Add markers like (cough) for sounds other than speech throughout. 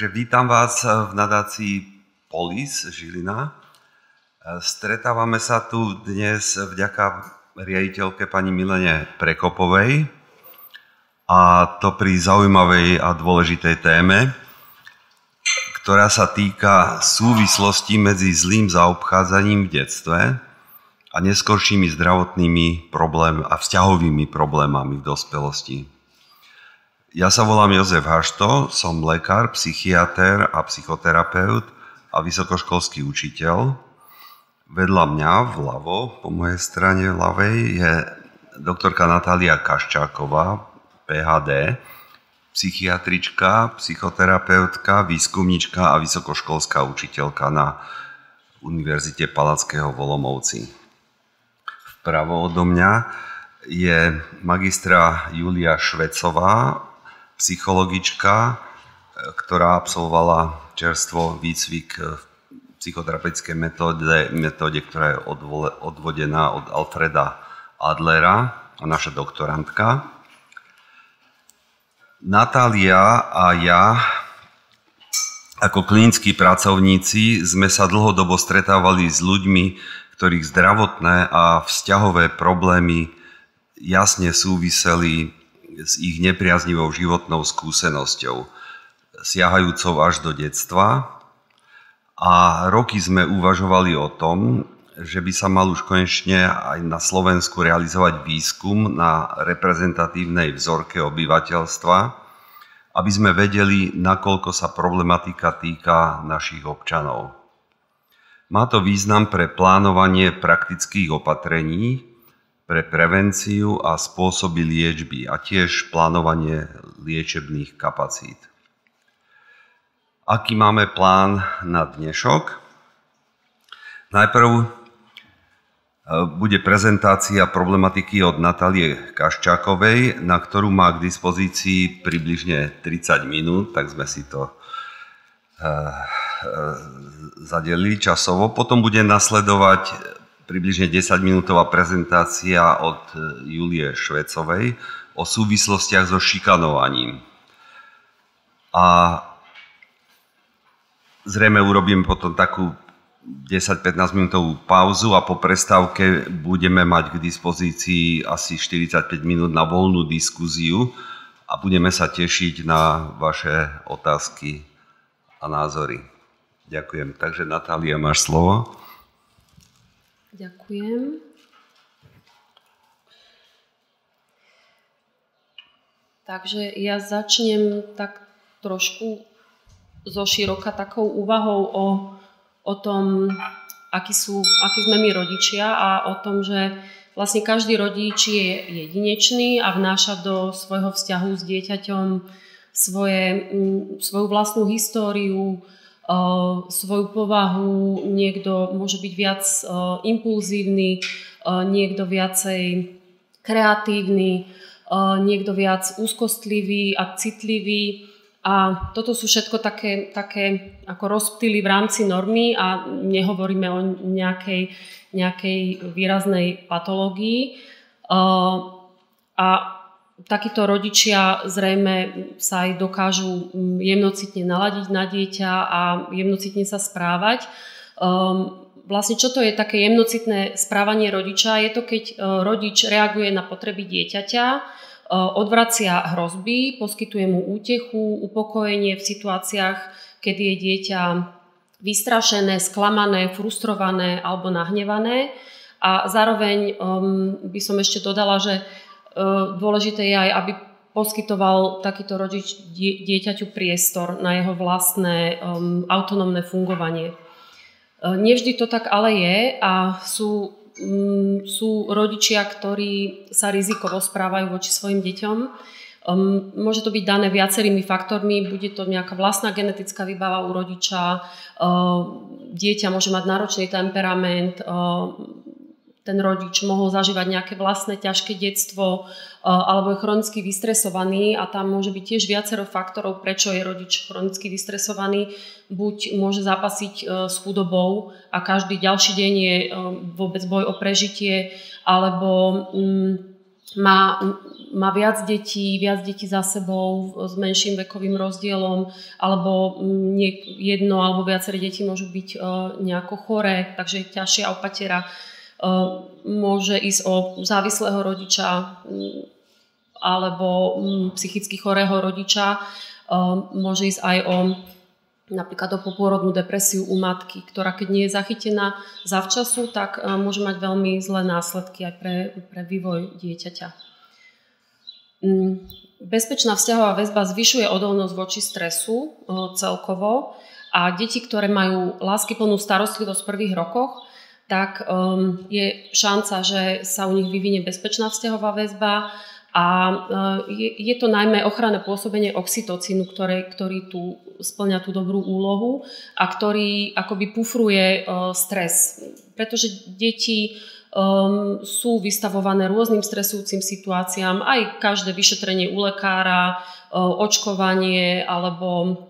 Takže vítam vás v nadácii Polis Žilina. Stretávame sa tu dnes vďaka riaditeľke pani Milene Prekopovej a to pri zaujímavej a dôležitej téme, ktorá sa týka súvislosti medzi zlým zaobchádzaním v detstve a neskoršími zdravotnými problém a vzťahovými problémami v dospelosti. Ja sa volám Jozef Hašto, som lekár, psychiatr a psychoterapeut a vysokoškolský učiteľ. Vedľa mňa vľavo, po mojej strane ľavej, je doktorka Natália Kaščáková, PHD, psychiatrička, psychoterapeutka, výskumnička a vysokoškolská učiteľka na Univerzite Palackého Volomovci. Vpravo odo mňa je magistra Julia Švecová, psychologička, e, ktorá absolvovala čerstvo výcvik v psychoterapeutickej metóde, metóde, ktorá je odvodená od Alfreda Adlera a naša doktorantka. Natália a ja ako klinickí pracovníci sme sa dlhodobo stretávali s ľuďmi, ktorých zdravotné a vzťahové problémy jasne súviseli s ich nepriaznivou životnou skúsenosťou, siahajúcou až do detstva. A roky sme uvažovali o tom, že by sa mal už konečne aj na Slovensku realizovať výskum na reprezentatívnej vzorke obyvateľstva, aby sme vedeli, nakoľko sa problematika týka našich občanov. Má to význam pre plánovanie praktických opatrení, pre prevenciu a spôsoby liečby a tiež plánovanie liečebných kapacít. Aký máme plán na dnešok? Najprv e, bude prezentácia problematiky od Natálie Kaščákovej, na ktorú má k dispozícii približne 30 minút, tak sme si to e, e, zadelili časovo. Potom bude nasledovať približne 10-minútová prezentácia od e, Julie Švecovej o súvislostiach so šikanovaním. A zrejme urobím potom takú 10-15 minútovú pauzu a po prestávke budeme mať k dispozícii asi 45 minút na voľnú diskuziu a budeme sa tešiť na vaše otázky a názory. Ďakujem. Takže Natália, máš slovo. Ďakujem. Takže ja začnem tak trošku zo široka takou úvahou o, o tom, akí, sú, akí sme my rodičia a o tom, že vlastne každý rodič je jedinečný a vnáša do svojho vzťahu s dieťaťom svoje, svoju vlastnú históriu, svoju povahu, niekto môže byť viac impulzívny, niekto viacej kreatívny, niekto viac úzkostlivý a citlivý. A toto sú všetko také, také ako rozptýly v rámci normy a nehovoríme o nejakej, nejakej výraznej patológii. A takíto rodičia zrejme sa aj dokážu mm, jemnocitne naladiť na dieťa a jemnocitne sa správať. Um, vlastne čo to je také jemnocitné správanie rodiča? Je to, keď uh, rodič reaguje na potreby dieťaťa, uh, odvracia hrozby, poskytuje mu útechu, upokojenie v situáciách, kedy je dieťa vystrašené, sklamané, frustrované alebo nahnevané. A zároveň um, by som ešte dodala, že E, dôležité je aj, aby poskytoval takýto rodič dieťaťu priestor na jeho vlastné um, autonómne fungovanie. Uh, nevždy to tak ale je a sú, um, sú rodičia, ktorí sa rizikovo správajú voči svojim deťom. Um, môže to byť dané viacerými faktormi, bude to nejaká vlastná genetická výbava u rodiča, uh, dieťa môže mať náročný temperament, uh, ten rodič mohol zažívať nejaké vlastné ťažké detstvo alebo je chronicky vystresovaný a tam môže byť tiež viacero faktorov, prečo je rodič chronicky vystresovaný. Buď môže zapasiť e, s chudobou a každý ďalší deň je e, vôbec boj o prežitie, alebo mm, má má viac detí, viac detí za sebou s menším vekovým rozdielom, alebo jedno alebo viaceré deti môžu byť nejako choré, takže ťažšia opatera. Môže ísť o závislého rodiča alebo psychicky chorého rodiča. Môže ísť aj o napríklad o popôrodnú depresiu u matky, ktorá keď nie je zachytená zavčasu, tak e, môže mať veľmi zlé následky aj pre, pre vývoj dieťaťa. Mm, bezpečná vzťahová väzba zvyšuje odolnosť voči stresu celkovo a deti, ktoré majú láskyplnú starostlivosť v prvých rokoch, tak um, je šanca, že sa u nich vyvinie bezpečná vzťahová väzba a e, je, je to najmä ochranné pôsobenie oxytocínu, ktoré, ktorý tu splňa tú dobrú úlohu a ktorý akoby pufruje uh, stres. Pretože deti um, sú vystavované rôznym stresujúcim situáciám, aj každé vyšetrenie u lekára, uh, očkovanie alebo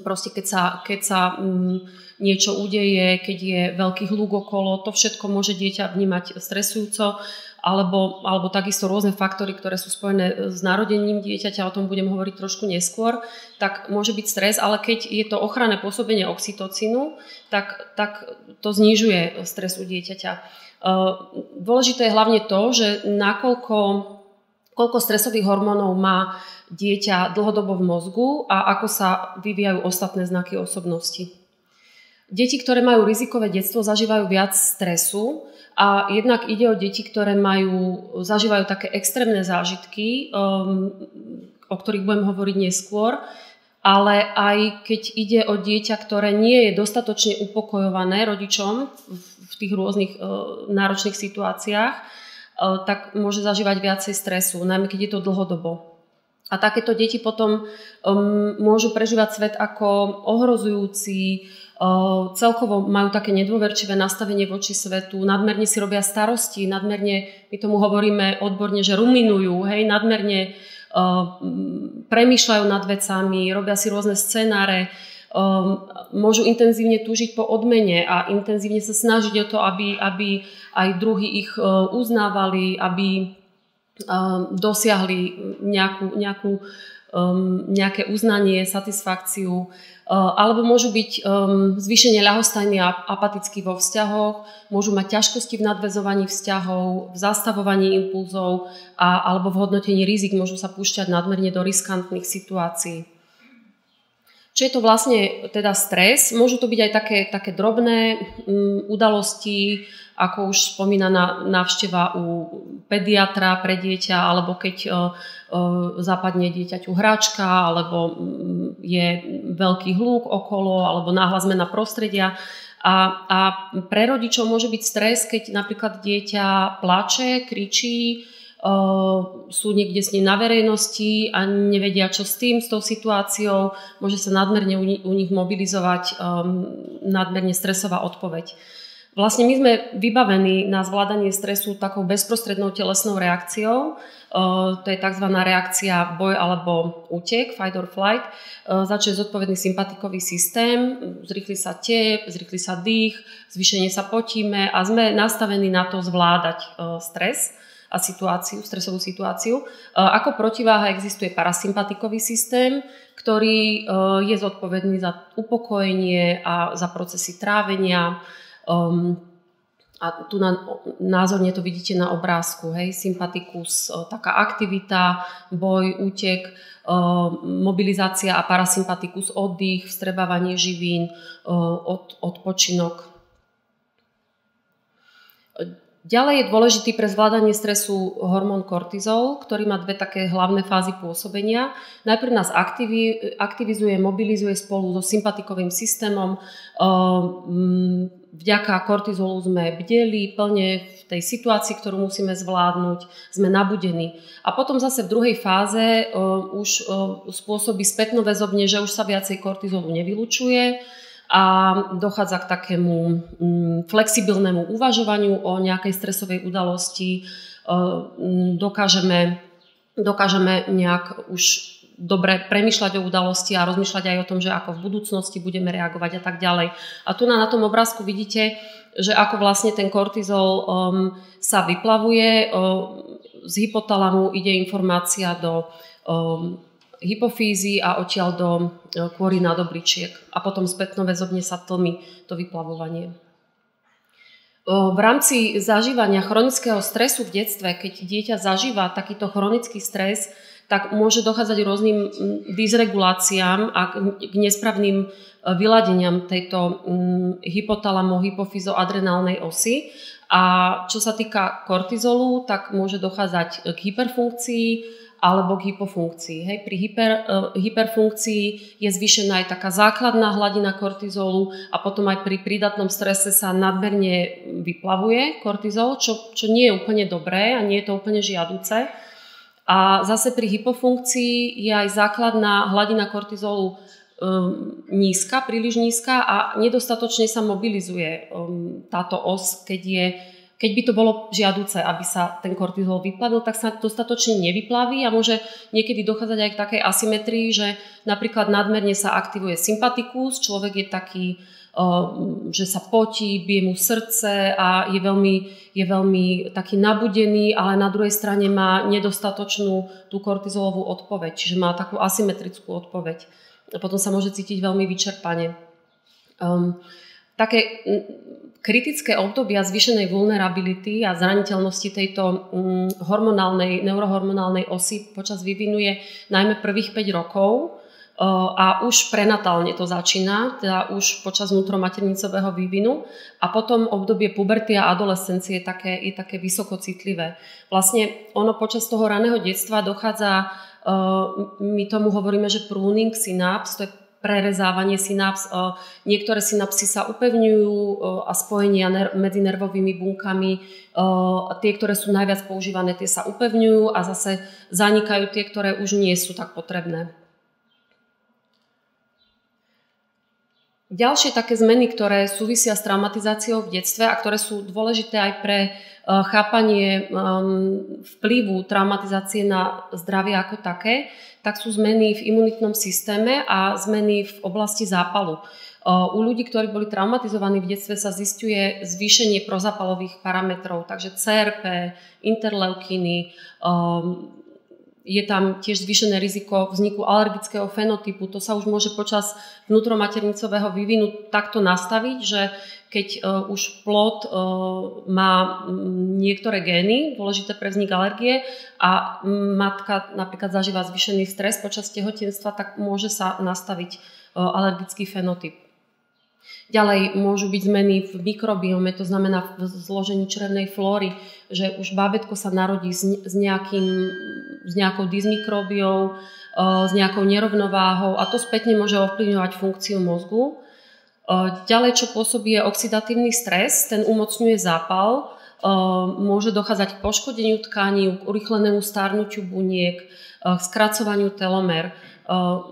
proste keď sa, keď sa um, niečo udeje, keď je veľký hluk okolo, to všetko môže dieťa vnímať stresujúco alebo, alebo takisto rôzne faktory, ktoré sú spojené s narodením dieťaťa, o tom budem hovoriť trošku neskôr, tak môže byť stres, ale keď je to ochranné pôsobenie oxytocínu, tak, tak to znižuje stres u dieťaťa. E, dôležité je hlavne to, že nakoľko koľko stresových hormónov má dieťa dlhodobo v mozgu a ako sa vyvíjajú ostatné znaky osobnosti. Deti, ktoré majú rizikové detstvo, zažívajú viac stresu, a jednak ide o deti, ktoré majú, zažívajú také extrémne zážitky, um, o ktorých budem hovoriť neskôr, ale aj keď ide o dieťa, ktoré nie je dostatočne upokojované rodičom v tých rôznych uh, náročných situáciách, uh, tak môže zažívať viacej stresu, najmä keď je to dlhodobo. A takéto deti potom um, môžu prežívať svet ako ohrozujúci, celkovo majú také nedôverčivé nastavenie voči svetu, nadmerne si robia starosti, nadmerne, my tomu hovoríme odborne, že ruminujú, hej, nadmerne premýšľajú nad vecami, robia si rôzne scenáre, môžu intenzívne túžiť po odmene a intenzívne sa snažiť o to, aby, aby aj druhí ich uznávali, aby dosiahli nejakú, nejakú, nejaké uznanie, satisfakciu. Eh, alebo môžu byť um, zvýšenie ľahostajný a apatický vo vzťahoch, môžu mať ťažkosti v nadvezovaní vzťahov, v zastavovaní impulzov a, alebo v hodnotení rizik môžu sa púšťať nadmerne do riskantných situácií. Čo je to vlastne teda stres? Môžu to byť aj také, také drobné um, udalosti, ako už spomínaná návšteva u pediatra pre dieťa, alebo keď uh, zapadne dieťaťu hračka, alebo je veľký hluk okolo, alebo náhla zmena prostredia. A, a pre rodičov môže byť stres, keď napríklad dieťa plače, kričí, sú niekde s ním na verejnosti a nevedia, čo s tým, s tou situáciou. Môže sa nadmerne u nich mobilizovať nadmerne stresová odpoveď. Vlastne my sme vybavení na zvládanie stresu takou bezprostrednou telesnou reakciou. To je tzv. reakcia boj alebo útek, fight or flight, za čo je zodpovedný sympatikový systém. Zrýchli sa tep, zrýchli sa dých, zvýšenie sa potíme a sme nastavení na to zvládať stres a situáciu, stresovú situáciu. Ako protiváha existuje parasympatikový systém, ktorý je zodpovedný za upokojenie a za procesy trávenia, Um, a tu na, názorne to vidíte na obrázku, hej, sympatikus, taká aktivita, boj, útek, mobilizácia a parasympatikus, oddych, vstrebávanie živín, od, odpočinok. Ďalej je dôležitý pre zvládanie stresu hormón kortizol, ktorý má dve také hlavné fázy pôsobenia. Najprv nás aktivi, aktivizuje, mobilizuje spolu so sympatikovým systémom. Vďaka kortizolu sme bdeli plne v tej situácii, ktorú musíme zvládnuť, sme nabudení. A potom zase v druhej fáze ehm, už ehm, spôsobí spätnoväzobne, že už sa viacej kortizolu nevylučuje a dochádza k takému mm, flexibilnému uvažovaniu o nejakej stresovej udalosti. E, mm, dokážeme, dokážeme nejak už dobre premyšľať o udalosti a rozmýšľať aj o tom, že ako v budúcnosti budeme reagovať a tak ďalej. A tu na, na tom obrázku vidíte, že ako vlastne ten kortizol um, sa vyplavuje. Um, z hypotalamu ide informácia do um, hypofízy a odtiaľ do kôry nadobličiek. A potom spätno väzobne sa tlmi to vyplavovanie. V rámci zažívania chronického stresu v detstve, keď dieťa zažíva takýto chronický stres, tak môže dochádzať rôznym dysreguláciám a k nesprávnym e, vyladeniam tejto hypotalamo-hypofyzoadrenálnej osy. A čo sa týka kortizolu, tak môže dochádzať k hyperfunkcii, alebo k hypofunkcii. Hej. Pri hyper, uh, hyperfunkcii je zvýšená aj taká základná hladina kortizolu a potom aj pri prídatnom strese sa nadmerne vyplavuje kortizol, čo, čo nie je úplne dobré a nie je to úplne žiaduce. A zase pri hypofunkcii je aj základná hladina kortizolu um, nízka, príliš nízka a nedostatočne sa mobilizuje um, táto os, keď je keď by to bolo žiaduce, aby sa ten kortizol vyplavil, tak sa dostatočne nevyplaví a môže niekedy dochádzať aj k takej asymetrii, že napríklad nadmerne sa aktivuje sympatikus, človek je taký, že sa potí, bije mu srdce a je veľmi, je veľmi taký nabudený, ale na druhej strane má nedostatočnú tú kortizolovú odpoveď, čiže má takú asymetrickú odpoveď. A potom sa môže cítiť veľmi vyčerpane. Um, také kritické obdobia zvýšenej vulnerability a zraniteľnosti tejto hormonálnej, neurohormonálnej osy počas vyvinu je najmä prvých 5 rokov a už prenatálne to začína, teda už počas vnútromaternicového vývinu a potom obdobie puberty a adolescencie je také, je také vysoko citlivé. Vlastne ono počas toho raného detstva dochádza, my tomu hovoríme, že pruning synaps, to je prerezávanie synaps. Niektoré synapsy sa upevňujú a spojenia medzi nervovými bunkami. Tie, ktoré sú najviac používané, tie sa upevňujú a zase zanikajú tie, ktoré už nie sú tak potrebné. Ďalšie také zmeny, ktoré súvisia s traumatizáciou v detstve a ktoré sú dôležité aj pre chápanie vplyvu traumatizácie na zdravie ako také, tak sú zmeny v imunitnom systéme a zmeny v oblasti zápalu. U ľudí, ktorí boli traumatizovaní v detstve, sa zistuje zvýšenie prozapalových parametrov, takže CRP, interleukiny, je tam tiež zvýšené riziko vzniku alergického fenotypu. To sa už môže počas vnútromaternicového vývinu takto nastaviť, že keď uh, už plod uh, má niektoré gény dôležité pre vznik alergie a matka napríklad zažíva zvýšený stres počas tehotenstva, tak môže sa nastaviť uh, alergický fenotyp. Ďalej môžu byť zmeny v mikrobiome, to znamená v zložení črevnej flóry, že už bábetko sa narodí s, nejakým, s nejakou dysmikrobiou, s nejakou nerovnováhou a to spätne môže ovplyvňovať funkciu mozgu. Ďalej, čo pôsobí, je oxidatívny stres, ten umocňuje zápal, môže dochádzať k poškodeniu tkaní, k urychlenému starnutiu buniek, k skracovaniu telomer.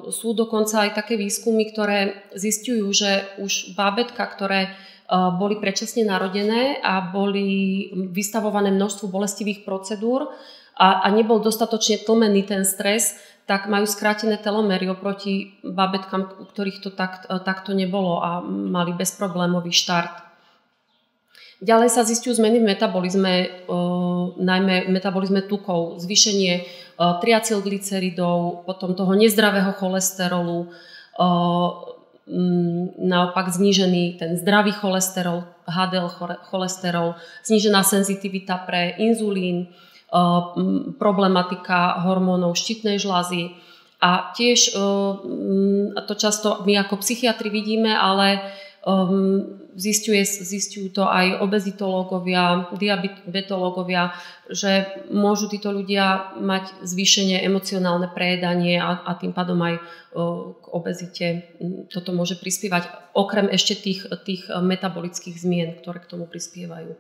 Sú dokonca aj také výskumy, ktoré zistujú, že už bábetka, ktoré boli predčasne narodené a boli vystavované množstvu bolestivých procedúr a, a nebol dostatočne tlmený ten stres, tak majú skrátené telomery oproti babetkám, u ktorých to tak, takto nebolo a mali bezproblémový štart. Ďalej sa zistujú zmeny v metabolizme, e, najmä v metabolizme tukov, zvýšenie e, triacylglyceridov, potom toho nezdravého cholesterolu, e, naopak znížený ten zdravý cholesterol, HDL cholesterol, znížená senzitivita pre inzulín, problematika hormónov štítnej žlázy. A tiež to často my ako psychiatri vidíme, ale zistuje, zistujú to aj obezitológovia, diabetológovia, že môžu títo ľudia mať zvýšenie emocionálne prejedanie a, a tým pádom aj k obezite toto môže prispievať, okrem ešte tých, tých metabolických zmien, ktoré k tomu prispievajú.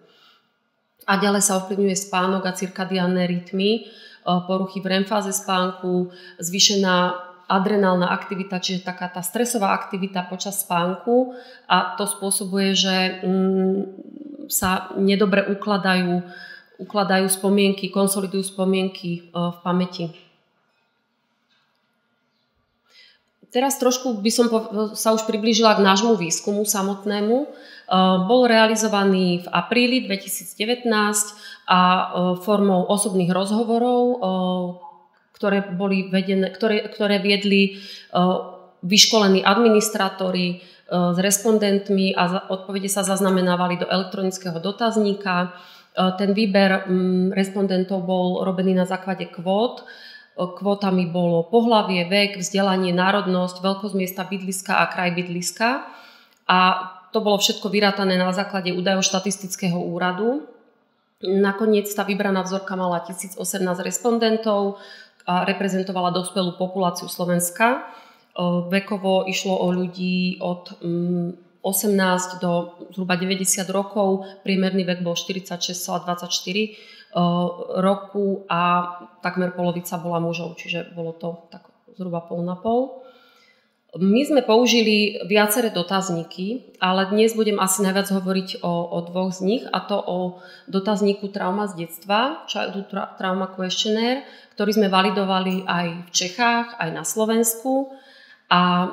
A ďalej sa ovplyvňuje spánok a cirkadiánne rytmy, e, poruchy v REM fáze spánku, zvýšená adrenálna aktivita, čiže taká tá stresová aktivita počas spánku a to spôsobuje, že mm, sa nedobre ukladajú, ukladajú spomienky, konsolidujú spomienky e, v pamäti. Teraz trošku by som sa už priblížila k nášmu výskumu samotnému. bol realizovaný v apríli 2019 a formou osobných rozhovorov, ktoré, boli vedené, ktoré, ktoré viedli vyškolení administratóri s respondentmi a odpovede sa zaznamenávali do elektronického dotazníka. Ten výber respondentov bol robený na základe kvót. Kvótami bolo pohlavie, vek, vzdelanie, národnosť, veľkosť miesta bydliska a kraj bydliska. A to bolo všetko vyrátané na základe údajov štatistického úradu. Nakoniec tá vybraná vzorka mala 1018 respondentov a reprezentovala dospelú populáciu Slovenska. Vekovo išlo o ľudí od 18 do zhruba 90 rokov, priemerný vek bol 46,24 roku a takmer polovica bola mužov, čiže bolo to tak zhruba pol na pol. My sme použili viaceré dotazníky, ale dnes budem asi najviac hovoriť o, o dvoch z nich, a to o dotazníku Trauma z detstva, Childhood Trauma Questionnaire, ktorý sme validovali aj v Čechách, aj na Slovensku. A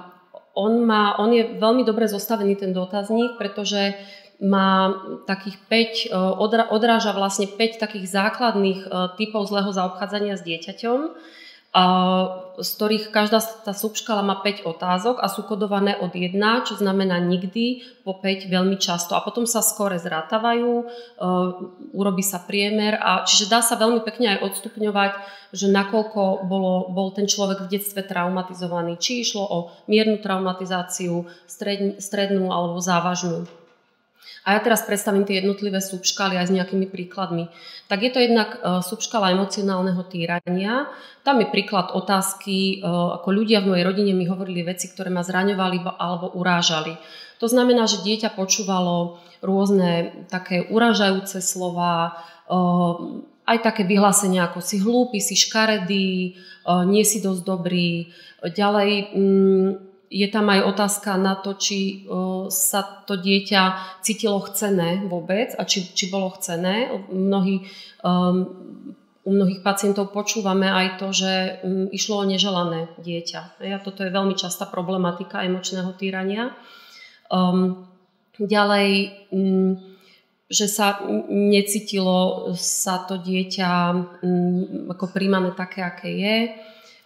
on, má, on je veľmi dobre zostavený, ten dotazník, pretože má takých 5, odráža vlastne 5 takých základných e, typov zlého zaobchádzania s dieťaťom z ktorých každá tá subškala má 5 otázok a sú kodované od 1, čo znamená nikdy, po 5 veľmi často. A potom sa skore zrátavajú, e, urobí sa priemer, a čiže dá sa veľmi pekne aj odstupňovať, že nakoľko bolo, bol ten človek v detstve traumatizovaný. Či išlo o miernu traumatizáciu, strednú alebo závažnú. A ja teraz predstavím tie jednotlivé subškály aj s nejakými príkladmi. Tak je to jednak e, subškala emocionálneho týrania. Tam je príklad otázky, e, ako ľudia v mojej rodine mi hovorili veci, ktoré ma zraňovali alebo urážali. To znamená, že dieťa počúvalo rôzne také uražajúce slova, e, aj také vyhlásenia ako si hlúpy, si škaredý, nie si dosť dobrý. Ďalej mm, je tam aj otázka na to, či sa to dieťa cítilo chcené vôbec a či, či bolo chcené. Mnohí, um, u mnohých pacientov počúvame aj to, že um, išlo o neželané dieťa. A toto je veľmi častá problematika emočného týrania. Um, ďalej, um, že sa necítilo sa to dieťa um, ako príjmané také, aké je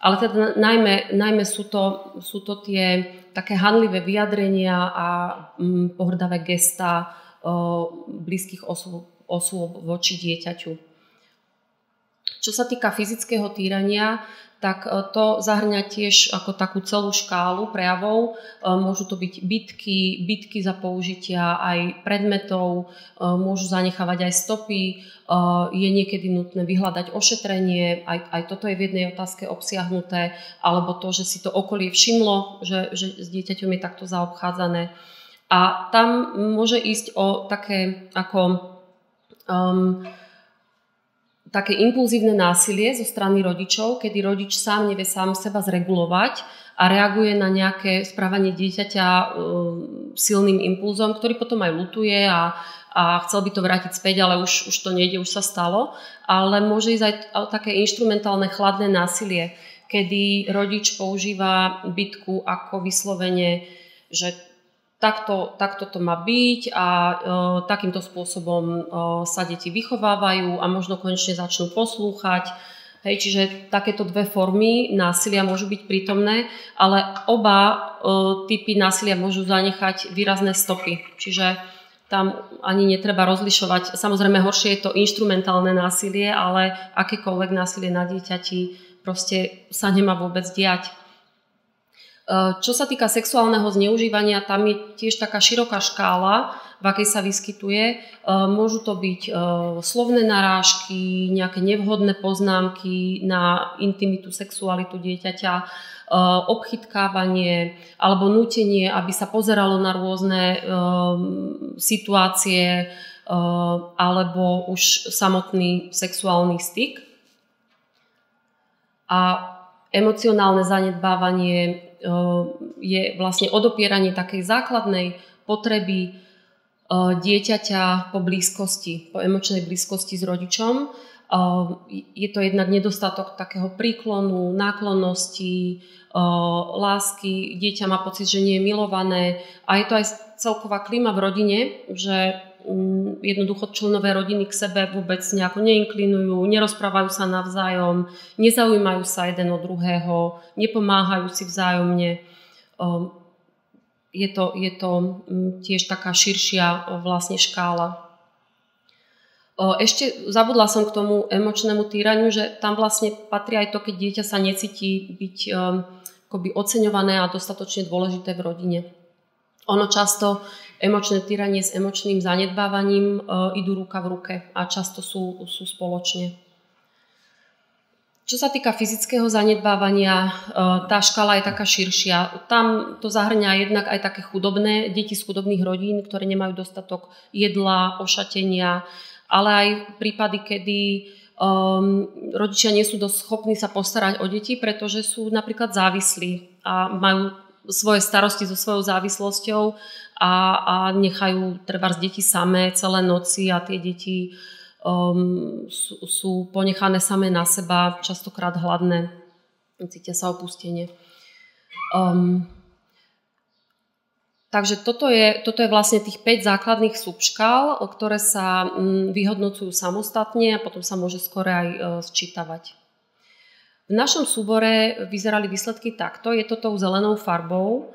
ale teda najmä, najmä sú, to, sú to tie také hanlivé vyjadrenia a mm, pohrdavé gesta o, blízkych osôb, voči dieťaťu. Čo sa týka fyzického týrania, tak e, to zahrňa tiež ako takú celú škálu prejavov. E, môžu to byť bitky, bitky za použitia aj predmetov, e, môžu zanechávať aj stopy, je niekedy nutné vyhľadať ošetrenie, aj, aj toto je v jednej otázke obsiahnuté, alebo to, že si to okolie všimlo, že, že s dieťaťom je takto zaobchádzané. A tam môže ísť o také ako um, také impulzívne násilie zo strany rodičov, kedy rodič sám nevie sám seba zregulovať a reaguje na nejaké správanie dieťaťa e, silným impulzom, ktorý potom aj lutuje a, a chcel by to vrátiť späť, ale už, už to nejde, už sa stalo. Ale môže ísť aj také instrumentálne chladné násilie, kedy rodič používa bytku ako vyslovene, že takto, takto to má byť a e, takýmto spôsobom e, sa deti vychovávajú a možno konečne začnú poslúchať. Hej, čiže takéto dve formy násilia môžu byť prítomné, ale oba e, typy násilia môžu zanechať výrazné stopy. Čiže tam ani netreba rozlišovať. Samozrejme, horšie je to instrumentálne násilie, ale akékoľvek násilie na dieťati proste sa nemá vôbec diať. Eh, čo sa týka sexuálneho zneužívania, tam je tiež taká široká škála, v akej sa vyskytuje. Eh, môžu to byť eh, slovné narážky, nejaké nevhodné poznámky na intimitu, sexualitu dieťaťa, obchytkávanie alebo nutenie, aby sa pozeralo na rôzne situácie alebo už samotný sexuálny styk. A emocionálne zanedbávanie je vlastne odopieranie takej základnej potreby dieťaťa po blízkosti, po emočnej blízkosti s rodičom. Je to jednak nedostatok takého príklonu, náklonnosti, lásky, dieťa má pocit, že nie je milované a je to aj celková klíma v rodine, že jednoducho členové rodiny k sebe vôbec nejako neinklinujú, nerozprávajú sa navzájom, nezaujímajú sa jeden od druhého, nepomáhajú si vzájomne. Je to, je to mm, tiež taká širšia vlastne škála. Ešte zabudla som k tomu emočnému týraniu, že tam vlastne patrí aj to, keď dieťa sa necíti byť akoby oceňované a dostatočne dôležité v rodine. Ono často, emočné tyranie s emočným zanedbávaním e, idú ruka v ruke a často sú, sú spoločne. Čo sa týka fyzického zanedbávania, e, tá škala je taká širšia. Tam to zahrňa jednak aj také chudobné, deti z chudobných rodín, ktoré nemajú dostatok jedla, ošatenia, ale aj prípady, kedy um, rodičia nie sú dosť schopní sa postarať o deti, pretože sú napríklad závislí a majú svoje starosti so svojou závislosťou a, a nechajú treba z deti samé celé noci a tie deti um, sú, sú ponechané samé na seba, častokrát hladné, cítia sa opustenie. Um, Takže toto je, toto je vlastne tých 5 základných subškál, ktoré sa mm, vyhodnocujú samostatne a potom sa môže skore aj e, sčítavať. V našom súbore vyzerali výsledky takto. Je to tou zelenou farbou.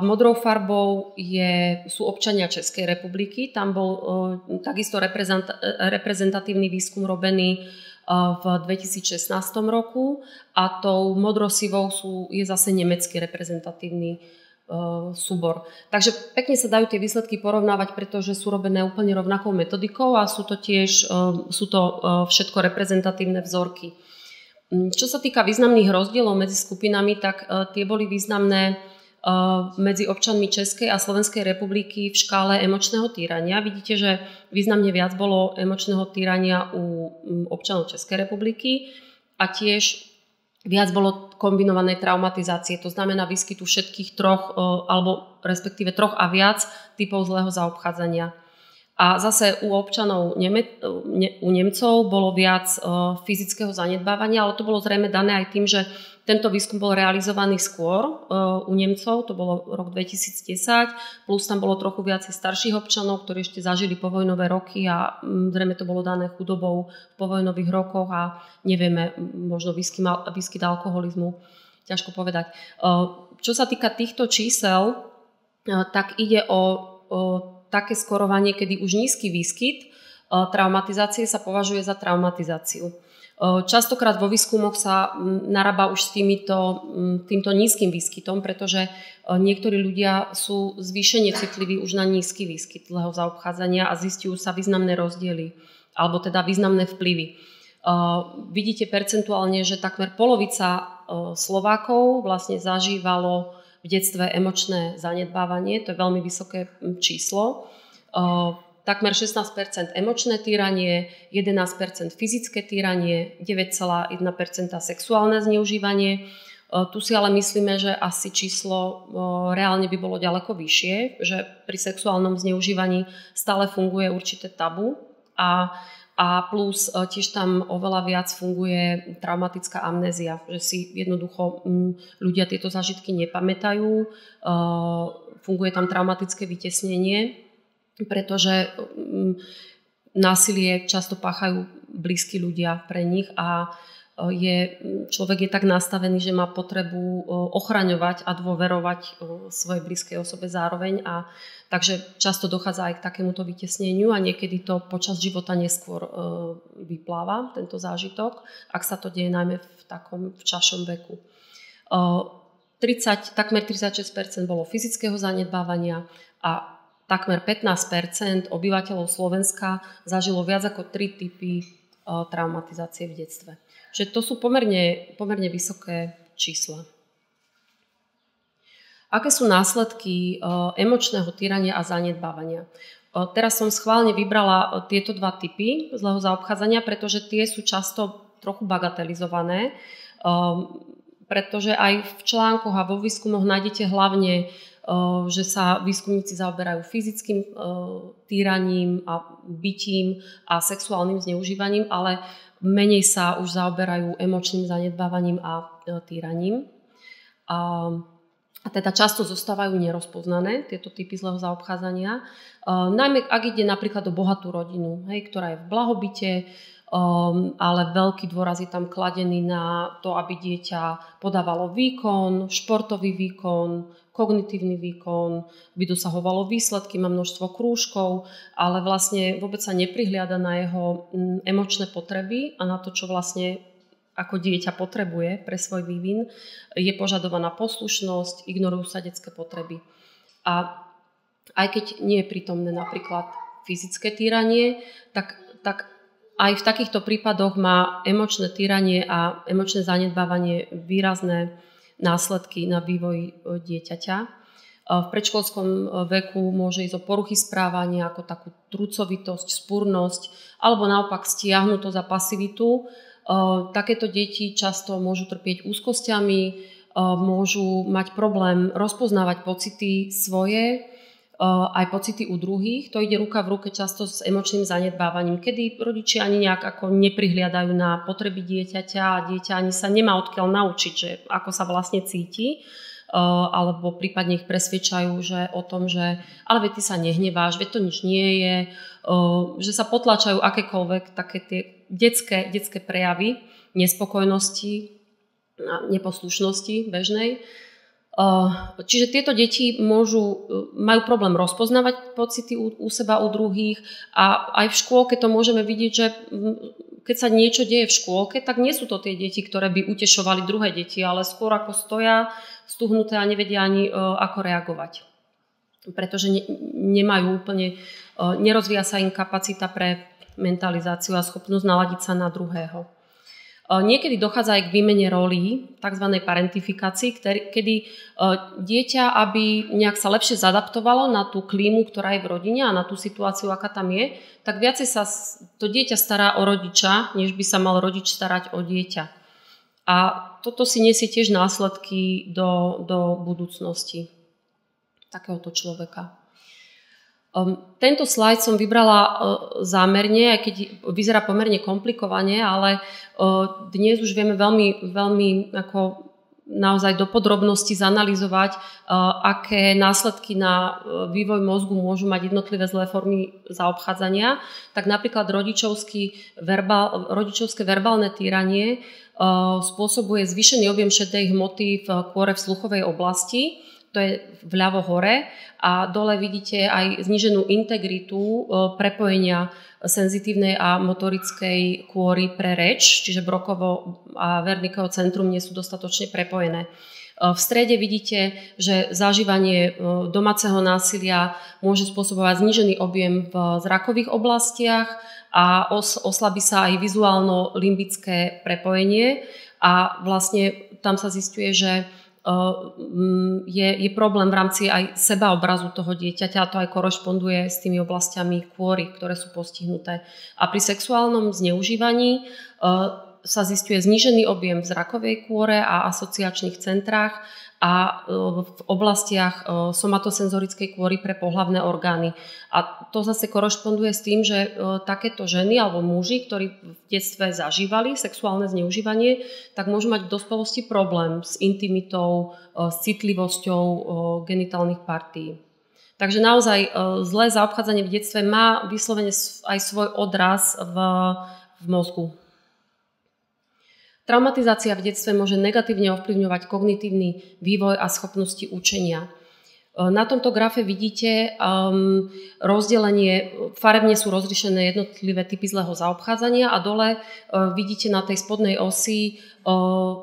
Modrou farbou je, sú občania Českej republiky. Tam bol e, takisto reprezentatívny výskum robený e, v 2016 roku a tou modrosivou sú, je zase nemecký reprezentatívny súbor. Takže pekne sa dajú tie výsledky porovnávať, pretože sú robené úplne rovnakou metodikou a sú to tiež sú to všetko reprezentatívne vzorky. Mm, čo sa týka významných rozdielov medzi skupinami, tak tie boli významné medzi občanmi Českej a Slovenskej republiky v škále emočného týrania. Vidíte, že významne viac bolo emočného týrania u občanov Českej republiky a tiež viac bolo kombinovanej traumatizácie, to znamená výskytu všetkých troch, e, alebo respektíve troch a viac typov zlého zaobchádzania. A zase u občanov u Nemcov bolo viac uh, fyzického zanedbávania, ale to bolo zrejme dané aj tým, že tento výskum bol realizovaný skôr uh, u Nemcov, to bolo rok 2010, plus tam bolo trochu viacej starších občanov, ktorí ešte zažili povojnové roky a um, zrejme to bolo dané chudobou v povojnových rokoch a nevieme, možno výskyt, alkoholizmu, ťažko povedať. Uh, čo sa týka týchto čísel, tak ide o také skorovanie, kedy už nízky výskyt e, traumatizácie sa považuje za traumatizáciu. E, častokrát vo výskumoch sa narába už s týmito, týmto nízkym výskytom, pretože e, niektorí ľudia sú zvýšene citliví už na nízky výskyt zlého zaobchádzania a zistujú sa významné rozdiely alebo teda významné vplyvy. Vidíte percentuálne, že takmer polovica Slovákov vlastne zažívalo v detstve emočné zanedbávanie, to je veľmi vysoké číslo. Takmer 16% emočné týranie, 11% fyzické týranie, 9,1% sexuálne zneužívanie. Tu si ale myslíme, že asi číslo reálne by bolo ďaleko vyššie, že pri sexuálnom zneužívaní stále funguje určité tabu a a plus e, tiež tam oveľa viac funguje traumatická amnézia, že si jednoducho mm, ľudia tieto zážitky nepamätajú, e, funguje tam traumatické vytesnenie, pretože mm, násilie často páchajú blízki ľudia pre nich a je, človek je tak nastavený, že má potrebu ochraňovať a dôverovať svojej blízkej osobe zároveň a takže často dochádza aj k takémuto vytesneniu a niekedy to počas života neskôr vypláva, tento zážitok, ak sa to deje najmä v takom včašom veku. 30, takmer 36% bolo fyzického zanedbávania a takmer 15% obyvateľov Slovenska zažilo viac ako 3 typy traumatizácie v detstve. Čiže to sú pomerne, pomerne vysoké čísla. Aké sú následky emočného týrania a zanedbávania? Teraz som schválne vybrala tieto dva typy zlého zaobchádzania, pretože tie sú často trochu bagatelizované. pretože aj v článkoch a vo výskumoch nájdete hlavne, že sa výskumníci zaoberajú fyzickým týraním a bytím a sexuálnym zneužívaním, ale menej sa už zaoberajú emočným zanedbávaním a týraním. A, a teda často zostávajú nerozpoznané tieto typy zlého zaobchádzania. Najmä ak ide napríklad o bohatú rodinu, hej, ktorá je v blahobite, Um, ale veľký dôraz je tam kladený na to, aby dieťa podávalo výkon, športový výkon, kognitívny výkon, aby dosahovalo výsledky, má množstvo krúžkov, ale vlastne vôbec sa neprihliada na jeho mm, emočné potreby a na to, čo vlastne ako dieťa potrebuje pre svoj vývin. Je požadovaná poslušnosť, ignorujú sa detské potreby. A aj keď nie je prítomné napríklad fyzické týranie, tak, tak aj v takýchto prípadoch má emočné týranie a emočné zanedbávanie výrazné následky na vývoj e, dieťaťa. E, v predškolskom e, veku môže ísť o poruchy správania, ako takú trucovitosť, spúrnosť, alebo naopak stiahnutosť a pasivitu. Takéto deti často môžu trpieť úzkosťami, môžu mať problém rozpoznávať pocity svoje, aj pocity u druhých. To ide ruka v ruke často s emočným zanedbávaním, kedy rodičia ani nejak ako neprihliadajú na potreby dieťaťa a dieťa ani sa nemá odkiaľ naučiť, že ako sa vlastne cíti alebo prípadne ich presvedčajú že o tom, že ale veď ty sa nehneváš, veď to nič nie je, že sa potlačajú akékoľvek také tie detské, detské prejavy nespokojnosti a neposlušnosti bežnej čiže tieto deti môžu, eh, majú problém rozpoznávať pocity u, u seba, u druhých a aj v škôlke to môžeme vidieť, že keď sa niečo deje v škôlke, tak nie sú to tie deti, ktoré by utešovali druhé deti, ale skôr ako stoja stuhnuté a nevedia ani eh, ako reagovať. Pretože ne, nemajú úplne, nerozvíja sa im kapacita pre mentalizáciu a schopnosť naladiť sa na druhého. Eh, niekedy dochádza aj k výmene rolí, tzv. parentifikácii, kedy eh, dieťa, aby nejak sa lepšie zadaptovalo na tú klímu, ktorá je v rodine a na tú situáciu, aká tam je, tak viacej sa to dieťa stará o rodiča, než by sa mal rodič starať o dieťa. A toto si nesie tiež následky do, do budúcnosti takéhoto človeka. Ehm, tento slajd som vybrala e, zámerne, aj keď vyzerá pomerne komplikovane, ale e, dnes už vieme veľmi, veľmi ako naozaj do podrobnosti zanalizovať, e, aké následky na vývoj mozgu môžu mať jednotlivé zlé formy zaobchádzania. Tak napríklad verbál, rodičovské verbálne týranie spôsobuje zvýšený objem šedej hmoty v kôre v sluchovej oblasti, to je vľavo hore a dole vidíte aj zniženú integritu e, prepojenia senzitívnej a motorickej kôry pre reč, čiže brokovo a Wernickeho centrum nie sú dostatočne prepojené. E, v strede vidíte, že zažívanie e, domáceho násilia môže spôsobovať znížený objem v zrakových oblastiach a oslabí sa aj vizuálno-limbické prepojenie a vlastne tam sa zistuje, že je, je problém v rámci aj sebaobrazu toho dieťaťa a to aj korešponduje s tými oblastiami kôry, ktoré sú postihnuté. A pri sexuálnom zneužívaní sa zistuje znížený objem v zrakovej kôre a asociačných centrách a e, v oblastiach e, somatosenzorickej kôry pre pohlavné orgány. A to zase korešponduje s tým, že e, takéto ženy alebo muži, ktorí v detstve zažívali sexuálne zneužívanie, tak môžu mať v dospelosti problém s intimitou, s citlivosťou genitálnych partí. Takže naozaj zlé zaobchádzanie v detstve má vyslovene aj svoj odraz v, v mozgu. Traumatizácia v detstve môže negatívne ovplyvňovať kognitívny vývoj a schopnosti učenia. E, na tomto grafe vidíte um, rozdelenie, farebne sú rozlišené jednotlivé typy zlého zaobchádzania a dole uh, vidíte na tej spodnej osi uh,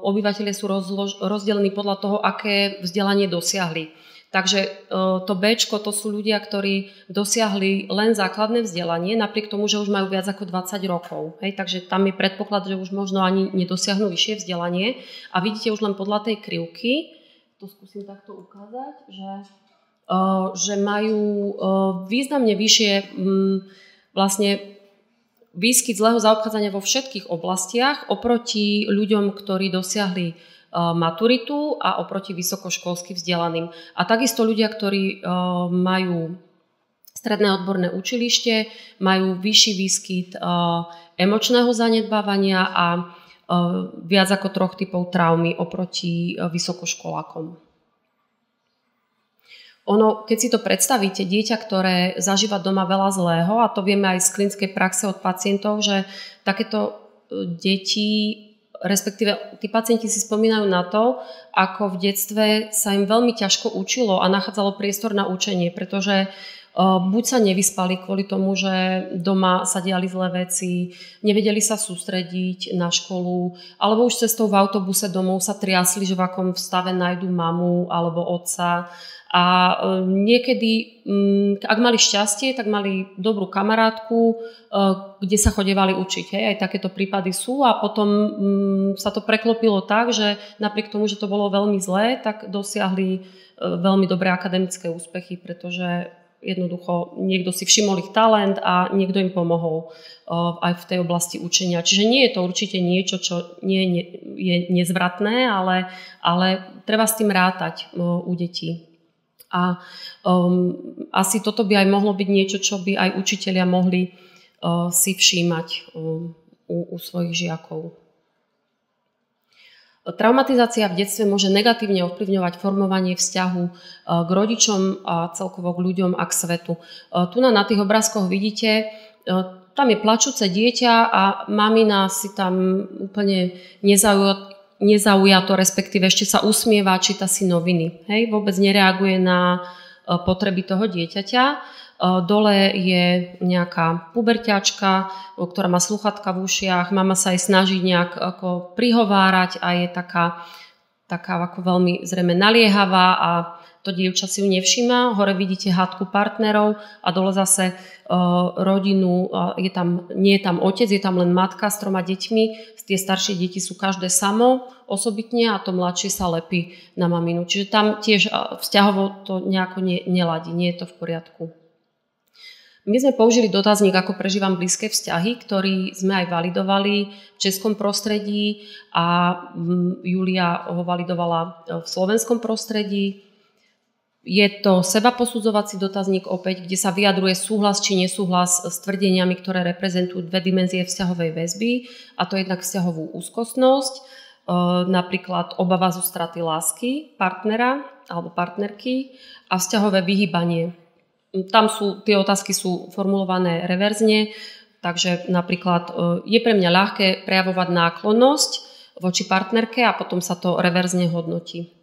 obyvateľe sú rozlož, rozdelení podľa toho, aké vzdelanie dosiahli. Takže e, to B to sú ľudia, ktorí dosiahli len základné vzdelanie, napriek tomu, že už majú viac ako 20 rokov. Hej, takže tam je predpoklad, že už možno ani nedosiahnu vyššie vzdelanie. A vidíte už len podľa tej krivky, to skúsim takto ukázať, že, e, že majú e, významne vyššie vlastne výskyt zlého zaobchádzania vo všetkých oblastiach oproti ľuďom, ktorí dosiahli maturitu a oproti vysokoškolsky vzdelaným. A takisto ľudia, ktorí majú stredné odborné učilište, majú vyšší výskyt emočného zanedbávania a viac ako troch typov traumy oproti vysokoškolákom. Ono, keď si to predstavíte, dieťa, ktoré zažíva doma veľa zlého, a to vieme aj z klinickej praxe od pacientov, že takéto e, deti, respektíve tí pacienti si spomínajú na to, ako v detstve sa im veľmi ťažko učilo a nachádzalo priestor na učenie, pretože buď sa nevyspali kvôli tomu, že doma sa diali zlé veci, nevedeli sa sústrediť na školu, alebo už cestou v autobuse domov sa triasli, že v akom stave nájdu mamu alebo otca. A e, niekedy, mm, ak mali šťastie, tak mali dobrú kamarátku, e, kde sa chodevali učiť. Hej. Aj takéto prípady sú a potom mm, sa to preklopilo tak, že napriek tomu, že to bolo veľmi zlé, tak dosiahli e, veľmi dobré akademické úspechy, pretože jednoducho niekto si všimol ich talent a niekto im pomohol uh, aj v tej oblasti učenia. Čiže nie je to určite niečo, čo nie je nezvratné, ale, ale treba s tým rátať uh, u detí. A um, asi toto by aj mohlo byť niečo, čo by aj učitelia mohli uh, si všímať um, u, u svojich žiakov. Traumatizácia v detstve môže negatívne ovplyvňovať formovanie vzťahu eh, k rodičom a celkovo k ľuďom a k svetu. Eh, tu na, tých obrázkoch vidíte, eh, tam je plačúce dieťa a mamina si tam úplne nezaujato, respektíve ešte sa usmieva, číta si noviny. Hej, vôbec nereaguje na potreby toho dieťaťa. Dole je nejaká puberťačka, ktorá má sluchatka v ušiach, mama sa aj snaží nejak ako prihovárať a je taká, taká ako veľmi zrejme naliehavá a to dievča si ju nevšíma. Hore vidíte hádku partnerov a dole zase rodinu, je tam, nie je tam otec, je tam len matka s troma deťmi. Tie staršie deti sú každé samo, osobitne a to mladšie sa lepí na maminu. Čiže tam tiež vzťahovo to nejako ne, neladí, nie je to v poriadku. My sme použili dotazník, ako prežívam blízke vzťahy, ktorý sme aj validovali v českom prostredí a mm, Julia ho validovala v slovenskom prostredí. Je to seba posudzovací dotazník opäť, kde sa vyjadruje súhlas či nesúhlas s tvrdeniami, ktoré reprezentujú dve dimenzie vzťahovej väzby, a to jednak vzťahovú úzkostnosť, e, napríklad obava zo straty lásky partnera alebo partnerky a vzťahové vyhýbanie tam sú, tie otázky sú formulované reverzne, takže napríklad e, je pre mňa ľahké prejavovať náklonnosť voči partnerke a potom sa to reverzne hodnotí.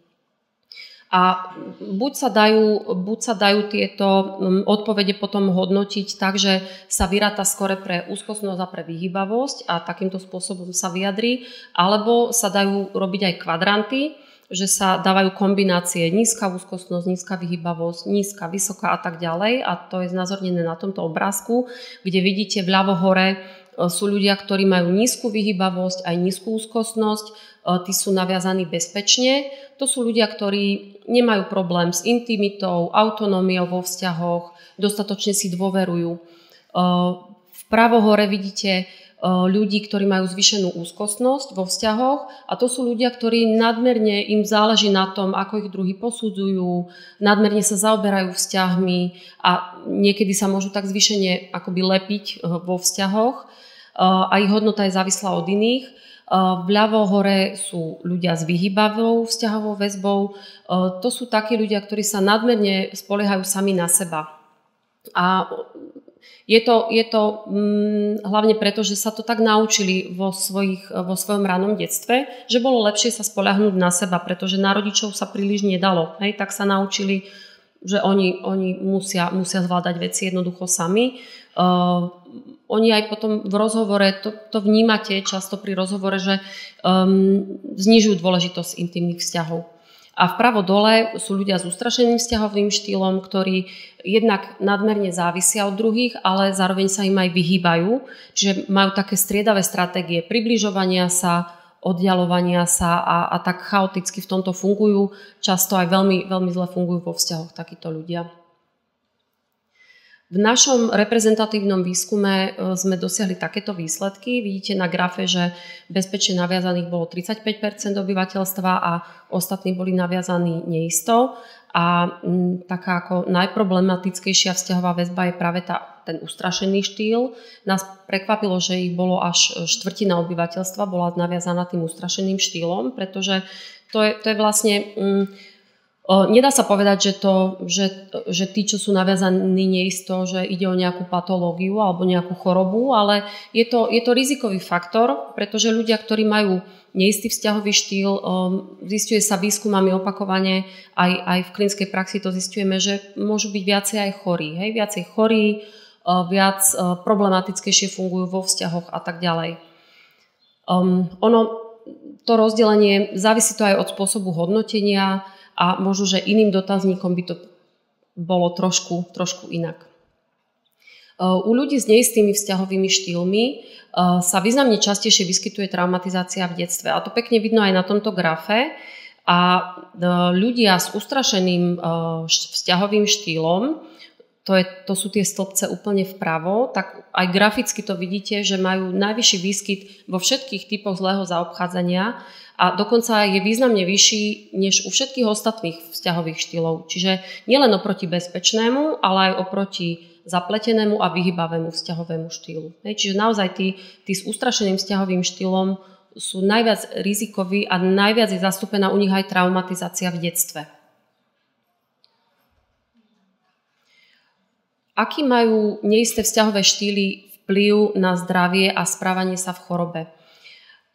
A buď sa dajú, buď sa dajú tieto odpovede potom hodnotiť tak, že sa vyráta skore pre úzkostnosť a pre vyhybavosť a takýmto spôsobom sa vyjadrí, alebo sa dajú robiť aj kvadranty, že sa dávajú kombinácie nízka úzkostnosť, nízka vyhybavosť, nízka, vysoká a tak ďalej. A to je znázornené na tomto obrázku, kde vidíte vľavo hore e, sú ľudia, ktorí majú nízku vyhybavosť, aj nízku úzkostnosť, e, tí sú naviazaní bezpečne. To sú ľudia, ktorí nemajú problém s intimitou, autonómiou vo vzťahoch, dostatočne si dôverujú. E, vpravo hore vidíte ľudí, ktorí majú zvýšenú úzkostnosť vo vzťahoch a to sú ľudia, ktorí nadmerne im záleží na tom, ako ich druhý posudzujú, nadmerne sa zaoberajú vzťahmi a niekedy sa môžu tak zvýšene akoby lepiť e, vo vzťahoch a ich hodnota je závislá od iných. Vľavo hore sú ľudia s vyhybavou vzťahovou väzbou. To sú takí ľudia, ktorí sa nadmerne spoliehajú sami na seba. A je to, je to hm, hlavne preto, že sa to tak naučili vo, svojich, vo svojom ranom detstve, že bolo lepšie sa spolahnúť na seba, pretože na rodičov sa príliš nedalo. Hej, tak sa naučili, že oni, oni musia, musia zvládať veci jednoducho sami. Uh, oni aj potom v rozhovore, to, to vnímate často pri rozhovore, že um, znižujú dôležitosť intimných vzťahov. A vpravo dole sú ľudia s ustrašeným vzťahovým štýlom, ktorí jednak nadmerne závisia od druhých, ale zároveň sa im aj vyhýbajú. Čiže majú také striedavé stratégie približovania sa, oddialovania sa a, a tak chaoticky v tomto fungujú. Často aj veľmi, veľmi zle fungujú vo vzťahoch takíto ľudia. V našom reprezentatívnom výskume e, sme dosiahli takéto výsledky. Vidíte na grafe, že bezpečne naviazaných bolo 35% obyvateľstva a ostatní boli naviazaní neisto. A taká ako najproblematickejšia vzťahová väzba je práve tá, ten ustrašený štýl. Nás prekvapilo, že ich bolo až štvrtina obyvateľstva bola naviazaná tým ustrašeným štýlom, pretože to je, to je vlastne... M, Nedá sa povedať, že, to, že, že tí, čo sú naviazaní neisto, že ide o nejakú patológiu alebo nejakú chorobu, ale je to, je to rizikový faktor, pretože ľudia, ktorí majú neistý vzťahový štýl, zistuje sa výskumami opakovane, aj, aj v klinickej praxi to zistujeme, že môžu byť viacej aj chorí. Hej? Viacej chorí, viac problematickejšie fungujú vo vzťahoch a tak ďalej. Um, ono, to rozdelenie závisí to aj od spôsobu hodnotenia, a možno, že iným dotazníkom by to bolo trošku, trošku inak. E, u ľudí s neistými vzťahovými štýlmi e, sa významne častejšie vyskytuje traumatizácia v detstve. A to pekne vidno aj na tomto grafe. A e, ľudia s ustrašeným vzťahovým štýlom, to, je, to sú tie stĺpce úplne vpravo, tak aj graficky to vidíte, že majú najvyšší výskyt vo všetkých typoch zlého zaobchádzania a dokonca je významne vyšší než u všetkých ostatných vzťahových štýlov. Čiže nielen oproti bezpečnému, ale aj oproti zapletenému a vyhybavému vzťahovému štýlu. Čiže naozaj tí, tí s ustrašeným vzťahovým štýlom sú najviac rizikoví a najviac je zastúpená u nich aj traumatizácia v detstve. Aký majú neisté vzťahové štýly vplyv na zdravie a správanie sa v chorobe?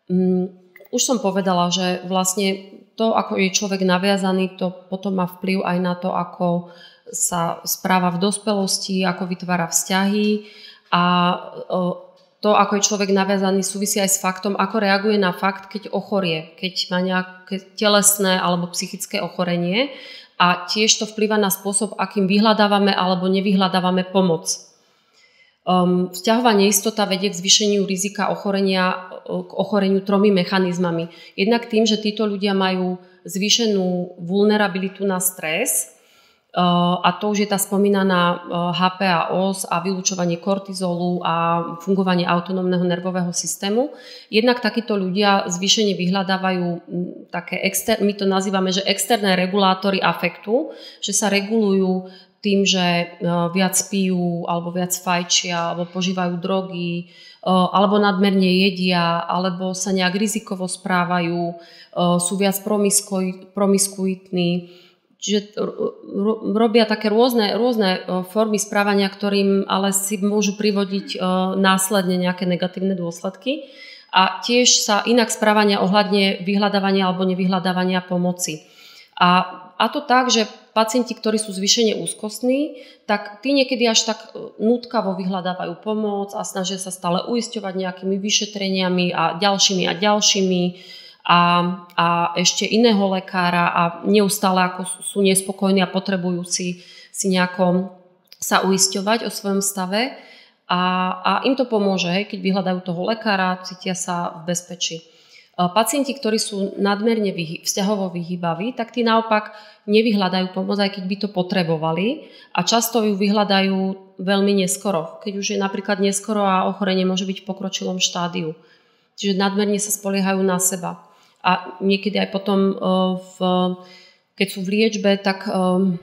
Mm, už som povedala, že vlastne to, ako je človek naviazaný, to potom má vplyv aj na to, ako sa správa v dospelosti, ako vytvára vzťahy a to, ako je človek naviazaný, súvisí aj s faktom, ako reaguje na fakt, keď ochorie, keď má nejaké telesné alebo psychické ochorenie a tiež to vplýva na spôsob, akým vyhľadávame alebo nevyhľadávame pomoc. Um, vzťahová neistota vedie k zvýšeniu rizika ochorenia, k ochoreniu tromi mechanizmami. Jednak tým, že títo ľudia majú zvýšenú vulnerabilitu na stres, a to už je tá spomínaná HPA-OS uh, a vylúčovanie kortizolu a fungovanie autonómneho nervového systému. Jednak takíto ľudia zvýšene vyhľadávajú také, exter- my to nazývame, že externé regulátory afektu, že sa regulujú tým, že e, viac pijú, alebo viac fajčia, alebo požívajú drogy, alebo nadmerne jedia, alebo sa nejak rizikovo správajú, sú viac promiskuitní. Čiže robia také rôzne, rôzne formy správania, ktorým ale si môžu privodiť následne nejaké negatívne dôsledky. A tiež sa inak správania ohľadne vyhľadávania alebo nevyhľadávania pomoci. A, a to tak, že pacienti, ktorí sú zvyšene úzkostní, tak tí niekedy až tak e, nutkavo vyhľadávajú pomoc a snažia sa stále uisťovať nejakými vyšetreniami a ďalšími a ďalšími a, a ešte iného lekára a neustále ako sú nespokojní a potrebujú si, si nejako sa uisťovať o svojom stave a, a im to pomôže, hej, keď vyhľadajú toho lekára, cítia sa v bezpečí. Pacienti, ktorí sú nadmerne vyhy, vzťahovo vyhybaví, tak tí naopak nevyhľadajú pomoc, aj keď by to potrebovali a často ju vyhľadajú veľmi neskoro, keď už je napríklad neskoro a ochorenie môže byť v pokročilom štádiu. Čiže nadmerne sa spoliehajú na seba. A niekedy aj potom, e, v, keď sú v liečbe, tak e,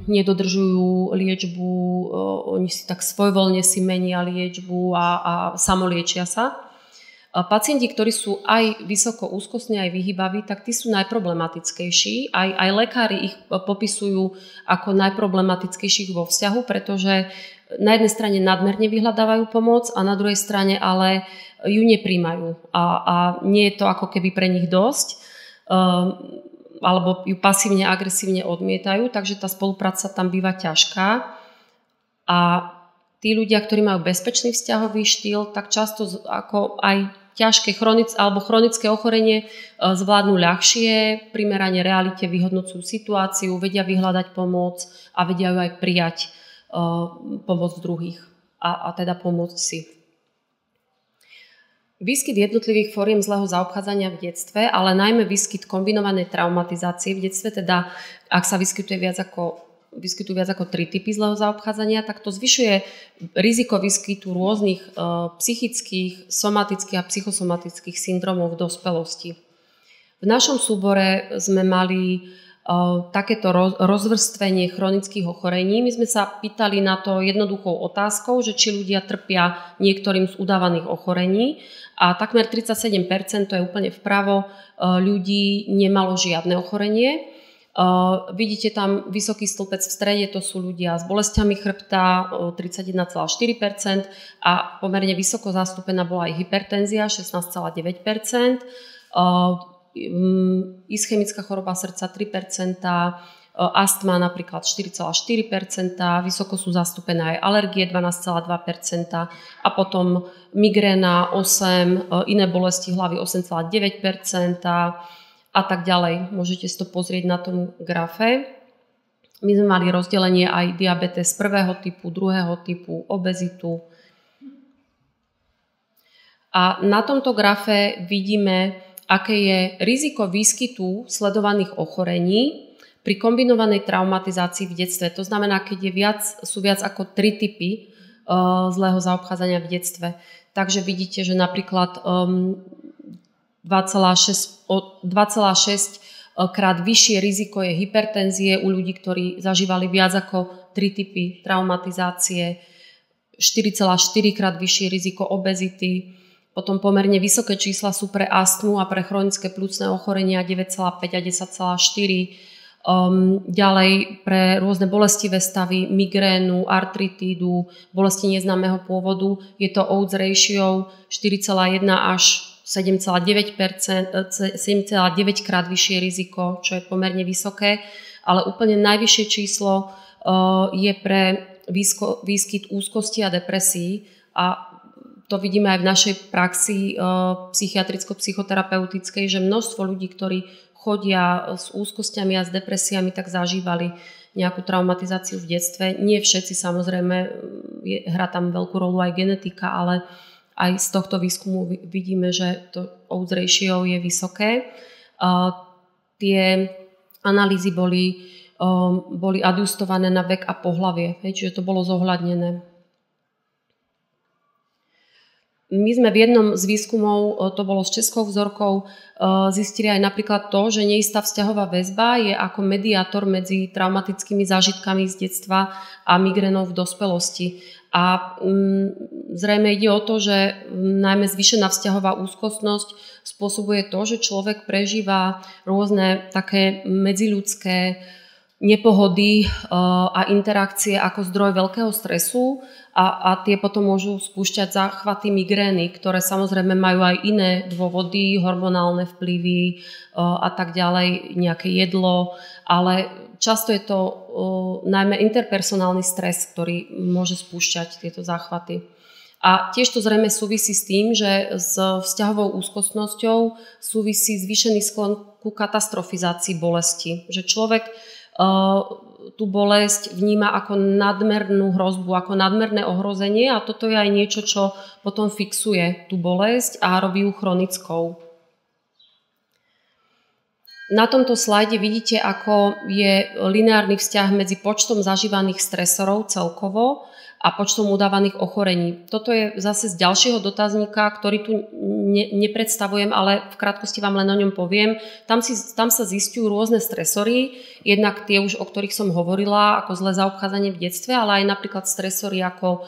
nedodržujú liečbu, e, oni si tak svojvoľne si menia liečbu a, a samoliečia sa. Pacienti, ktorí sú aj vysoko úzkostní, aj vyhybaví, tak tí sú najproblematickejší. Aj, aj lekári ich popisujú ako najproblematickejších vo vzťahu, pretože na jednej strane nadmerne vyhľadávajú pomoc a na druhej strane ale ju nepríjmajú. A, a nie je to ako keby pre nich dosť, alebo ju pasívne, agresívne odmietajú, takže tá spolupráca tam býva ťažká. A tí ľudia, ktorí majú bezpečný vzťahový štýl, tak často ako aj ťažké chronic, alebo chronické ochorenie e, zvládnu ľahšie, primerane realite vyhodnocujú situáciu, vedia vyhľadať pomoc a vedia ju aj prijať e, pomoc druhých a, a teda pomôcť si. Výskyt jednotlivých fóriem zlého zaobchádzania v detstve, ale najmä výskyt kombinovanej traumatizácie v detstve, teda ak sa vyskytuje viac ako vyskytujú viac ako tri typy zlého zaobchádzania, tak to zvyšuje riziko výskytu rôznych psychických, somatických a psychosomatických syndromov v dospelosti. V našom súbore sme mali takéto rozvrstvenie chronických ochorení. My sme sa pýtali na to jednoduchou otázkou, že či ľudia trpia niektorým z udávaných ochorení a takmer 37%, to je úplne vpravo, ľudí nemalo žiadne ochorenie. Vidíte tam vysoký stĺpec v strede, to sú ľudia s bolestiami chrbta 31,4% a pomerne vysoko zastúpená bola aj hypertenzia 16,9%. Mm, ischemická choroba srdca 3%, astma napríklad 4,4%, vysoko sú zastúpené aj alergie 12,2% a potom migréna 8, iné bolesti hlavy 8,9% a tak ďalej. Môžete si to pozrieť na tom grafe. My sme mali rozdelenie aj diabetes prvého typu, druhého typu, obezitu. A na tomto grafe vidíme aké je riziko výskytu sledovaných ochorení pri kombinovanej traumatizácii v detstve. To znamená, keď je viac, sú viac ako tri typy uh, zlého zaobchádzania v detstve. Takže vidíte, že napríklad um, 2,6 krát vyššie riziko je hypertenzie u ľudí, ktorí zažívali viac ako tri typy traumatizácie, 4,4 krát vyššie riziko obezity, potom pomerne vysoké čísla sú pre astmu a pre chronické plúcne ochorenia 9,5 a 10,4. Um, ďalej pre rôzne bolestivé stavy, migrénu, artritídu, bolesti neznámeho pôvodu je to odds ratio 4,1 až 7,9% 7,9 krát vyššie riziko, čo je pomerne vysoké, ale úplne najvyššie číslo uh, je pre výskyt úzkosti a depresí a to vidíme aj v našej praxi eh, psychiatricko-psychoterapeutickej, že množstvo ľudí, ktorí chodia s úzkosťami a s depresiami, tak zažívali nejakú traumatizáciu v detstve. Nie všetci samozrejme, je, hrá tam veľkú rolu aj genetika, ale aj z tohto výskumu vidíme, že to odds ratio je vysoké. Uh, tie analýzy boli, um, boli adjustované na vek a pohlavie, čiže to bolo zohľadnené. My sme v jednom z výskumov, e, to bolo s českou vzorkou, e, zistili aj napríklad to, že neistá vzťahová väzba je ako mediátor medzi traumatickými zážitkami z detstva a migrénou v dospelosti. A mm, zrejme ide o to, že mm, najmä zvýšená vzťahová úzkostnosť spôsobuje to, že človek prežíva rôzne také medziľudské nepohody e, a interakcie ako zdroj veľkého stresu a, a tie potom môžu spúšťať záchvaty migrény, ktoré samozrejme majú aj iné dôvody, hormonálne vplyvy e, a tak ďalej, nejaké jedlo, ale často je to e, najmä interpersonálny stres, ktorý môže spúšťať tieto záchvaty. A tiež to zrejme súvisí s tým, že s vzťahovou úzkostnosťou súvisí zvýšený sklon ku katastrofizácii bolesti. Že človek tú bolesť vníma ako nadmernú hrozbu, ako nadmerné ohrozenie a toto je aj niečo, čo potom fixuje tú bolesť a robí ju chronickou. Na tomto slajde vidíte, ako je lineárny vzťah medzi počtom zažívaných stresorov celkovo a počtom udávaných ochorení. Toto je zase z ďalšieho dotazníka, ktorý tu ne, nepredstavujem, ale v krátkosti vám len o ňom poviem. Tam, si, tam sa zistujú rôzne stresory, jednak tie už, o ktorých som hovorila, ako zlé zaobchádzanie v detstve, ale aj napríklad stresory ako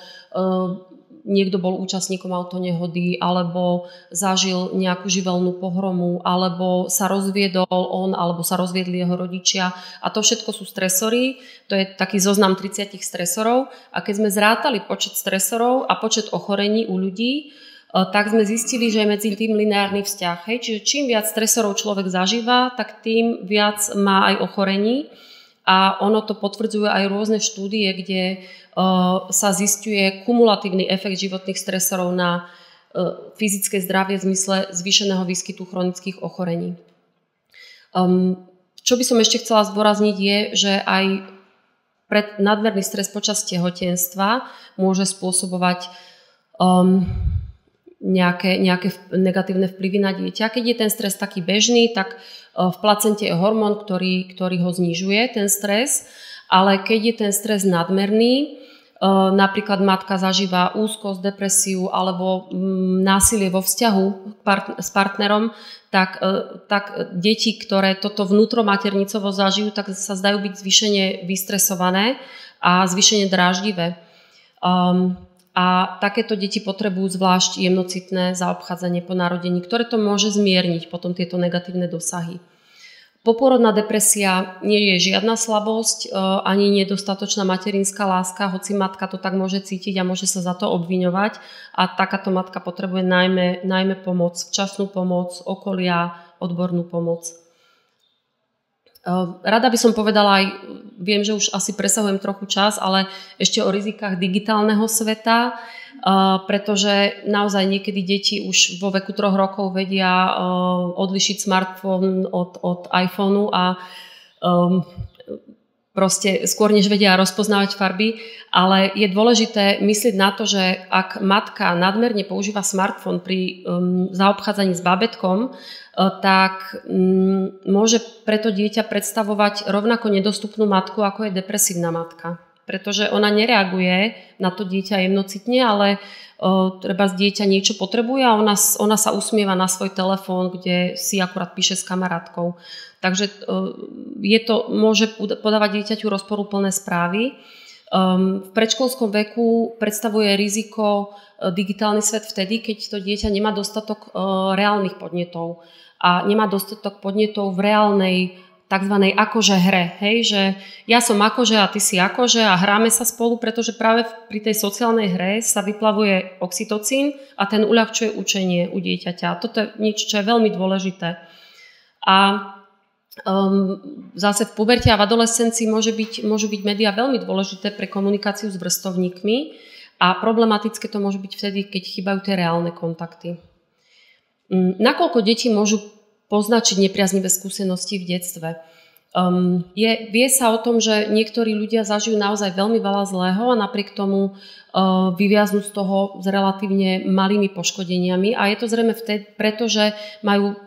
niekto bol účastníkom autonehody, alebo zažil nejakú živelnú pohromu, alebo sa rozviedol on, alebo sa rozviedli jeho rodičia. A to všetko sú stresory. To je taký zoznam 30 stresorov. A keď sme zrátali počet stresorov a počet ochorení u ľudí, e, tak sme zistili, že je medzi tým lineárny vzťah. Hej? Čiže čím viac stresorov človek zažíva, tak tým viac má aj ochorení. A ono to potvrdzujú aj rôzne štúdie, kde sa zistuje kumulatívny efekt životných stresorov na fyzické zdravie v zmysle zvýšeného výskytu chronických ochorení. Čo by som ešte chcela zdôrazniť je, že aj pred nadmerný stres počas tehotenstva môže spôsobovať um, nejaké, nejaké negatívne vplyvy na dieťa. Keď je ten stres taký bežný, tak v placente je hormón, ktorý, ktorý ho znižuje, ten stres ale keď je ten stres nadmerný, napríklad matka zažíva úzkosť, depresiu alebo mm, násilie vo vzťahu s partnerom, tak, tak deti, ktoré toto vnútromaternicovo zažijú, tak sa zdajú byť zvyšene vystresované a zvyšene dráždivé. Um, a takéto deti potrebujú zvlášť jemnocitné zaobchádzanie po narodení, ktoré to môže zmierniť potom tieto negatívne dosahy. Poporodná depresia nie je žiadna slabosť, e, ani nedostatočná materinská láska, hoci matka to tak môže cítiť a môže sa za to obviňovať. A takáto matka potrebuje najmä, najmä pomoc, včasnú pomoc, okolia, odbornú pomoc. Ehm, rada by som povedala aj, viem, že už asi presahujem trochu čas, ale ešte o rizikách digitálneho sveta, ehm, pretože naozaj niekedy deti už vo veku troch rokov vedia ehm, odlišiť smartfón od, od iPhoneu a proste skôr než vedia rozpoznávať farby, ale je dôležité myslieť na to, že ak matka nadmerne používa smartfón pri um, zaobchádzaní s babetkom, tak mm, môže preto dieťa predstavovať rovnako nedostupnú matku, ako je depresívna matka. Pretože ona nereaguje na to dieťa jemnocitne, ale uh, treba z dieťa niečo potrebuje a ona, ona sa usmieva na svoj telefón, kde si akurát píše s kamarátkou. Takže uh, je to, môže podávať dieťaťu rozporúplné správy. Um, v predškolskom veku predstavuje riziko digitálny svet vtedy, keď to dieťa nemá dostatok reálnych podnetov a nemá dostatok podnetov v reálnej tzv. akože hre. Hej, že ja som akože a ty si akože a hráme sa spolu, pretože práve pri tej sociálnej hre sa vyplavuje oxytocín a ten uľahčuje učenie u dieťaťa. Toto je niečo, čo je veľmi dôležité. A um, zase v puberte a v adolescencii môže byť, môžu byť médiá veľmi dôležité pre komunikáciu s vrstovníkmi a problematické to môže byť vtedy, keď chýbajú tie reálne kontakty. Mm, nakoľko deti môžu poznačiť nepriaznivé skúsenosti v detstve? Um, je, vie sa o tom, že niektorí ľudia zažijú naozaj veľmi veľa zlého a napriek tomu uh, vyviaznú z toho s relatívne malými poškodeniami. A je to zrejme vtedy, pretože majú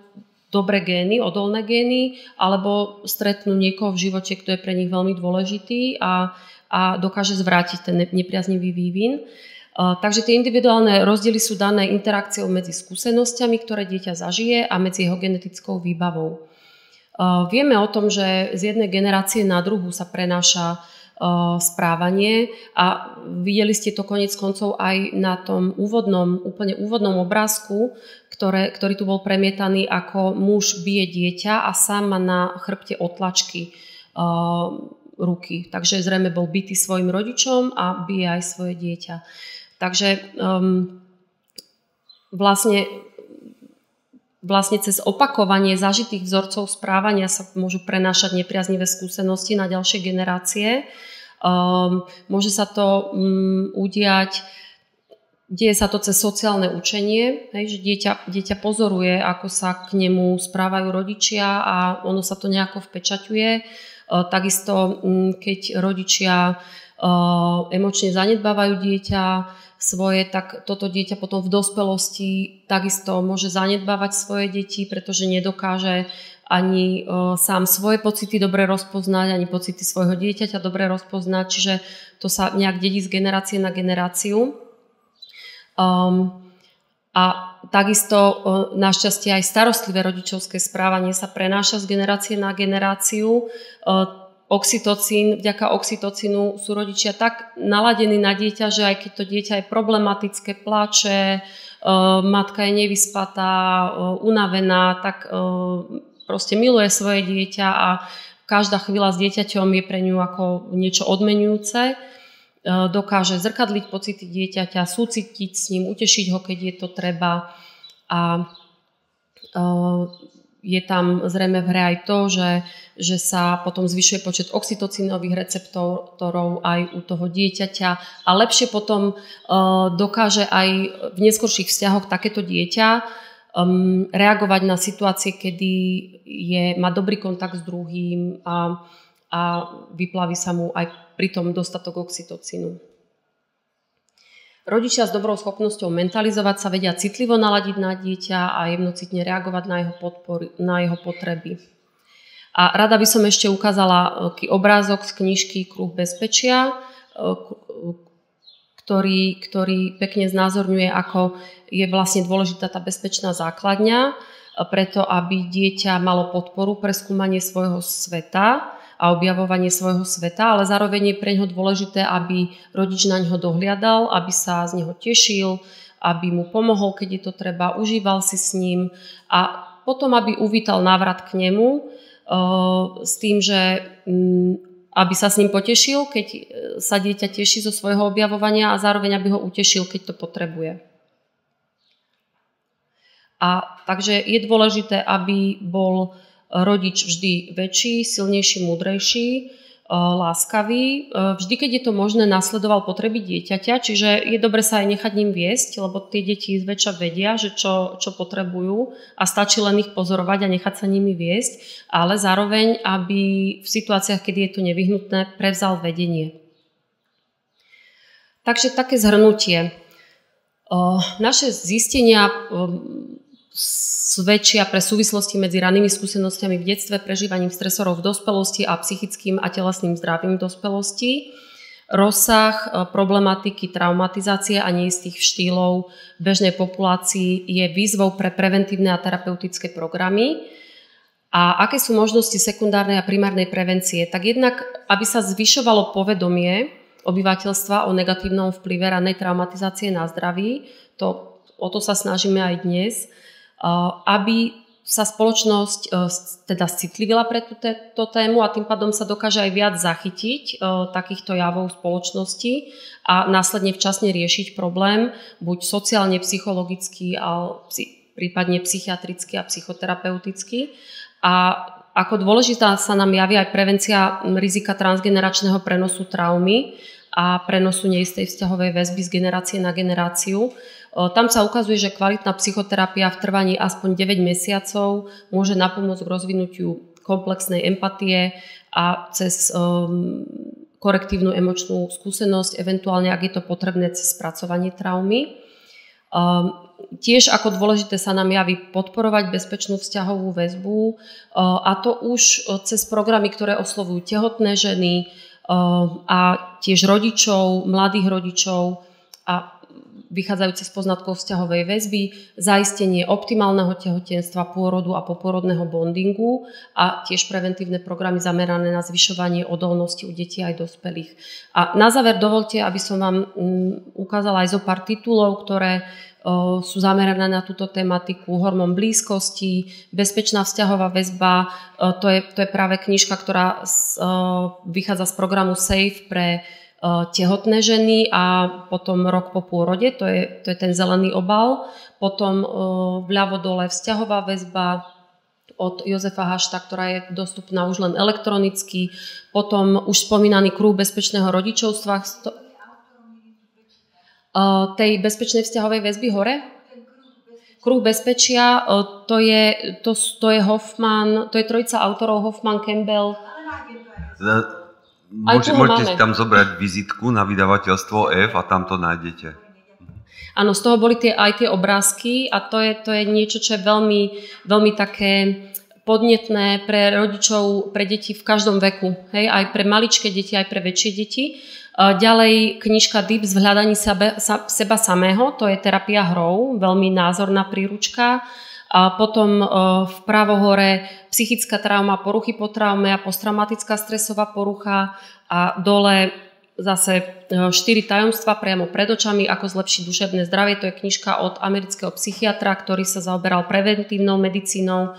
dobré gény, odolné gény, alebo stretnú niekoho v živote, kto je pre nich veľmi dôležitý a, a dokáže zvrátiť ten nepriaznivý vývin. Takže tie individuálne rozdiely sú dané interakciou medzi skúsenosťami, ktoré dieťa zažije a medzi jeho genetickou výbavou. Vieme o tom, že z jednej generácie na druhú sa prenáša správanie a videli ste to konec koncov aj na tom úvodnom, úplne úvodnom obrázku, ktoré, ktorý tu bol premietaný, ako muž bije dieťa a sám má na chrbte otlačky ruky. Takže zrejme bol bytý svojim rodičom a bije aj svoje dieťa. Takže um, vlastne, vlastne cez opakovanie zažitých vzorcov správania sa môžu prenášať nepriaznivé skúsenosti na ďalšie generácie. Um, môže sa to um, udiať Deje sa to cez sociálne učenie, hej, že dieťa, dieťa pozoruje, ako sa k nemu správajú rodičia a ono sa to nejako vpečaťuje. E, takisto, keď rodičia e, emočne zanedbávajú dieťa, svoje, tak toto dieťa potom v dospelosti takisto môže zanedbávať svoje deti, pretože nedokáže ani o, sám svoje pocity dobre rozpoznať, ani pocity svojho dieťaťa dobre rozpoznať, čiže to sa nejak dedí z generácie na generáciu. Um, a takisto o, našťastie aj starostlivé rodičovské správanie sa prenáša z generácie na generáciu. Oxytocín, vďaka oxytocínu sú rodičia tak naladení na dieťa, že aj keď to dieťa je problematické, plače, e, matka je nevyspatá, e, unavená, tak e, proste miluje svoje dieťa a každá chvíľa s dieťaťom je pre ňu ako niečo odmenujúce. Dokáže zrkadliť pocity dieťaťa, súcitiť s ním, utešiť ho, keď je to treba a je tam zrejme v hre aj to, že, že sa potom zvyšuje počet oxytocinových receptorov aj u toho dieťaťa a lepšie potom uh, dokáže aj v neskorších vzťahoch takéto dieťa reagovať na situácie, kedy je, má dobrý kontakt s druhým a, a vyplaví sa mu aj pritom dostatok oxytocínu. Rodičia s dobrou schopnosťou mentalizovať sa vedia citlivo naladiť na dieťa a jemnocitne reagovať na jeho, podpory, na jeho potreby. A rada by som ešte ukázala obrázok z knižky Kruh bezpečia, ktorý, ktorý pekne znázorňuje, ako je vlastne dôležitá tá bezpečná základňa, preto aby dieťa malo podporu pre skúmanie svojho sveta a objavovanie svojho sveta, ale zároveň je pre ňo dôležité, aby rodič na ňo dohliadal, aby sa z neho tešil, aby mu pomohol, keď je to treba, užíval si s ním a potom, aby uvítal návrat k nemu uh, s tým, že um, aby sa s ním potešil, keď e, sa dieťa teší zo svojho objavovania a zároveň aby ho utešil, keď to potrebuje. A takže je dôležité, aby bol rodič vždy väčší, silnejší, múdrejší, Eh, láskavý. Eh, vždy, keď je to možné, nasledoval potreby dieťaťa, čiže je dobre sa aj nechať ním viesť, lebo tie deti zväčša vedia, že čo, čo potrebujú a stačí len ich pozorovať a nechať sa nimi viesť, ale zároveň, aby v situáciách, kedy je to nevyhnutné, prevzal vedenie. Takže také zhrnutie. Eh, naše zistenia svedčia pre súvislosti medzi ranými skúsenostiami v detstve, prežívaním stresorov v dospelosti a psychickým a telesným zdravím v dospelosti. Rozsah e, problematiky traumatizácie a neistých štýlov v bežnej populácii je výzvou pre preventívne a terapeutické programy. A aké sú možnosti sekundárnej a primárnej prevencie? Tak jednak, aby sa zvyšovalo povedomie obyvateľstva o negatívnom vplyve ranej traumatizácie na zdraví, to, o to sa snažíme aj dnes, aby sa spoločnosť eh, teda citlivila pre túto tému a tým pádom sa dokáže aj viac zachytiť eh, takýchto javov spoločnosti a následne včasne riešiť problém, buď sociálne, psychologicky, ale prípadne psychiatricky a psychoterapeuticky. A ako dôležitá sa nám javí aj prevencia rizika transgeneračného prenosu traumy a prenosu neistej vzťahovej väzby z generácie na generáciu, tam sa ukazuje, že kvalitná psychoterapia v trvaní aspoň 9 mesiacov môže napomôcť k rozvinutiu komplexnej empatie a cez um, korektívnu emočnú skúsenosť, eventuálne ak je to potrebné cez spracovanie traumy. Um, tiež ako dôležité sa nám javí podporovať bezpečnú vzťahovú väzbu a to už cez programy, ktoré oslovujú tehotné ženy a tiež rodičov, mladých rodičov a vychádzajúce z poznatkov vzťahovej väzby, zaistenie optimálneho tehotenstva, pôrodu a poporodného bondingu a tiež preventívne programy zamerané na zvyšovanie odolnosti u detí aj dospelých. A na záver dovolte, aby som vám mm, ukázala aj zo pár titulov, ktoré sú zamerané na túto tematiku, hormón blízkosti, bezpečná vzťahová väzba, to je, to je práve knižka, ktorá vychádza z programu SAFE pre tehotné ženy a potom rok po pôrode, to je, to je ten zelený obal. Potom eh, vľavo dole vzťahová väzba od Jozefa Hašta, ktorá je dostupná už len elektronicky. Potom už spomínaný kruh bezpečného rodičovstva. Eh, tej bezpečnej vzťahovej väzby hore? Kruh bezpečia, to je, to, to je Hoffman, to je trojica autorov Hoffman, Campbell. Môže, môžete si tam zobrať vizitku na vydavateľstvo F a tam to nájdete. Áno, z toho boli tie, aj tie obrázky a to je, to je niečo, čo je veľmi, veľmi také podnetné pre rodičov, pre deti v každom veku. Hej? Aj pre maličké deti, aj pre väčšie deti. Ďalej knižka Deep z hľadaní sebe, sa, seba samého, to je terapia hrou, veľmi názorná príručka. A potom vpravo hore psychická trauma, poruchy po traume a posttraumatická stresová porucha a dole zase štyri tajomstva priamo pred očami, ako zlepšiť duševné zdravie. To je knižka od amerického psychiatra, ktorý sa zaoberal preventívnou medicínou.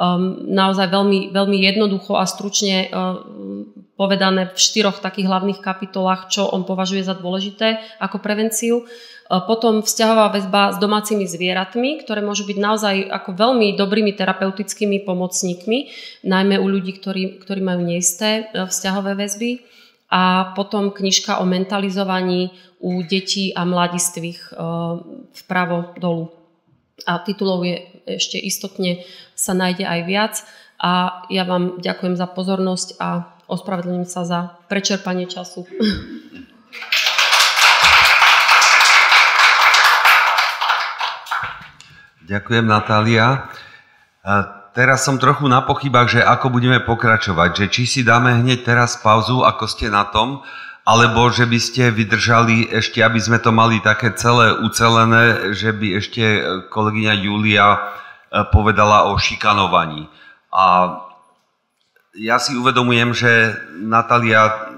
Um, naozaj veľmi, veľmi jednoducho a stručne um, povedané v štyroch takých hlavných kapitolách, čo on považuje za dôležité ako prevenciu. Potom vzťahová väzba s domácimi zvieratmi, ktoré môžu byť naozaj ako veľmi dobrými terapeutickými pomocníkmi, najmä u ľudí, ktorí, ktorí majú neisté vzťahové väzby. A potom knižka o mentalizovaní u detí a mladistvých vpravo dolu. A titulov je ešte istotne sa nájde aj viac. A ja vám ďakujem za pozornosť a ospravedlňujem sa za prečerpanie času. Ďakujem, Natália. teraz som trochu na pochybách, že ako budeme pokračovať, že či si dáme hneď teraz pauzu, ako ste na tom, alebo že by ste vydržali ešte, aby sme to mali také celé ucelené, že by ešte kolegyňa Julia e, povedala o šikanovaní. A ja si uvedomujem, že Natalia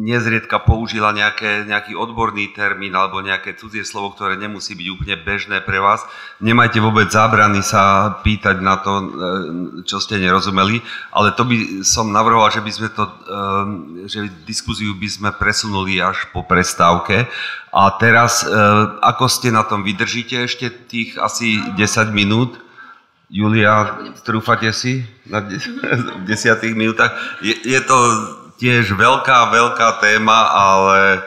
nezriedka použila nejaké, nejaký odborný termín alebo nejaké cudzie slovo, ktoré nemusí byť úplne bežné pre vás. Nemajte vôbec zábrany sa pýtať na to, e, čo ste nerozumeli, ale to by som navrhoval, že by sme to, e, že diskuziu by sme presunuli až po prestávke. A teraz, e, ako ste na tom, vydržíte ešte tých asi 10 minút? Julia, trúfate si na (laughs) desiatých minútach? Je, je to tiež veľká, veľká téma, ale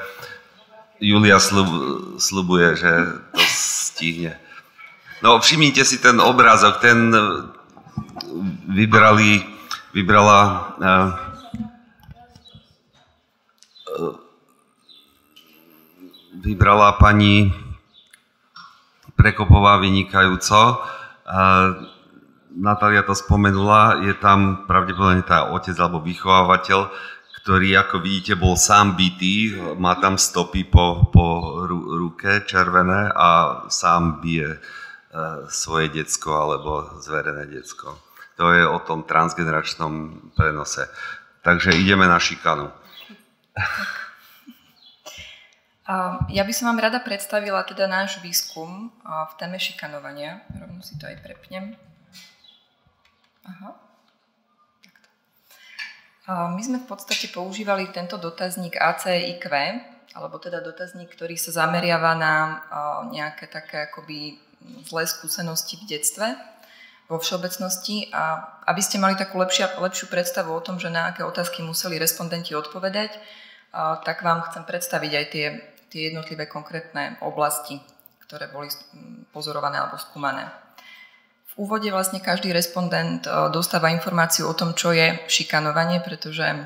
Julia slub, slubuje, že to stihne. No všimnite si ten obrázok, ten vybrali, vybrala uh, vybrala pani Prekopová vynikajúco. Natália to spomenula, je tam pravdepodobne tá otec alebo vychovávateľ, ktorý, ako vidíte, bol sám bytý, má tam stopy po, po ruke červené a sám bije e, svoje decko alebo zverené decko. To je o tom transgeneračnom prenose. Takže ideme na šikanu. (laughs) Ja by som vám rada predstavila teda náš výskum v téme šikanovania. Rovno si to aj prepnem. Aha. My sme v podstate používali tento dotazník ACIQ, alebo teda dotazník, ktorý sa zameriava na nejaké také akoby zlé skúsenosti v detstve vo všeobecnosti a aby ste mali takú lepšia, lepšiu predstavu o tom, že na aké otázky museli respondenti odpovedať, tak vám chcem predstaviť aj tie, tie jednotlivé konkrétne oblasti, ktoré boli pozorované alebo skúmané. V úvode vlastne každý respondent e, dostáva informáciu o tom, čo je šikanovanie, pretože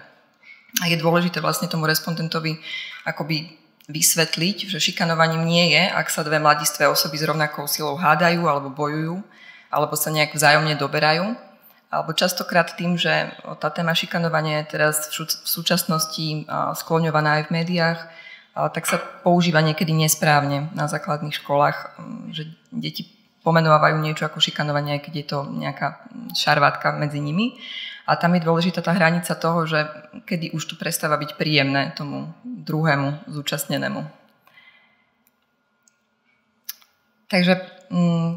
je dôležité vlastne tomu respondentovi akoby vysvetliť, že šikanovaním nie je, ak sa dve mladistvé osoby s rovnakou silou hádajú alebo bojujú, alebo sa nejak vzájomne doberajú. Alebo častokrát tým, že tá téma šikanovania je teraz v súčasnosti e, skloňovaná aj v médiách, tak sa používa niekedy nesprávne na základných školách, že deti pomenovávajú niečo ako šikanovanie, aj keď je to nejaká šarvátka medzi nimi. A tam je dôležitá tá hranica toho, že kedy už to prestáva byť príjemné tomu druhému zúčastnenému. Takže mm,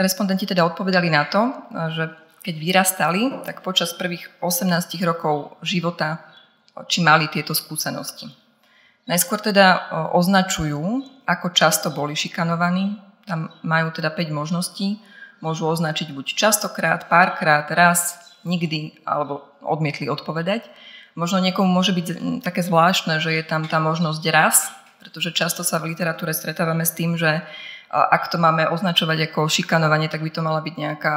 respondenti teda odpovedali na to, že keď vyrastali, tak počas prvých 18 rokov života či mali tieto skúsenosti. Najskôr teda označujú, ako často boli šikanovaní, tam majú teda 5 možností. Môžu označiť buď častokrát, párkrát, raz, nikdy, alebo odmietli odpovedať. Možno niekomu môže byť také zvláštne, že je tam tá možnosť raz, pretože často sa v literatúre stretávame s tým, že ak to máme označovať ako šikanovanie, tak by to mala byť nejaká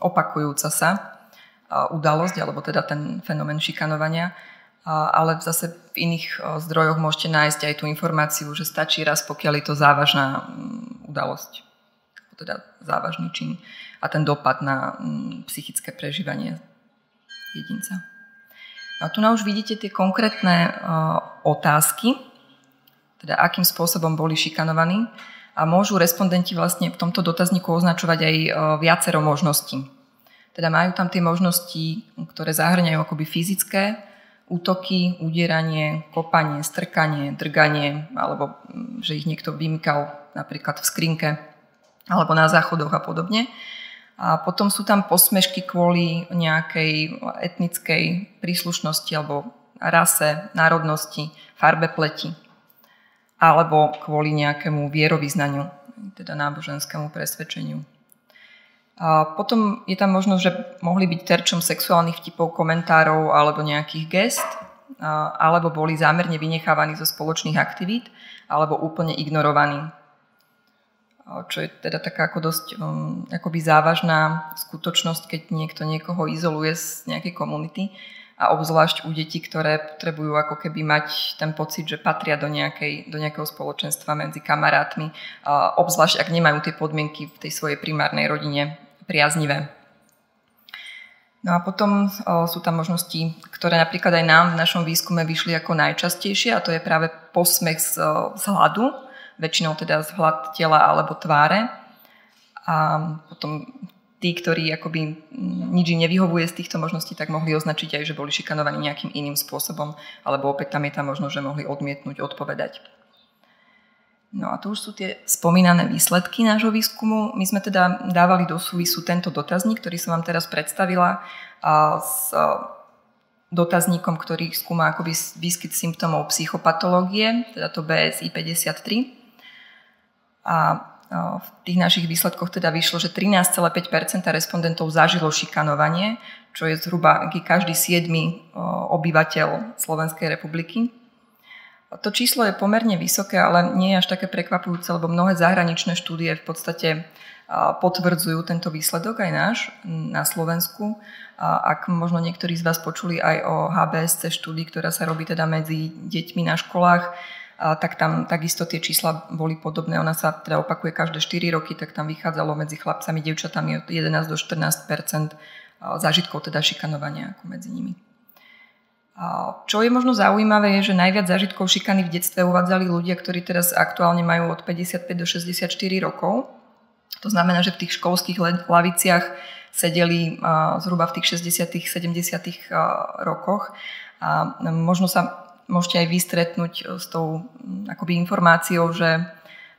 opakujúca sa udalosť, alebo teda ten fenomén šikanovania ale zase v iných zdrojoch môžete nájsť aj tú informáciu, že stačí raz, pokiaľ je to závažná mm, udalosť, teda závažný čin a ten dopad na mm, psychické prežívanie jedinca. A tu na už vidíte tie konkrétne otázky, teda akým spôsobom boli šikanovaní a môžu respondenti vlastne v tomto dotazníku označovať aj viacero možností. Teda majú tam tie možnosti, ktoré zahrňajú akoby fyzické, útoky, udieranie, kopanie, strkanie, drganie, alebo mm, že ich niekto vymykal napríklad v skrinke alebo na záchodoch a podobne. A potom sú tam posmešky kvôli nejakej etnickej príslušnosti alebo rase, národnosti, farbe pleti alebo kvôli nejakému vierovýznaniu, teda náboženskému presvedčeniu. Potom je tam možnosť, že mohli byť terčom sexuálnych vtipov, komentárov alebo nejakých gest, alebo boli zámerne vynechávaní zo spoločných aktivít, alebo úplne ignorovaní. Čo je teda taká ako dosť um, akoby závažná skutočnosť, keď niekto niekoho izoluje z nejakej komunity a obzvlášť u detí, ktoré potrebujú ako keby mať ten pocit, že patria do, nejakej, do nejakého spoločenstva medzi kamarátmi, obzvlášť ak nemajú tie podmienky v tej svojej primárnej rodine priaznivé. No a potom o, sú tam možnosti, ktoré napríklad aj nám v našom výskume vyšli ako najčastejšie a to je práve posmech z, z hladu, väčšinou teda z hlad tela alebo tváre. A potom tí, ktorí akoby nič nevyhovuje z týchto možností, tak mohli označiť aj, že boli šikanovaní nejakým iným spôsobom, alebo opäť tam je tam možno, že mohli odmietnúť, odpovedať. No a to už sú tie spomínané výsledky nášho výskumu. My sme teda dávali do súvisu tento dotazník, ktorý som vám teraz predstavila s dotazníkom, ktorý skúma akoby výskyt symptómov psychopatológie, teda to BSI 53. A v tých našich výsledkoch teda vyšlo, že 13,5% respondentov zažilo šikanovanie, čo je zhruba každý siedmy obyvateľ Slovenskej republiky. To číslo je pomerne vysoké, ale nie je až také prekvapujúce, lebo mnohé zahraničné štúdie v podstate potvrdzujú tento výsledok aj náš na Slovensku. Ak možno niektorí z vás počuli aj o HBSC štúdii, ktorá sa robí teda medzi deťmi na školách, tak tam takisto tie čísla boli podobné. Ona sa teda opakuje každé 4 roky, tak tam vychádzalo medzi chlapcami, devčatami od 11 do 14% zážitkov teda šikanovania ako medzi nimi. Čo je možno zaujímavé, je, že najviac zážitkov šikany v detstve uvádzali ľudia, ktorí teraz aktuálne majú od 55 do 64 rokov. To znamená, že v tých školských laviciach sedeli zhruba v tých 60 70 rokoch. A možno sa môžete aj vystretnúť s tou akoby informáciou, že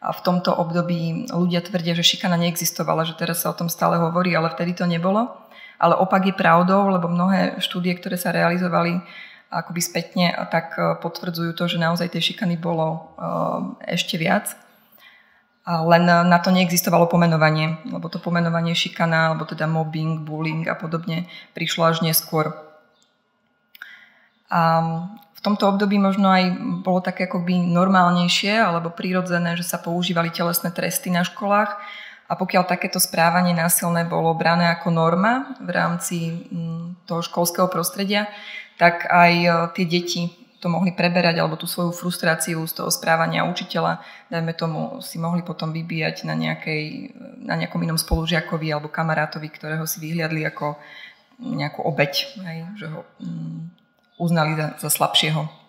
v tomto období ľudia tvrdia, že šikana neexistovala, že teraz sa o tom stále hovorí, ale vtedy to nebolo. Ale opak je pravdou, lebo mnohé štúdie, ktoré sa realizovali akoby spätne, tak e, potvrdzujú to, že naozaj tej šikany bolo e, ešte viac. Len na to neexistovalo pomenovanie, lebo to pomenovanie šikana, alebo teda mobbing, bullying a podobne prišlo až neskôr. A v tomto období možno aj bolo také akoby normálnejšie alebo prirodzené, že sa používali telesné tresty na školách a pokiaľ takéto správanie násilné bolo brané ako norma v rámci mm, toho školského prostredia, tak aj e, tie deti to mohli preberať alebo tú svoju frustráciu z toho správania učiteľa, dajme tomu, si mohli potom vybíjať na, nejakej, na nejakom inom spolužiakovi alebo kamarátovi, ktorého si vyhliadli ako nejakú obeď, hej, že ho mm, uznali za, za slabšieho.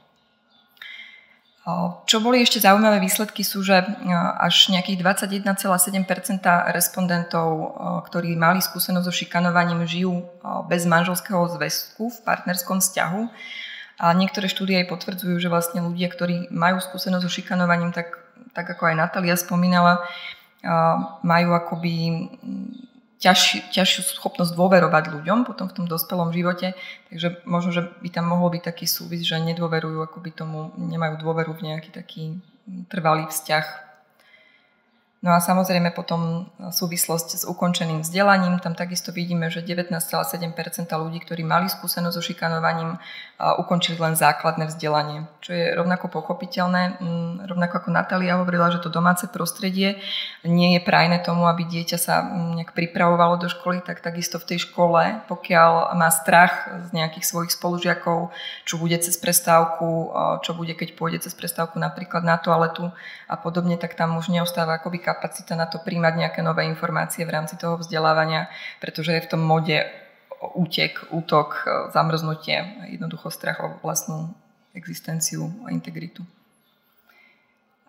Čo boli ešte zaujímavé výsledky sú, že až nejakých 21,7 respondentov, ktorí mali skúsenosť so šikanovaním, žijú bez manželského zväzku v partnerskom vzťahu. A niektoré štúdie aj potvrdzujú, že vlastne ľudia, ktorí majú skúsenosť so šikanovaním, tak, tak ako aj Natália spomínala, majú akoby ťaž, ťažšiu schopnosť dôverovať ľuďom potom v tom dospelom živote. Takže možno, že by tam mohol byť taký súvis, že nedôverujú, ako by tomu, nemajú dôveru v nejaký taký trvalý vzťah No a samozrejme potom súvislosť s ukončeným vzdelaním. Tam takisto vidíme, že 19,7% ľudí, ktorí mali skúsenosť so šikanovaním, ukončili len základné vzdelanie. Čo je rovnako pochopiteľné. Mm, rovnako ako Natália hovorila, že to domáce prostredie nie je prajné tomu, aby dieťa sa mm, nejak pripravovalo do školy, tak takisto v tej škole, pokiaľ má strach z nejakých svojich spolužiakov, čo bude cez prestávku, čo bude, keď pôjde cez prestávku napríklad na toaletu a podobne, tak tam už neostáva akoby kapacita na to príjmať nejaké nové informácie v rámci toho vzdelávania, pretože je v tom mode útek, útok, zamrznutie, jednoducho strach o vlastnú existenciu a integritu.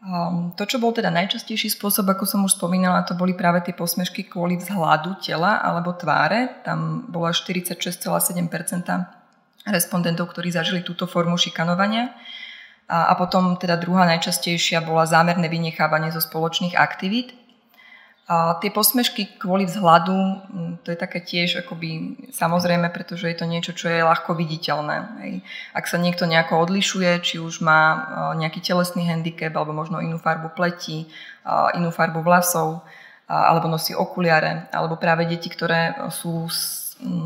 Um, to, čo bol teda najčastejší spôsob, ako som už spomínala, to boli práve tie posmešky kvôli vzhľadu tela alebo tváre. Tam bola 46,7% respondentov, ktorí zažili túto formu šikanovania. A, a potom teda druhá najčastejšia bola zámerné vynechávanie zo spoločných aktivít. A tie posmešky kvôli vzhľadu, to je také tiež akoby samozrejme, pretože je to niečo, čo je ľahko viditeľné. Hej. Ak sa niekto nejako odlišuje, či už má nejaký telesný handicap, alebo možno inú farbu pleti, inú farbu vlasov, alebo nosí okuliare, alebo práve deti, ktoré sú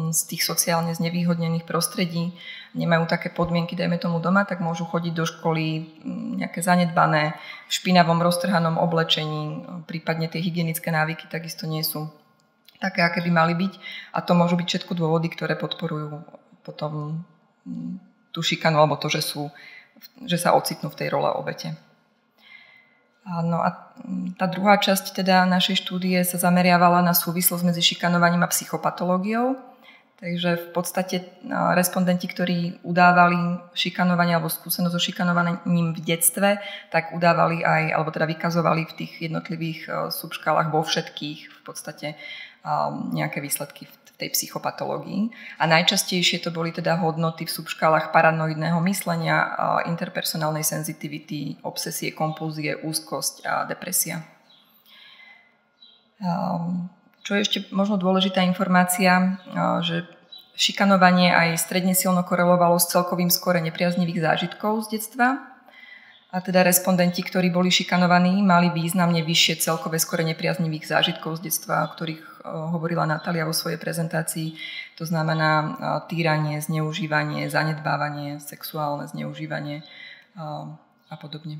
z tých sociálne znevýhodnených prostredí, nemajú také podmienky, dajme tomu doma, tak môžu chodiť do školy nejaké zanedbané, v špinavom, roztrhanom oblečení, prípadne tie hygienické návyky takisto nie sú také, aké by mali byť. A to môžu byť všetko dôvody, ktoré podporujú potom tú šikanu alebo to, že, sú, že sa ocitnú v tej role obete. No a tá druhá časť teda našej štúdie sa zameriavala na súvislosť medzi šikanovaním a psychopatológiou. Takže v podstate respondenti, ktorí udávali šikanovanie alebo skúsenosť so šikanovaním v detstve, tak udávali aj, alebo teda vykazovali v tých jednotlivých subškálach vo všetkých v podstate nejaké výsledky v tej psychopatológii. A najčastejšie to boli teda hodnoty v subškálach paranoidného myslenia, interpersonálnej senzitivity, obsesie, kompulzie, úzkosť a depresia. Čo je ešte možno dôležitá informácia, že šikanovanie aj stredne silno korelovalo s celkovým skore nepriaznivých zážitkov z detstva. A teda respondenti, ktorí boli šikanovaní, mali významne vyššie celkové skore nepriaznivých zážitkov z detstva, o ktorých hovorila Natália vo svojej prezentácii. To znamená týranie, zneužívanie, zanedbávanie, sexuálne zneužívanie a podobne.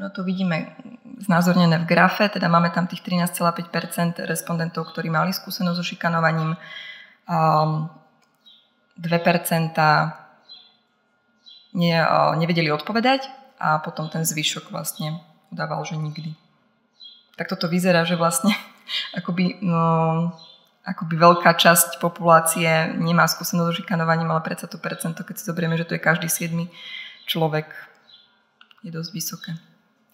Tu to vidíme znázornené v grafe, teda máme tam tých 13,5% respondentov, ktorí mali skúsenosť so šikanovaním, 2 ne, nevedeli odpovedať a potom ten zvyšok vlastne udával, že nikdy. Tak toto vyzerá, že vlastne (laughs) akoby, no, akoby veľká časť populácie nemá skúsenosť so šikanovaním, ale predsa to percento, keď si zoberieme, že to je každý siedmy človek, je dosť vysoké.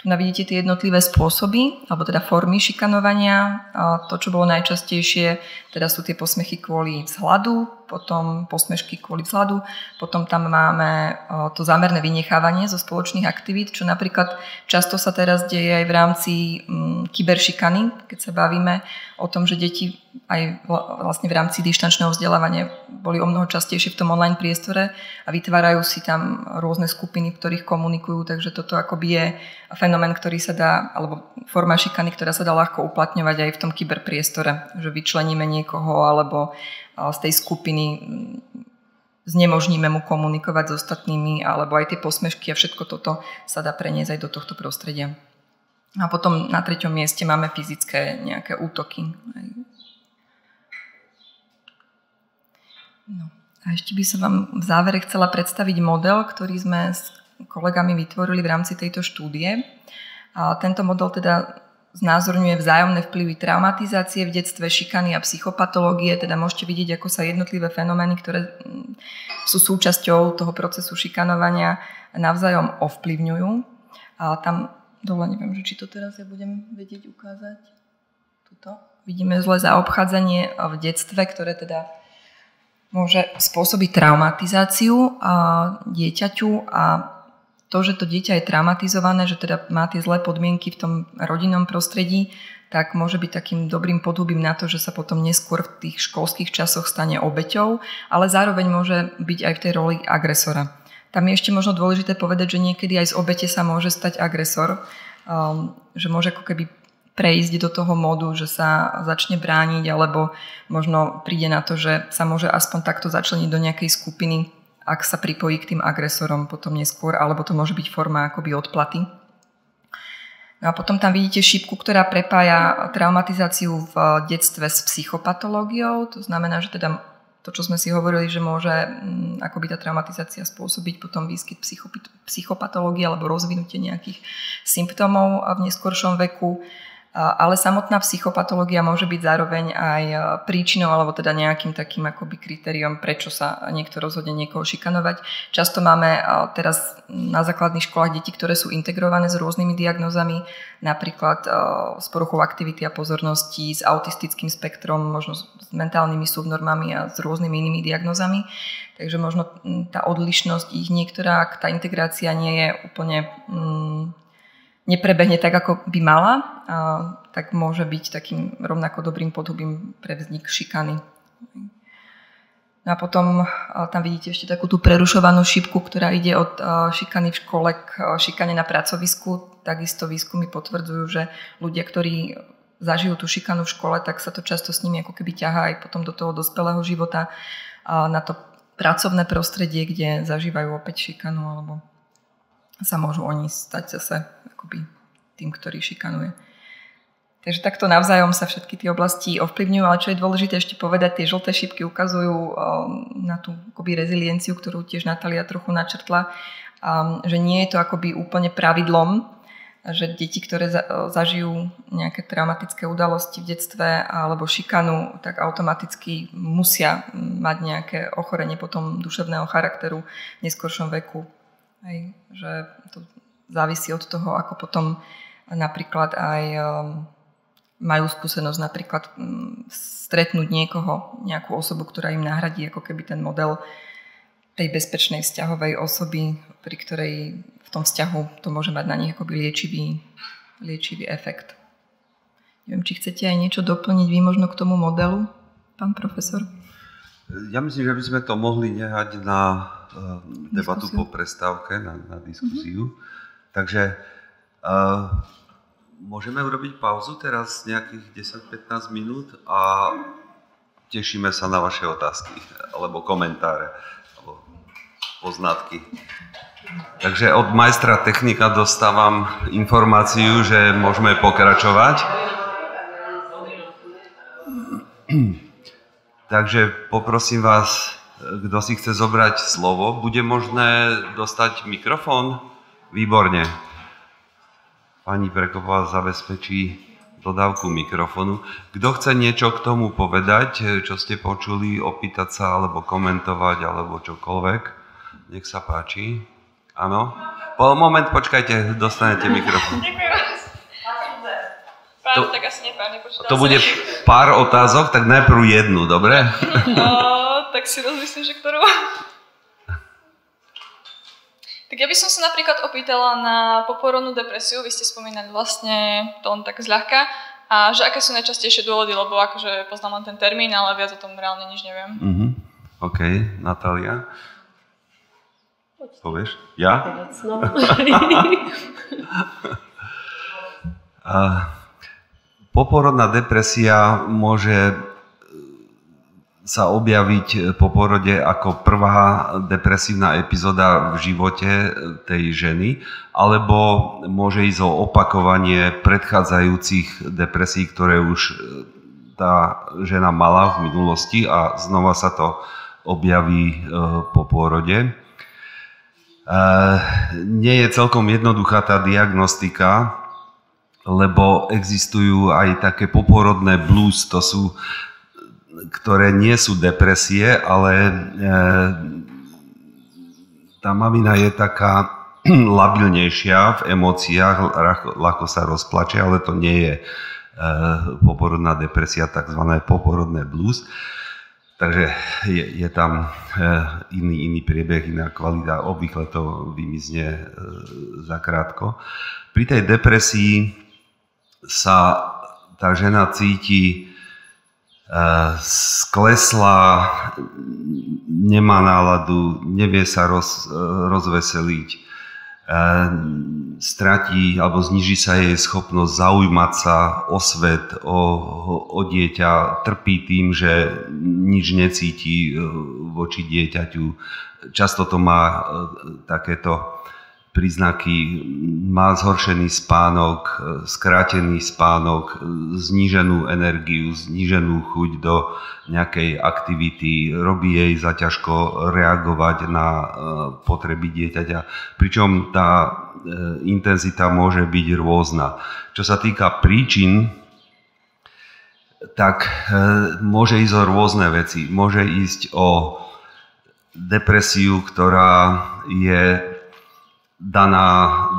Tu navidíte tie jednotlivé spôsoby, alebo teda formy šikanovania. To, čo bolo najčastejšie, teda sú tie posmechy kvôli vzhľadu, potom posmešky kvôli vzhľadu, potom tam máme to zámerné vynechávanie zo spoločných aktivít, čo napríklad často sa teraz deje aj v rámci mm, kyberšikany, keď sa bavíme o tom, že deti aj vlastne v rámci dištančného vzdelávania boli o mnoho častejšie v tom online priestore a vytvárajú si tam rôzne skupiny, v ktorých komunikujú, takže toto akoby je fenomén, ktorý sa dá, alebo forma šikany, ktorá sa dá ľahko uplatňovať aj v tom kyberpriestore, že vyčleníme niekoho alebo z tej skupiny znemožníme mu komunikovať s ostatnými, alebo aj tie posmešky a všetko toto sa dá preniesť aj do tohto prostredia. A potom na treťom mieste máme fyzické nejaké útoky. No. A ešte by som vám v závere chcela predstaviť model, ktorý sme kolegami vytvorili v rámci tejto štúdie. A tento model teda znázorňuje vzájomné vplyvy traumatizácie v detstve, šikany a psychopatológie, teda môžete vidieť, ako sa jednotlivé fenomény, ktoré mm, sú súčasťou toho procesu šikanovania, navzájom ovplyvňujú. A tam dole, neviem, že či to teraz ja budem vedieť ukázať. Tuto. Vidíme zlé zaobchádzanie v detstve, ktoré teda môže spôsobiť traumatizáciu dieťaťu a to, že to dieťa je traumatizované, že teda má tie zlé podmienky v tom rodinnom prostredí, tak môže byť takým dobrým podhubím na to, že sa potom neskôr v tých školských časoch stane obeťou, ale zároveň môže byť aj v tej roli agresora. Tam je ešte možno dôležité povedať, že niekedy aj z obete sa môže stať agresor, um, že môže ako keby prejsť do toho modu, že sa začne brániť, alebo možno príde na to, že sa môže aspoň takto začleniť do nejakej skupiny, ak sa pripojí k tým agresorom potom neskôr, alebo to môže byť forma akoby odplaty. No a potom tam vidíte šípku, ktorá prepája traumatizáciu v detstve s psychopatológiou. To znamená, že teda to, čo sme si hovorili, že môže mm, akoby tá traumatizácia spôsobiť potom výskyt psychopatológie alebo rozvinutie nejakých symptómov v neskoršom veku ale samotná psychopatológia môže byť zároveň aj e, príčinou alebo teda nejakým takým akoby kritériom, prečo sa niekto rozhodne niekoho šikanovať. Často máme e, teraz na základných školách deti, ktoré sú integrované s rôznymi diagnózami, napríklad e, s poruchou aktivity a pozornosti, s autistickým spektrom, možno s mentálnymi subnormami a s rôznymi inými diagnózami. Takže možno tá odlišnosť ich niektorá, tá integrácia nie je úplne neprebehne tak, ako by mala, tak môže byť takým rovnako dobrým podhubím pre vznik šikany. No a potom tam vidíte ešte takú tú prerušovanú šipku, ktorá ide od šikany v škole k šikane na pracovisku. Takisto výskumy potvrdzujú, že ľudia, ktorí zažijú tú šikanu v škole, tak sa to často s nimi ako keby ťahá aj potom do toho dospelého života na to pracovné prostredie, kde zažívajú opäť šikanu alebo sa môžu oni stať zase akoby tým, ktorý šikanuje. Takže takto navzájom sa všetky tie oblasti ovplyvňujú, ale čo je dôležité ešte povedať, tie žlté šípky ukazujú um, na tú akoby rezilienciu, ktorú tiež Natália trochu načrtla, um, že nie je to akoby úplne pravidlom, že deti, ktoré zažijú nejaké traumatické udalosti v detstve alebo šikanu, tak automaticky musia mať nejaké ochorenie potom duševného charakteru v neskôršom veku. Hej, že to závisí od toho, ako potom napríklad aj um, majú skúsenosť napríklad um, stretnúť niekoho, nejakú osobu, ktorá im nahradí ako keby ten model tej bezpečnej vzťahovej osoby, pri ktorej v tom vzťahu to môže mať na nich akoby liečivý, liečivý efekt. Neviem, či chcete aj niečo doplniť vy možno k tomu modelu, pán profesor? Ja myslím, že by sme to mohli nehať na uh, debatu diskusiu. po prestávke, na, na diskusiu. Mm-hmm. Takže uh, môžeme urobiť pauzu teraz nejakých 10-15 minút a tešíme sa na vaše otázky alebo komentáre alebo poznatky. Takže od majstra technika dostávam informáciu, že môžeme pokračovať. Takže poprosím vás, kto si chce zobrať slovo, bude možné dostať mikrofón? Výborne. Pani Prekopová zabezpečí dodávku mikrofonu. Kto chce niečo k tomu povedať, čo ste počuli, opýtať sa, alebo komentovať, alebo čokoľvek, nech sa páči. Áno? Po moment, počkajte, dostanete mikrofón. (laughs) Pán, to, tak asi nepán, To bude pár otázok, tak najprv jednu, dobre? (laughs) No, tak si rozmyslím, že ktorú. Tak ja by som sa napríklad opýtala na poporodnú depresiu, vy ste spomínali vlastne to on tak zľahka, a že aké sú najčastejšie dôvody, lebo akože poznám len ten termín, ale viac o tom reálne nič neviem. Uh-huh. OK, Natália. Povieš? Ja? No. (laughs) (laughs) Poporodná depresia môže sa objaviť po porode ako prvá depresívna epizóda v živote tej ženy, alebo môže ísť o opakovanie predchádzajúcich depresí, ktoré už tá žena mala v minulosti a znova sa to objaví e, po pôrode. Nie je celkom jednoduchá tá diagnostika, lebo existujú aj také poporodné blues, to sú, ktoré nie sú depresie, ale e, tá mamina je taká (clears throat) labilnejšia v emóciách, ľahko sa rozplače, ale to nie je e, poporodná depresia, tzv. poporodné blues. Takže je, je tam eh, iný, iný priebeh, iná kvalita, obvykle to vymizne eh, zakrátko. Pri tej depresii sa tá žena cíti eh, sklesla, nemá náladu, nevie sa roz, rozveseliť, stratí alebo zniží sa jej schopnosť zaujímať sa o svet, o, o dieťa, trpí tým, že nič necíti e, voči dieťaťu. Často to má e, takéto príznaky, má zhoršený spánok, e, skrátený spánok, zníženú energiu, zníženú chuť do nejakej aktivity, robí jej zaťažko reagovať na e, potreby dieťaťa, pričom tá e, intenzita môže byť rôzna. Čo sa týka príčin, tak môže ísť o rôzne veci. Môže ísť o depresiu, ktorá je daná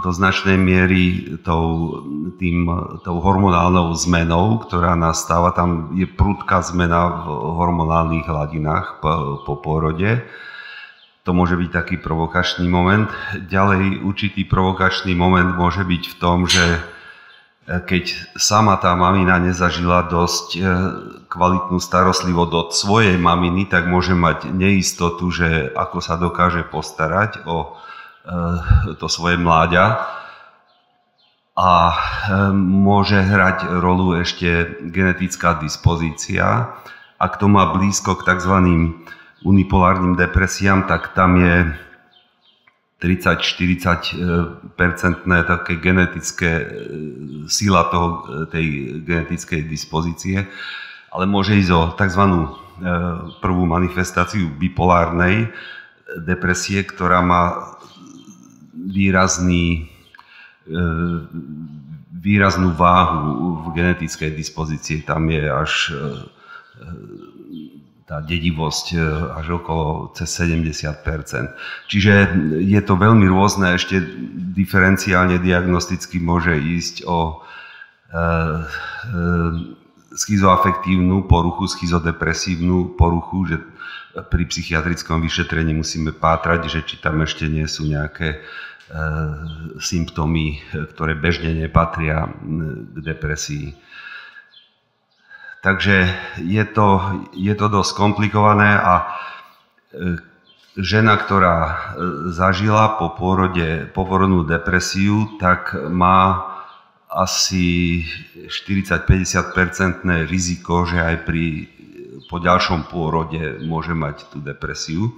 do značnej miery tou, tým, tou hormonálnou zmenou, ktorá nastáva. Tam je prudká zmena v hormonálnych hladinách po, po porode. To môže byť taký provokačný moment. Ďalej určitý provokačný moment môže byť v tom, že keď sama tá mamina nezažila dosť e, kvalitnú starostlivosť od svojej maminy, tak môže mať neistotu, že ako sa dokáže postarať o to svoje mláďa a eh, môže hrať rolu ešte genetická dispozícia. Ak to má blízko k tzv. unipolárnym depresiám, tak tam je 30-40 percentné také genetické eh, síla toho, tej genetickej dispozície, ale môže ísť o tzv. prvú manifestáciu bipolárnej depresie, ktorá má výrazný výraznú váhu v genetickej dispozícii. Tam je až tá dedivosť až okolo cez 70% Čiže je to veľmi rôzne, ešte diferenciálne diagnosticky môže ísť o schizoafektívnu poruchu, schizodepresívnu poruchu, že pri psychiatrickom vyšetrení musíme pátrať, že či tam ešte nie sú nejaké e, symptómy, ktoré bežne nepatria k depresii. Takže je to, je to dosť komplikované a e, žena, ktorá e, zažila po pôrode poporodnú depresiu, tak má asi 40-50% riziko, že aj pri, po ďalšom pôrode môže mať tú depresiu.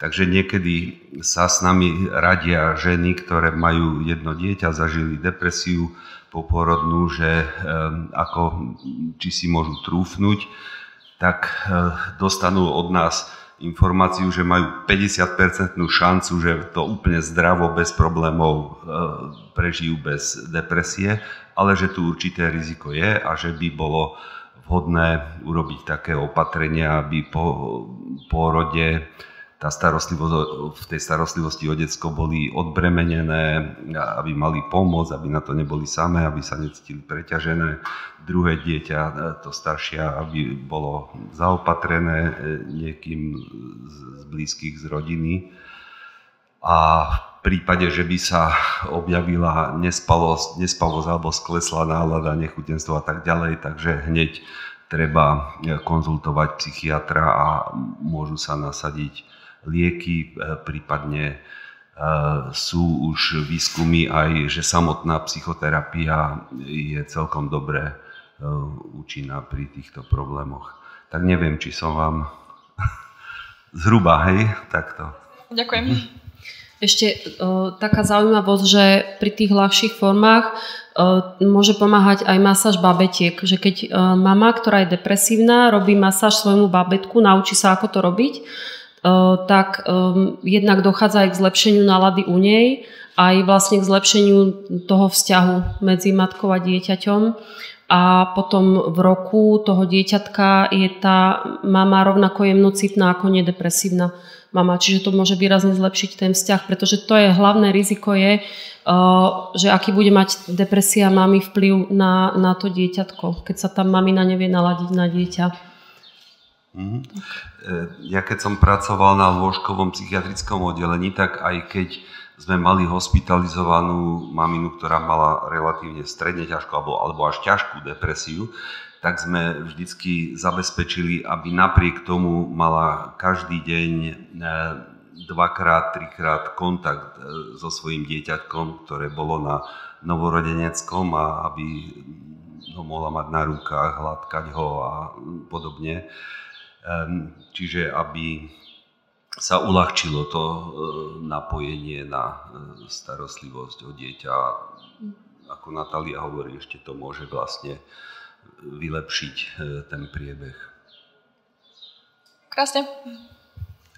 Takže niekedy sa s nami radia ženy, ktoré majú jedno dieťa, zažili depresiu poporodnú, že ako, či si môžu trúfnuť, tak eh, dostanú od nás informáciu, že majú 50% šancu, že to úplne zdravo, bez problémov e, prežijú bez depresie, ale že tu určité riziko je a že by bolo vhodné urobiť také opatrenia, aby po pôrode tá starostlivosť, v tej starostlivosti o detsko boli odbremenené, aby mali pomoc, aby na to neboli samé, aby sa necítili preťažené. Druhé dieťa, e, to staršie, aby bolo zaopatrené e, niekým z blízkych, z rodiny. A v prípade, že by sa objavila nespalosť, nespavosť alebo sklesla nálada, nechutenstvo a tak ďalej, takže hneď treba konzultovať psychiatra a môžu sa nasadiť lieky, e, prípadne e, sú už výskumy aj, že samotná psychoterapia je celkom dobre e, účinná pri týchto problémoch. Tak neviem, či som vám (laughs) zhruba, hej, takto. Ďakujem. Ešte uh, taká zaujímavosť, že pri tých ľahších formách uh, môže pomáhať aj masáž babetiek. Že keď uh, mama, ktorá je depresívna, robí masáž svojmu babetku, naučí sa, ako to robiť, Eh, tak um, jednak dochádza aj k zlepšeniu nálady u nej, aj vlastne k zlepšeniu toho vzťahu medzi matkou a dieťaťom. A potom v roku toho dieťatka je tá mama rovnako jemnocitná ako nedepresívna mama. Čiže to môže výrazne zlepšiť ten vzťah, pretože to je hlavné riziko je, uh, že aký bude mať depresia mamy vplyv na, na to dieťatko, keď sa tam mamina nevie naladiť na dieťa. Mm-hmm. Ja keď som pracoval na lôžkovom psychiatrickom oddelení, tak aj keď sme mali hospitalizovanú maminu, ktorá mala relatívne stredne ťažkú alebo, alebo až ťažkú depresiu, tak sme vždycky zabezpečili, aby napriek tomu mala každý deň e, dvakrát, trikrát kontakt e, so svojím dieťatkom, ktoré bolo na novorodeneckom a aby ho mohla mať na rukách, hladkať ho a podobne. Čiže aby sa uľahčilo to e, napojenie na e, starostlivosť o dieťa. Ako Natália hovorí, ešte to môže vlastne vylepšiť e, ten priebeh. Krásne.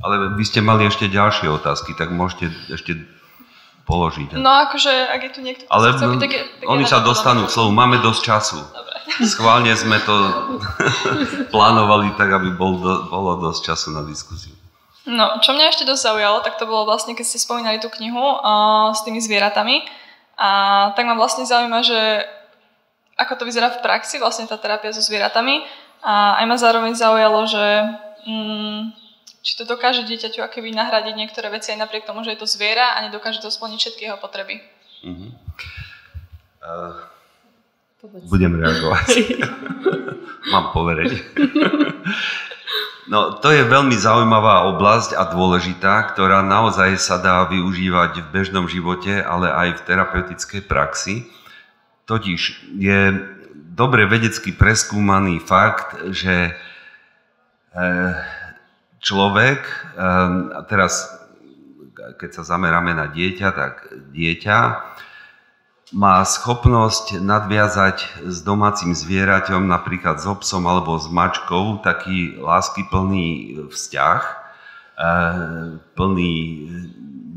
Ale vy ste mali ešte ďalšie otázky, tak môžete ešte položiť. No akože, ak je tu niekto, Ale chce tak, tak oni sa dostanú k slovu, máme dosť času. Dobre. Schválne sme to (laughs) plánovali tak, aby bol do, bolo dosť času na diskusiu. No, čo mňa ešte dosť zaujalo, tak to bolo vlastne, keď ste spomínali tú knihu uh, s tými zvieratami. A tak ma vlastne zaujíma, že ako to vyzerá v praxi, vlastne tá terapia so zvieratami. A aj ma zároveň zaujalo, že mm, či to dokáže dieťaťu akoby nahradiť niektoré veci aj napriek tomu, že je to zviera a nedokáže to splniť všetky jeho potreby. Uh-huh. Uh, budem reagovať. (laughs) Mám poverenie. No, to je veľmi zaujímavá oblasť a dôležitá, ktorá naozaj sa dá využívať v bežnom živote, ale aj v terapeutickej praxi. Totiž je dobre vedecky preskúmaný fakt, že človek, a teraz keď sa zameráme na dieťa, tak dieťa má schopnosť nadviazať s domácim zvieraťom, napríklad s obsom alebo s mačkou, taký láskyplný vzťah, e, plný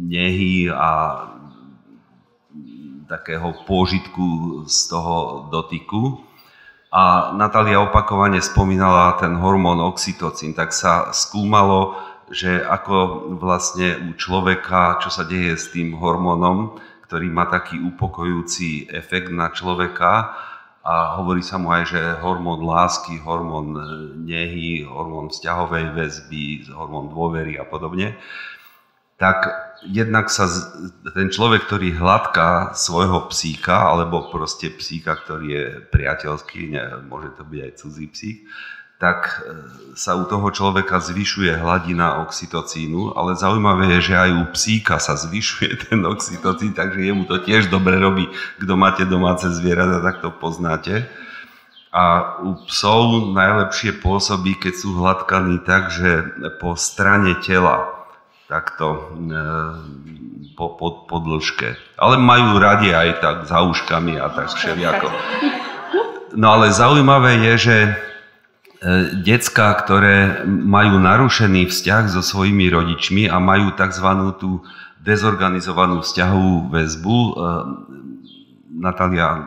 nehy a takého pôžitku z toho dotyku. A Natália opakovane spomínala ten hormón oxytocín, tak sa skúmalo, že ako vlastne u človeka, čo sa deje s tým hormónom, ktorý má taký upokojujúci efekt na človeka. A hovorí sa mu aj, že hormón lásky, hormón e, nehy, hormón vzťahovej väzby, hormón dôvery a podobne, tak jednak sa ten človek, ktorý hladká svojho psíka, alebo proste psíka, ktorý je priateľský, ne, môže to byť aj cudzí psík, tak e, sa u toho človeka zvyšuje hladina oxytocínu, ale zaujímavé je, že aj u psíka sa zvyšuje (laughs) ten oxytocín, takže jemu to tiež dobre robí. Kto máte domáce zvieratá, tak to poznáte. A u psov najlepšie pôsobí, keď sú hladkaní tak, že po strane tela, takto e, po, po, po dĺžke. Ale majú radi aj tak za uškami a tak všelijako. No ale zaujímavé je, že E, decka, ktoré majú narušený vzťah so svojimi rodičmi a majú tzv. tú dezorganizovanú vzťahovú väzbu. E, Natália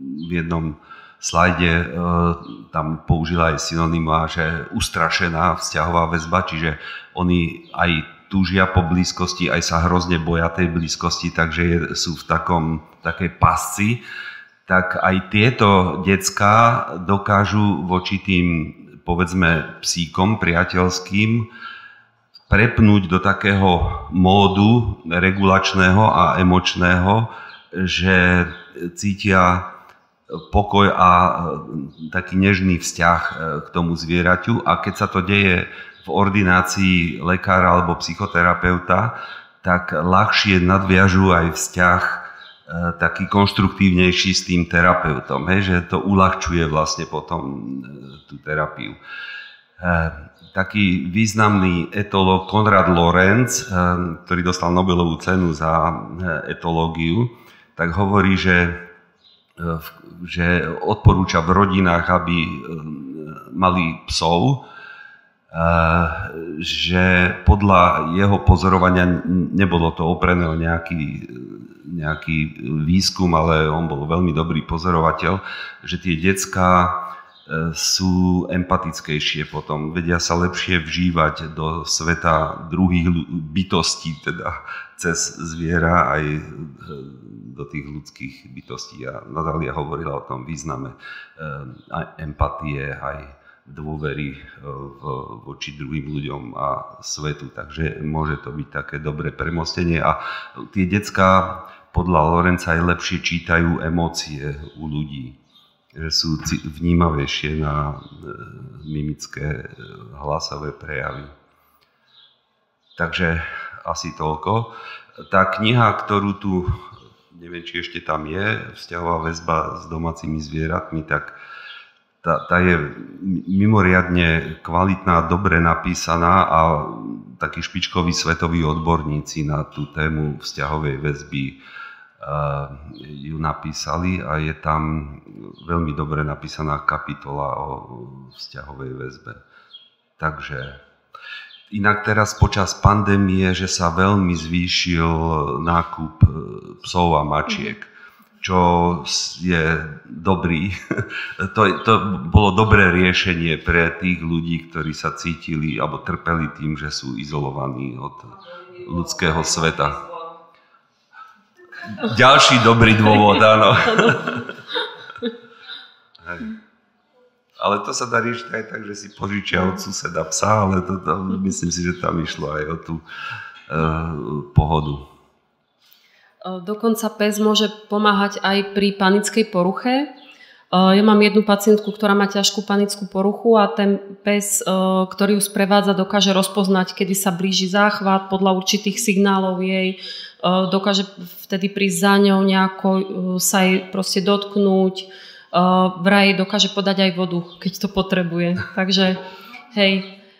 v jednom slajde tam použila aj synonyma, že ustrašená vzťahová väzba, čiže oni aj túžia po blízkosti, aj sa hrozne boja tej blízkosti, takže sú v takom, takej pasci tak aj tieto decka dokážu voči tým, povedzme, psíkom priateľským prepnúť do takého módu regulačného a emočného, že cítia pokoj a taký nežný vzťah k tomu zvieraťu a keď sa to deje v ordinácii lekára alebo psychoterapeuta, tak ľahšie nadviažú aj vzťah E, taký konštruktívnejší s tým terapeutom, hej, že to uľahčuje vlastne potom e, tú terapiu. E, taký významný etológ Konrad Lorenz, ktorý dostal Nobelovú cenu za etológiu, tak hovorí, že, že odporúča v rodinách, aby mali psov, že podľa jeho pozorovania nebolo to oprené o nejaký nejaký výskum, ale on bol veľmi dobrý pozorovateľ, že tie decká e, sú empatickejšie potom, vedia sa lepšie vžívať do sveta druhých bytostí, teda cez zviera aj e, do tých ľudských bytostí. A Nadália hovorila o tom význame e, aj empatie, aj dôvery voči druhým ľuďom a svetu. Takže môže to byť také dobré premostenie. A tie decká podľa Lorenca aj lepšie čítajú emócie u ľudí, že sú vnímavejšie na e, mimické e, hlasové prejavy. Takže asi toľko. Tá kniha, ktorú tu, neviem, či ešte tam je, vzťahová väzba s domácimi zvieratmi, tak tá, tá je mimoriadne kvalitná, dobre napísaná a takí špičkoví svetoví odborníci na tú tému vzťahovej väzby ju napísali a je tam veľmi dobre napísaná kapitola o vzťahovej väzbe. Takže inak teraz počas pandémie, že sa veľmi zvýšil nákup e, psov a mačiek, čo je dobrý. (laughs) To, to bolo dobré riešenie pre tých ľudí, ktorí sa cítili alebo trpeli tým, že sú izolovaní od ľudského sveta. Ďalší dobrý dôvod, áno. (laughs) Ale to sa dá riešiť aj tak, že si požičia od suseda psa, ale to, to, myslím si, že tam išlo aj o tú uh, pohodu. Dokonca pes môže pomáhať aj pri panickej poruche. Ja mám jednu pacientku, ktorá má ťažkú panickú poruchu a ten pes, ktorý ju sprevádza, dokáže rozpoznať, kedy sa blíži záchvat podľa určitých signálov jej dokáže vtedy prísť za ňou nejako sa jej proste dotknúť, vraj dokáže podať aj vodu, keď to potrebuje. Takže hej,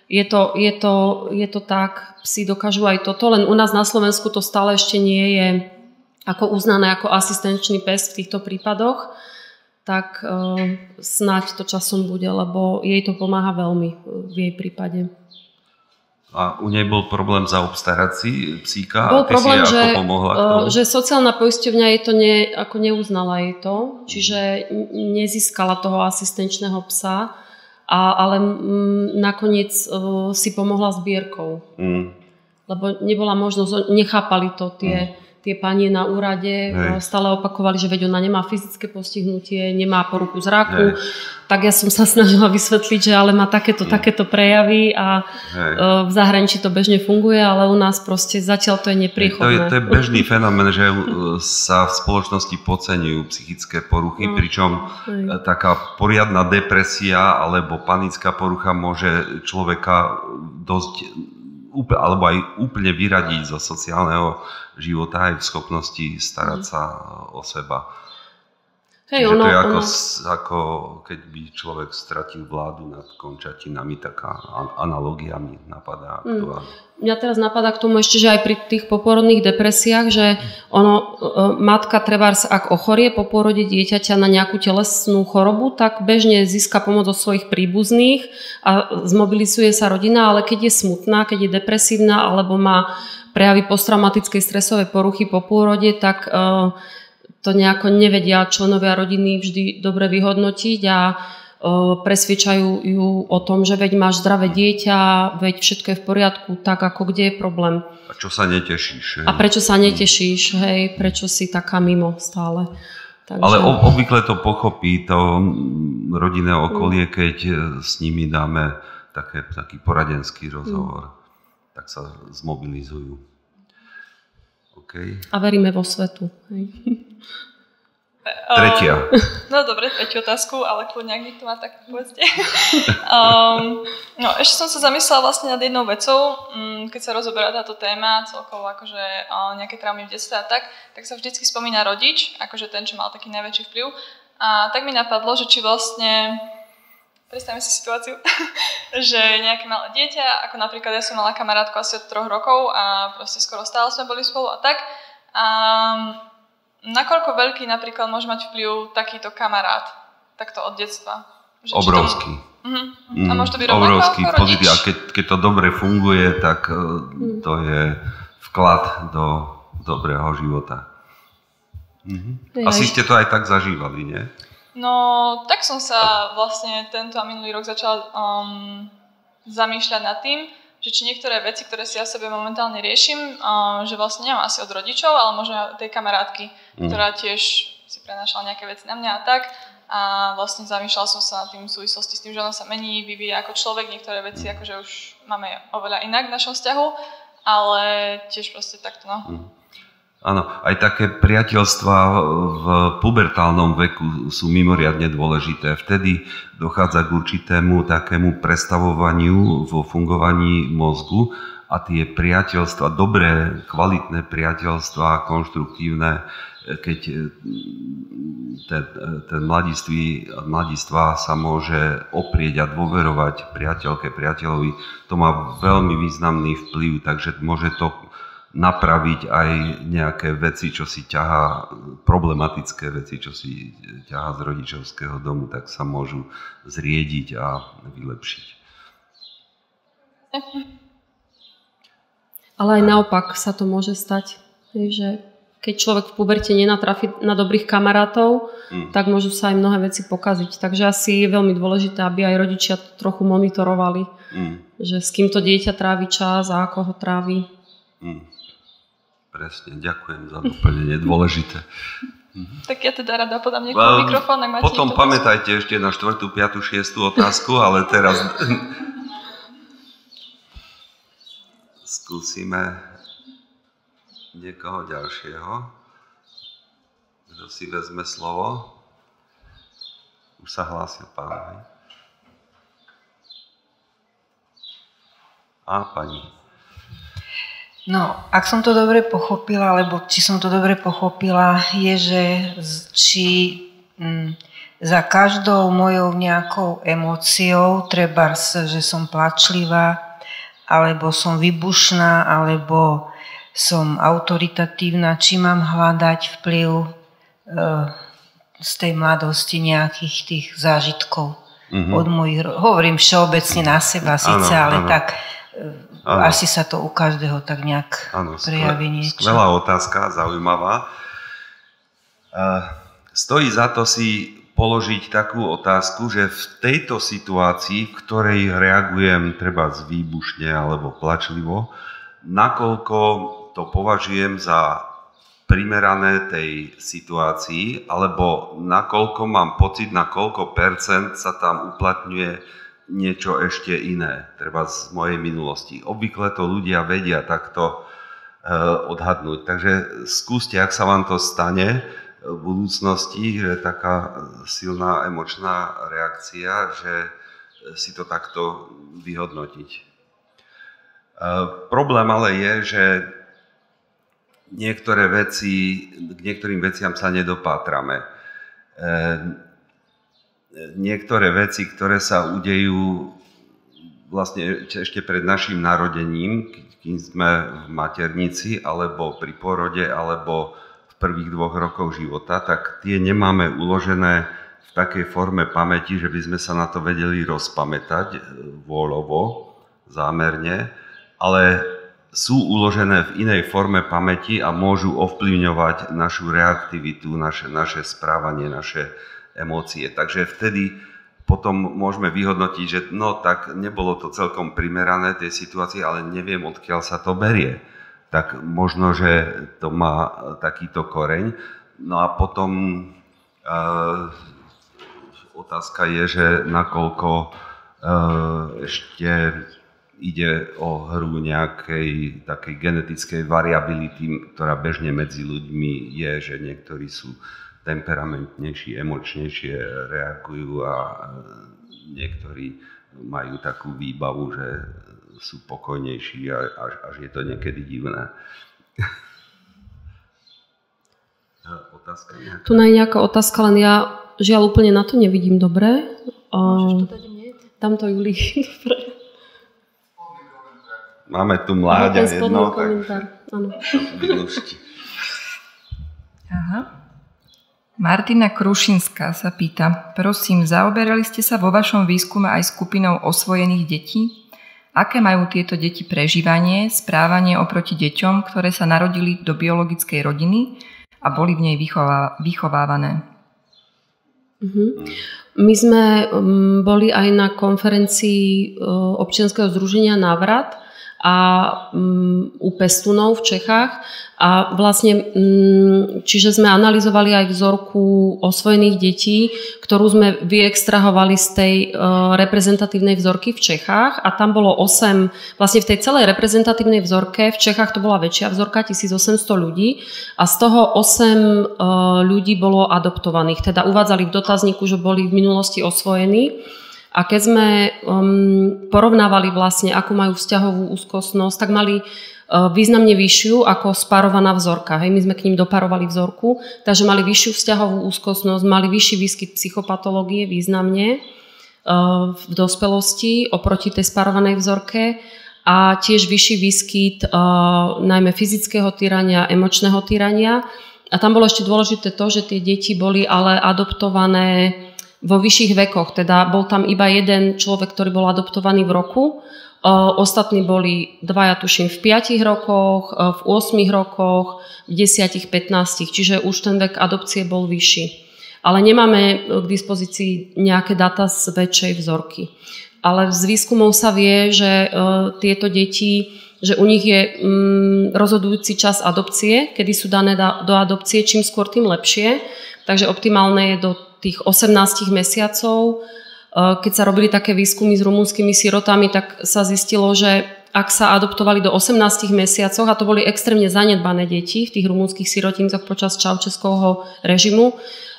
je to, je, to, je to tak, psi dokážu aj toto, len u nás na Slovensku to stále ešte nie je ako uznané ako asistenčný pes v týchto prípadoch, tak uh, snáď to časom bude, lebo jej to pomáha veľmi v jej prípade. A u nej bol problém zaobstarať si psíka bol a ty problém, si že, ako pomohla k tomu? že sociálna poisťovňa jej to ne, ako neuznala jej to, čiže nezískala toho asistenčného psa, a, ale m, nakoniec uh, si pomohla zbierkou. Mm. lebo nebola možnosť, nechápali to tie, tie panie na úrade, Hej. stále opakovali, že veď ona nemá fyzické postihnutie, nemá poruchu zraku, Hej. tak ja som sa snažila vysvetliť, že ale má takéto, takéto prejavy a Hej. e, v zahraničí to bežne funguje, ale u nás proste zatiaľ to je To je, nepriechodné. to je bežný fenomén, že uh, sa v spoločnosti podceňujú psychické poruchy, No. pričom Hej. taká poriadna depresia alebo panická porucha môže človeka dosť úplne, alebo aj úplne vyradiť zo sociálneho života aj v schopnosti starať sa o seba. Hej, ono, to je ako, ono, ako keď by človek stratil vládu nad končatinami, taká an- analogia mi napadá Mm. Mňa teraz napadá k tomu ešte, že aj pri tých poporodných depresiách, že ono, e, matka trebárs, ak ochorie po porode dieťaťa na nejakú telesnú chorobu, tak bežne získa pomoc od svojich príbuzných a zmobilizuje sa rodina, ale keď je smutná, keď je depresívna alebo má prejavy posttraumatickej stresovej poruchy po pôrode, tak e, to nejako nevedia členovia rodiny vždy dobre vyhodnotiť a presviečajú ju o tom, že veď máš zdravé dieťa, veď všetko je v poriadku, tak ako kde je problém. A čo sa netešíš? hej? A prečo sa netešíš, hej, prečo si taká mimo stále. Takže, Ale obvykle to pochopí to mm, rodinné okolie, keď e, s nimi dáme také, taký poradenský rozhovor. Tak sa zmobilizujú. OK. A veríme vo svetu. Hej. (laughs) Tretia. (laughs) No dobre, tretiu otázku, ale kľudne, ak niekto má, tak povedzte. (laughs) um, no, ešte som sa zamyslela vlastne nad jednou vecou, um, keď sa rozoberá táto téma, celkovo akože uh, nejaké traumy v detstve a tak, tak sa vždycky spomína rodič, akože ten, čo mal taký najväčší vplyv. A tak mi napadlo, že či vlastne predstavme si situáciu, (laughs) že nejaké malé dieťa, ako napríklad ja som mala kamarátku asi od troch rokov a proste skoro stále sme boli spolu a tak. A nakoľko veľký napríklad môže mať vplyv takýto kamarát, takto od detstva? Že či to- Obrovský. Mhm. Mm, A môže to byť obrovský pozitív. A keď, keď to dobre funguje, tak e, Mm. to je vklad do dobrého života. Mhm. Hej, Asi ste to aj tak zažívali, nie? No, tak som sa vlastne tento a minulý rok začala um, zamýšľať nad tým, že či niektoré veci, ktoré si ja sebe momentálne riešim, že vlastne nemám asi od rodičov, ale možno tej kamarátky, Mm. ktorá tiež si prenášala nejaké veci na mňa a tak. A vlastne zamýšľala som sa nad tým v súvislosti s tým, že ona sa mení, vyvíja ako človek, niektoré veci akože už máme oveľa inak v našom vzťahu, ale tiež proste takto, no. Mm. Áno, aj také priateľstva v pubertálnom veku sú mimoriadne dôležité. Vtedy dochádza k určitému takému prestavovaniu vo fungovaní mozgu a tie priateľstva, dobré, kvalitné priateľstva, konštruktívne, keď e, ten, ten mladistvý, mladistvá sa môže oprieť a dôverovať priateľke, priateľovi, to má veľmi významný vplyv, takže môže to napraviť aj nejaké veci, čo si ťahá, problematické veci, čo si ťahá z rodičovského domu, tak sa môžu zriediť a vylepšiť. Ale aj naopak sa to môže stať, že keď človek v puberte nenatrafi na dobrých kamarátov, Mm. tak môžu sa aj mnohé veci pokaziť. Takže asi je veľmi dôležité, aby aj rodičia to trochu monitorovali, Mm, že s kým to dieťa trávi čas a ako ho trávi. mm. Presne, ďakujem za doplnenie, dôležité. Tak ja teda rada podám Um, niekomu mikrofón, ak máte Potom pamätajte ešte na 4., 5., 6. otázku, ale teraz (laughs) skúsime niekoho ďalšieho. Kto si vezme slovo? Už sa hlásil pán. hej? A pani. No, ak som to dobre pochopila, alebo či som to dobre pochopila, je, že či mm, za každou mojou nejakou emóciou, treba, že som plačlivá, alebo som vybušná, alebo som autoritatívna, či mám hľadať vplyv e, z tej mladosti nejakých tých zážitkov Mhm. od mojich, hovorím všeobecne na seba síce, ale áno. tak e, Áno. Asi sa to u každého tak nejak Áno, prejaví niečo. Skvelá otázka, zaujímavá. Stojí za to si položiť takú otázku, že v tejto situácii, v ktorej reagujem treba výbušne alebo plačlivo, nakoľko to považujem za primerané tej situácii, alebo nakoľko mám pocit, na koľko percent sa tam uplatňuje niečo ešte iné, treba z mojej minulosti. Obvykle to ľudia vedia takto e, odhadnúť. Takže skúste, ak sa vám to stane v budúcnosti, že taká silná emočná reakcia, že si to takto vyhodnotiť. E, problém ale je, že niektoré veci, k niektorým veciam sa nedopátrame. Niektoré veci, ktoré sa udejú vlastne ešte pred našim narodením, kým sme v maternici, alebo pri porode, alebo v prvých dvoch rokoch života, tak tie nemáme uložené v takej forme pamäti, že by sme sa na to vedeli rozpamätať e, vôľovo, zámerne, ale sú uložené v inej forme pamäti a môžu ovplyvňovať našu reaktivitu, naše, naše správanie, naše emócie. Takže vtedy potom môžeme vyhodnotiť, že no tak nebolo to celkom primerané tej situácii, ale neviem, odkiaľ sa to berie. Tak možno, že to má takýto koreň. No a potom e, otázka je, že nakoľko e, ešte ide o hru nejakej takej genetickej variability, ktorá bežne medzi ľuďmi je, že niektorí sú temperamentnejší, emočnejšie reagujú a niektorí majú takú výbavu, že sú pokojnejší a až, až je to niekedy divné. (laughs) otázka nejaká? Tu je nejaká otázka, len ja žiaľ úplne na to nevidím dobre. Môžeš to dať mne? Tam to Juli, (laughs) dobre. Máme tu mláďa jedno, tak Aha. (laughs) Martina Krušinská sa pýta, prosím, zaoberali ste sa vo vašom výskume aj skupinou osvojených detí? Aké majú tieto deti prežívanie, správanie oproti deťom, ktoré sa narodili do biologickej rodiny a boli v nej vychovávané? Uh-huh. My sme um, boli aj na konferencii uh, občianského združenia Návrat a um, u pestunov v Čechách. A vlastne, um, čiže sme analyzovali aj vzorku osvojených detí, ktorú sme vyextrahovali z tej uh, reprezentatívnej vzorky v Čechách a tam bolo 8, vlastne v tej celej reprezentatívnej vzorke, v Čechách to bola väčšia vzorka, 1800 ľudí a z toho 8 uh, ľudí bolo adoptovaných, teda uvádzali v dotazníku, že boli v minulosti osvojení. A keď sme um, porovnávali vlastne, akú majú vzťahovú úzkostnosť, tak mali uh, významne vyššiu ako spárovaná vzorka. Hej, my sme k ním doparovali vzorku, takže mali vyššiu vzťahovú úzkostnosť, mali vyšší výskyt psychopatológie významne uh, v dospelosti oproti tej spárovanej vzorke a tiež vyšší výskyt uh, najmä fyzického týrania, emočného týrania. A tam bolo ešte dôležité to, že tie deti boli ale adoptované vo vyšších vekoch. Teda bol tam iba jeden človek, ktorý bol adoptovaný v roku, Ostatní boli dvaja, tuším, v 5 rokoch, v 8 rokoch, v 10, 15, čiže už ten vek adopcie bol vyšší. Ale nemáme k dispozícii nejaké data z väčšej vzorky. Ale z výskumov sa vie, že tieto deti, že u nich je mm, rozhodujúci čas adopcie, kedy sú dané do adopcie, čím skôr, tým lepšie. Takže optimálne je do tých 18 mesiacov, e, keď sa robili také výskumy s rumúnskymi sirotami, tak sa zistilo, že ak sa adoptovali do 18 mesiacoch, a to boli extrémne zanedbané deti v tých rumúnskych sirotincoch počas čaučeského režimu,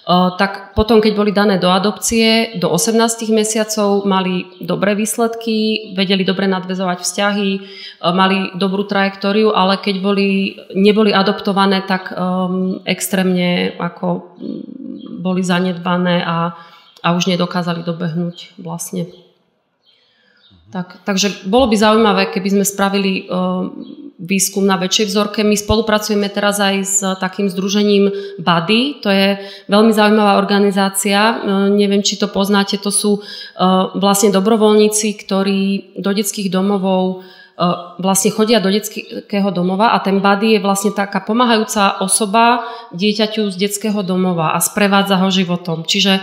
tak potom, keď boli dané do adopcie, do 18 mesiacov mali dobré výsledky, vedeli dobre nadvezovať vzťahy, mali dobrú trajektóriu, ale keď boli, neboli adoptované, tak um, extrémne ako boli zanedbané a, a už nedokázali dobehnúť vlastne. Tak, takže bolo by zaujímavé, keby sme spravili uh, výskum na väčšej vzorke. My spolupracujeme teraz aj s takým združením BADY, to je veľmi zaujímavá organizácia, uh, neviem, či to poznáte, to sú uh, vlastne dobrovoľníci, ktorí do detských domovov vlastne chodia do detského domova a ten buddy je vlastne taká pomáhajúca osoba dieťaťu z detského domova a sprevádza ho životom. Čiže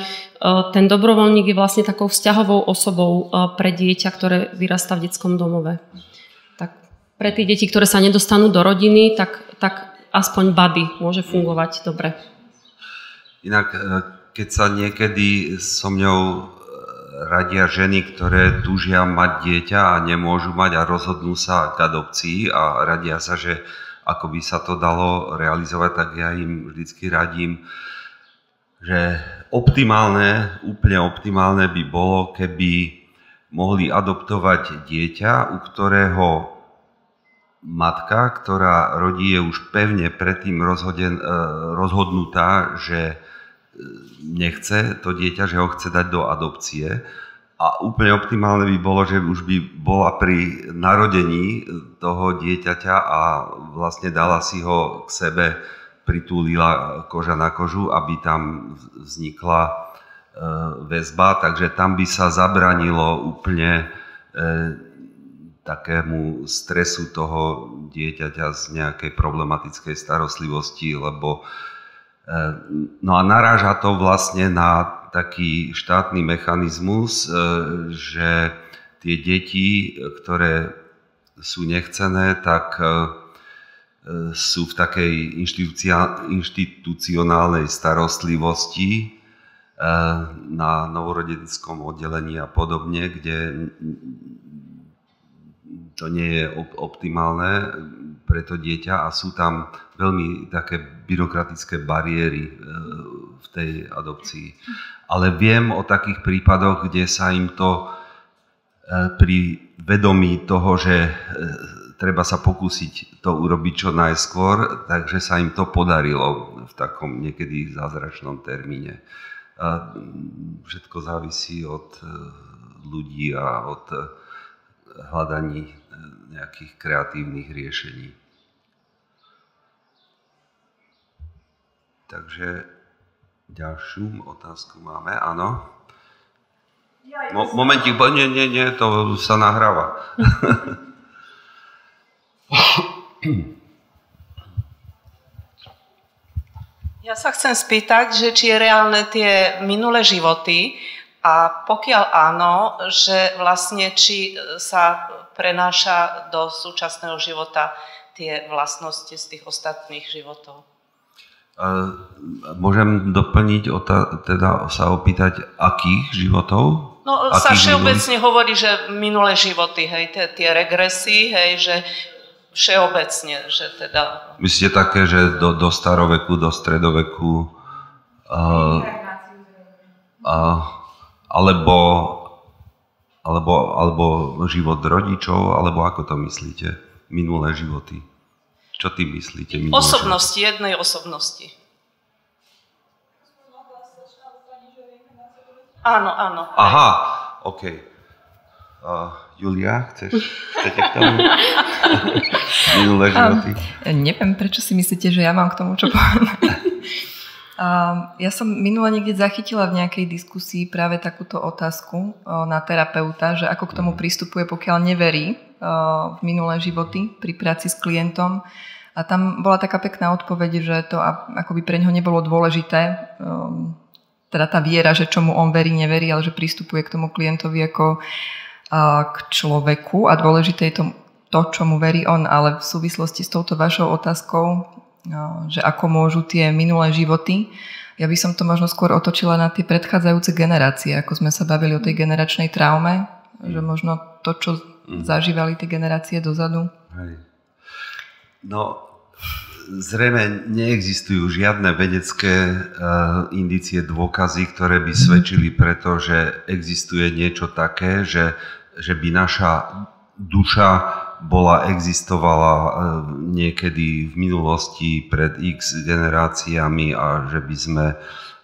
ten dobrovoľník je vlastne takou vzťahovou osobou pre dieťa, ktoré vyrastá v detskom domove. Pre tie deti, ktoré sa nedostanú do rodiny, tak, tak aspoň buddy môže fungovať dobre. Inak, e, keď sa niekedy so mňou e, radia ženy, ktoré túžia mať dieťa a nemôžu mať a rozhodnú sa k adopcii a radia sa, že ako by sa to dalo realizovať, tak ja im vždycky radím, že optimálne, úplne optimálne by bolo, keby mohli adoptovať dieťa, u ktorého matka, ktorá rodí, je už pevne predtým rozhoden, e, rozhodnutá, že e, nechce to dieťa, že ho chce dať do adopcie. A úplne optimálne by bolo, že už by bola pri narodení toho dieťaťa a vlastne dala si ho k sebe, pritúlila koža na kožu, aby tam vznikla e, väzba, takže tam by sa zabranilo úplne takému stresu toho dieťaťa z nejakej problematickej starostlivosti, lebo e, no a naráža to vlastne na taký štátny mechanizmus, e, že tie deti, ktoré sú nechcené, tak e, sú v takej inštitucionálnej starostlivosti na novorodenskom oddelení a podobne, kde to nie je optimálne pre to dieťa a sú tam veľmi také byrokratické bariéry e, v tej adopcii. Ale viem o takých prípadoch, kde sa im to e, pri vedomí toho, že e, treba sa pokúsiť to urobiť čo najskôr, takže sa im to podarilo v takom niekedy zázračnom termíne. Všetko závisí od ľudí a od hľadaní nejakých kreatívnych riešení. Takže ďalšiu otázku máme, áno? Mo- momentík, nie, nie, nie, to sa nahráva. (laughs) Ja sa chcem spýtať, že či je reálne tie minulé životy a pokiaľ áno, že vlastne či sa prenáša do súčasného života tie vlastnosti z tých ostatných životov. Môžem doplniť, teda sa opýtať, akých životov? No akých sa všeobecne životov? hovorí, že minulé životy, hej, tie, tie regresy, hej, že všeobecne, že teda... Myslíte také, že do, do staroveku, do stredoveku, uh, uh, alebo alebo, alebo život rodičov, alebo ako to myslíte? Minulé životy. Čo ty myslíte? Minulé osobnosti, životy? jednej osobnosti. Áno, áno. Aha, OK. Uh, Julia, chceš, chcete k tomu? (laughs) Minulé životy. Um, neviem, prečo si myslíte, že ja mám k tomu čo povedať. (laughs) Ja som minule niekde zachytila v nejakej diskusii práve takúto otázku na terapeuta, že ako k tomu pristupuje, pokiaľ neverí v minulé životy pri práci s klientom. A tam bola taká pekná odpoveď, že to akoby pre neho nebolo dôležité, teda tá viera, že čomu on verí, neverí, ale že pristupuje k tomu klientovi ako k človeku a dôležité je to, to, čo mu verí on, ale v súvislosti s touto vašou otázkou že ako môžu tie minulé životy. Ja by som to možno skôr otočila na tie predchádzajúce generácie, ako sme sa bavili o tej generačnej traume, že možno to, čo mm. zažívali tie generácie dozadu. Hej. No, zrejme neexistujú žiadne vedecké uh, indície, dôkazy, ktoré by svedčili preto, že existuje niečo také, že, že by naša duša bola, existovala e, niekedy v minulosti pred x generáciami a že by sme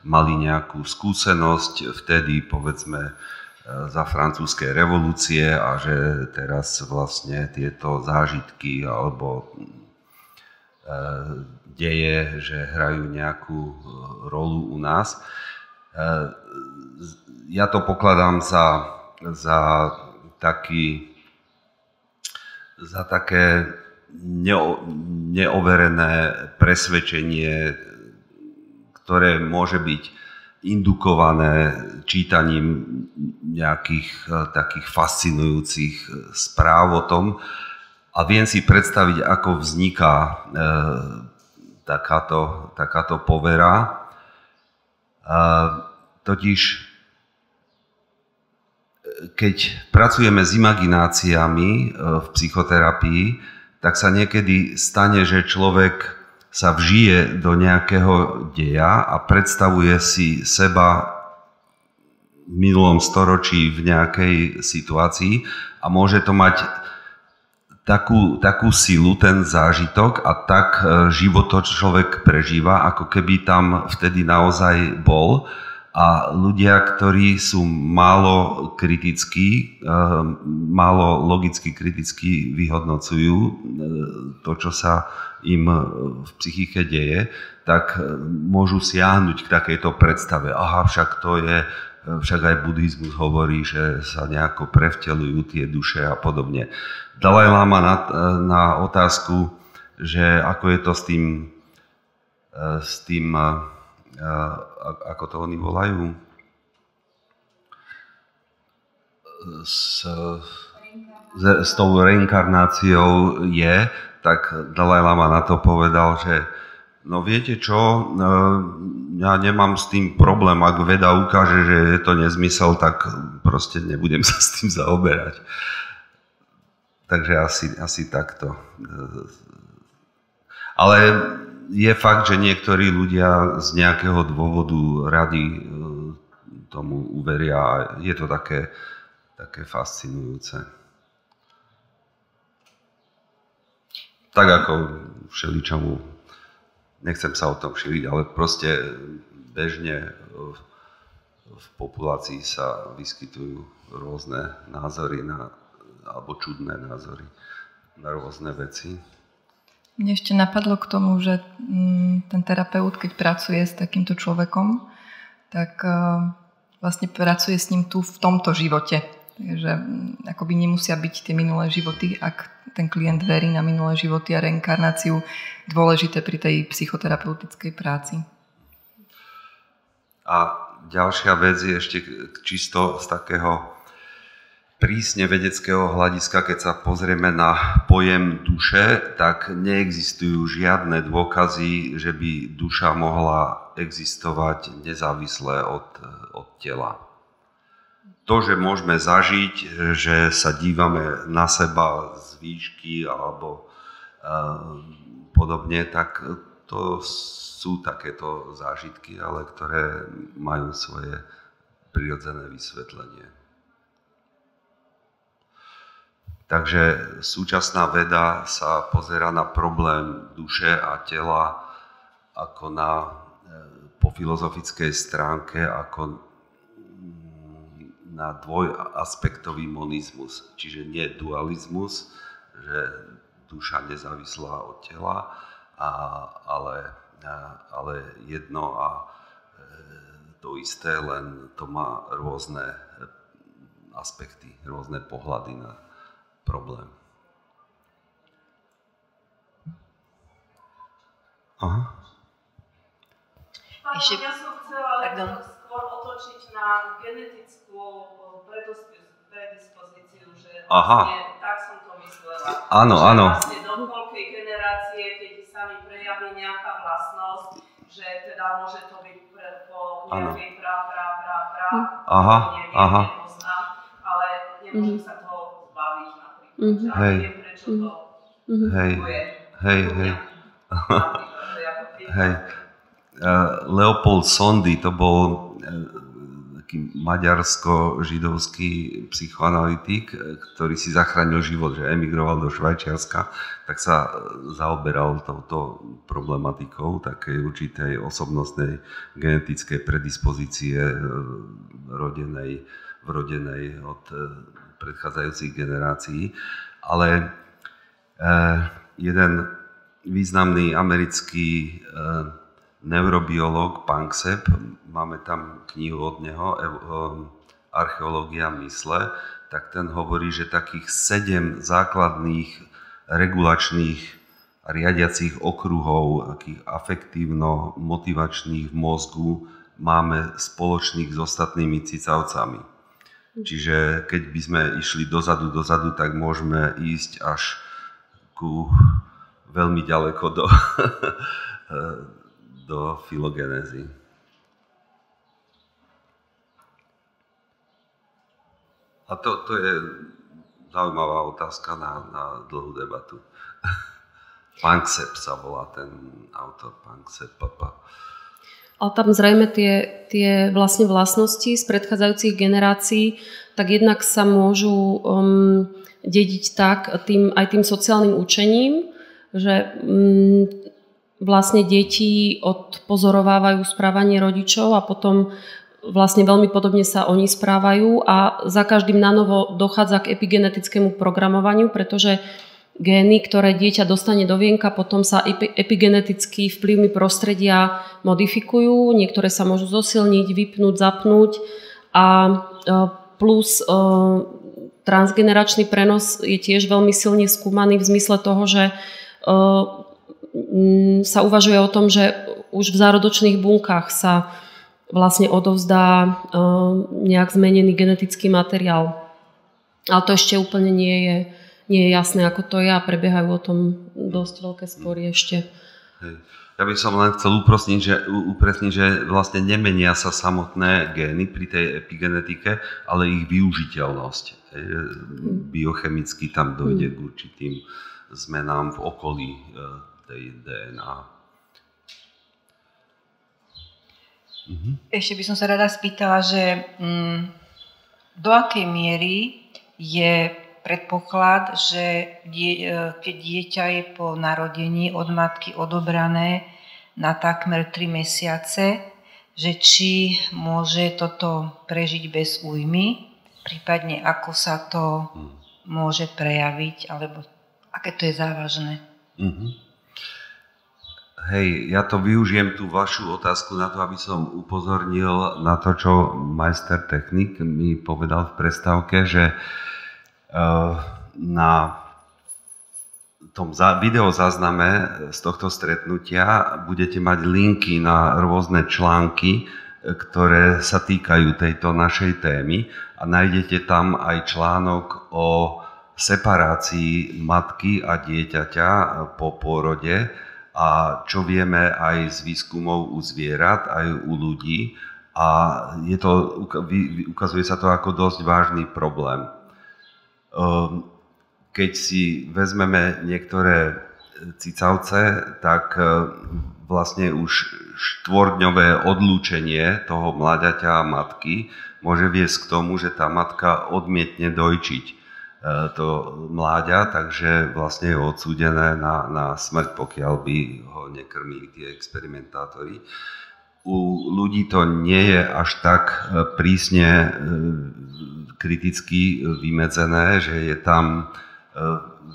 mali nejakú skúsenosť vtedy, povedzme, e, za francúzskej revolúcie a že teraz vlastne tieto zážitky alebo e, deje, že hrajú nejakú rolu u nás. Ja to pokladám za, za taký za také neo, neoverené presvedčenie, ktoré môže byť indukované čítaním nejakých e, takých fascinujúcich e, správ o tom a viem si predstaviť, ako vzniká e, takáto, takáto povera. E, totiž keď pracujeme s imagináciami e, v psychoterapii, tak sa niekedy stane, že človek sa vžije do nejakého deja a predstavuje si seba v minulom storočí v nejakej situácii a môže to mať takú, takú silu, ten zážitok a tak e, život to človek prežíva, ako keby tam vtedy naozaj bol a ľudia, ktorí sú málo kritickí, eh, málo logicky kriticky vyhodnocujú eh, to, čo sa im v psychike deje, tak eh, môžu siahnuť k takejto predstave. Aha, však to je, však aj buddhizmus hovorí, že sa nejako prevtelujú tie duše a podobne. Dalaj Lama na, na otázku, že ako je to s tým, s tým ako to oni volajú, s, s tou reinkarnáciou je, tak Dalaj Lama na to povedal, že no viete čo, no, ja nemám s tým problém, ak veda ukáže, že je to nezmysel, tak proste nebudem (laughs) sa s tým zaoberať. Takže asi, asi takto. Ale je fakt, že niektorí ľudia z nejakého dôvodu rady e, tomu uveria a je to také, také fascinujúce. Tak ako všeličomu, nechcem sa o tom šíriť, ale proste bežne v, v populácii sa vyskytujú rôzne názory na, alebo čudné názory na rôzne veci. Mne ešte napadlo k tomu, že mm, ten terapeut, keď pracuje s takýmto človekom, tak e, vlastne pracuje s ním tu v tomto živote. Takže mm, akoby nemusia byť tie minulé životy, ak ten klient verí na minulé životy a reinkarnáciu dôležité pri tej psychoterapeutickej práci. A ďalšia vec je ešte čisto z takého prísne vedeckého hľadiska, keď sa pozrieme na pojem duše, tak neexistujú žiadne dôkazy, že by duša mohla existovať nezávisle od, od tela. To, že môžeme zažiť, že sa dívame na seba z výšky alebo uh, podobne, tak to sú takéto zážitky, ale ktoré majú svoje prirodzené vysvetlenie. Takže súčasná veda sa pozera na problém duše a tela ako na, e, po filozofickej stránke ako na dvojaspektový monizmus, čiže nie dualizmus, že duša nezávislá od tela, a, ale, a, ale jedno a e, to isté, len to má rôzne aspekty, rôzne pohľady na, problém. Aha. Ešte... Ja som chcela Pardon. skôr otočiť na genetickú predispozíciu, že Aha. vlastne tak som to myslela. Áno, že áno. Vlastne do koľkej generácie, keď sa mi prejaví nejaká vlastnosť, že teda môže to byť pre, po nejakej pra, pra, pra, pra, aha, neviem, aha. nepoznám, ale nemôžem mm-hmm. sa Mm-hmm. Hej. Mm-hmm. Hej. Hej, hej. hej. Leopold Sondy, to bol e, taký maďarsko-židovský psychoanalytik, e, ktorý si zachránil život, že emigroval do Švajčiarska, tak sa zaoberal touto problematikou takej určitej osobnostnej genetickej predispozície e, rodenej, vrodenej od predchádzajúcich generácií, ale eh, jeden významný americký eh, neurobiológ Panksepp, máme tam knihu od neho, eh, Archeológia mysle, tak ten hovorí, že takých sedem základných regulačných riadiacich okruhov, takých afektívno-motivačných v mozgu máme spoločných s ostatnými cicavcami. Čiže keď by sme išli dozadu, dozadu, tak môžeme ísť až ku veľmi ďaleko do, (laughs) do filogenézy. A to, to je zaujímavá otázka na, na dlhú debatu. (laughs) Panksepp sa volá ten autor, Panksepp Papa. Ale tam zrejme tie, tie vlastne vlastnosti z predchádzajúcich generácií, tak jednak sa môžu um, dediť tak tým, aj tým sociálnym učením, že um, vlastne deti odpozorovávajú správanie rodičov a potom vlastne veľmi podobne sa oni správajú a za každým nanovo dochádza k epigenetickému programovaniu, pretože gény, ktoré dieťa dostane do vienka, potom sa epigeneticky vplyvmi prostredia modifikujú, niektoré sa môžu zosilniť, vypnúť, zapnúť a e, plus e, transgeneračný prenos je tiež veľmi silne skúmaný v zmysle toho, že e, sa uvažuje o tom, že už v zárodočných bunkách sa vlastne odovzdá nejak zmenený genetický materiál. Ale to ešte úplne nie je, nie je jasné, ako to je a prebiehajú o tom dosť veľké spory ešte. Ja by som len chcel upresniť, že, upresniť, že vlastne nemenia sa samotné gény pri tej epigenetike, ale ich využiteľnosť. Biochemicky tam dojde k určitým zmenám v okolí eh, tej DNA. Mm-hmm. Ešte by som sa rada spýtala, že mm, do akej miery je predpoklad, že die, e, keď dieťa je po narodení od matky odobrané na takmer 3 mesiace, že či môže toto prežiť bez újmy, prípadne ako sa to mm. môže prejaviť, alebo aké to je závažné. Mm-hmm. Hej, ja to využijem tú vašu otázku na to, aby som upozornil na to, čo majster technik mi povedal v prestávke, že uh, na tom videozázname z tohto stretnutia budete mať linky na rôzne články, ktoré sa týkajú tejto našej témy a nájdete tam aj článok o separácii matky a dieťaťa po pôrode, a čo vieme aj z výskumov u zvierat, aj u ľudí. A je to, ukazuje sa to ako dosť vážny problém. Ehm, keď si vezmeme niektoré cicavce, tak e, vlastne už štvordňové odlúčenie toho mláďaťa a matky môže viesť k tomu, že tá matka odmietne dojčiť. E, to mláďa, takže vlastne je odsúdené na, na smrť, pokiaľ by ho nekrmili tie experimentátori. U ľudí to nie je až tak e, prísne e, kriticky vymedzené, že je tam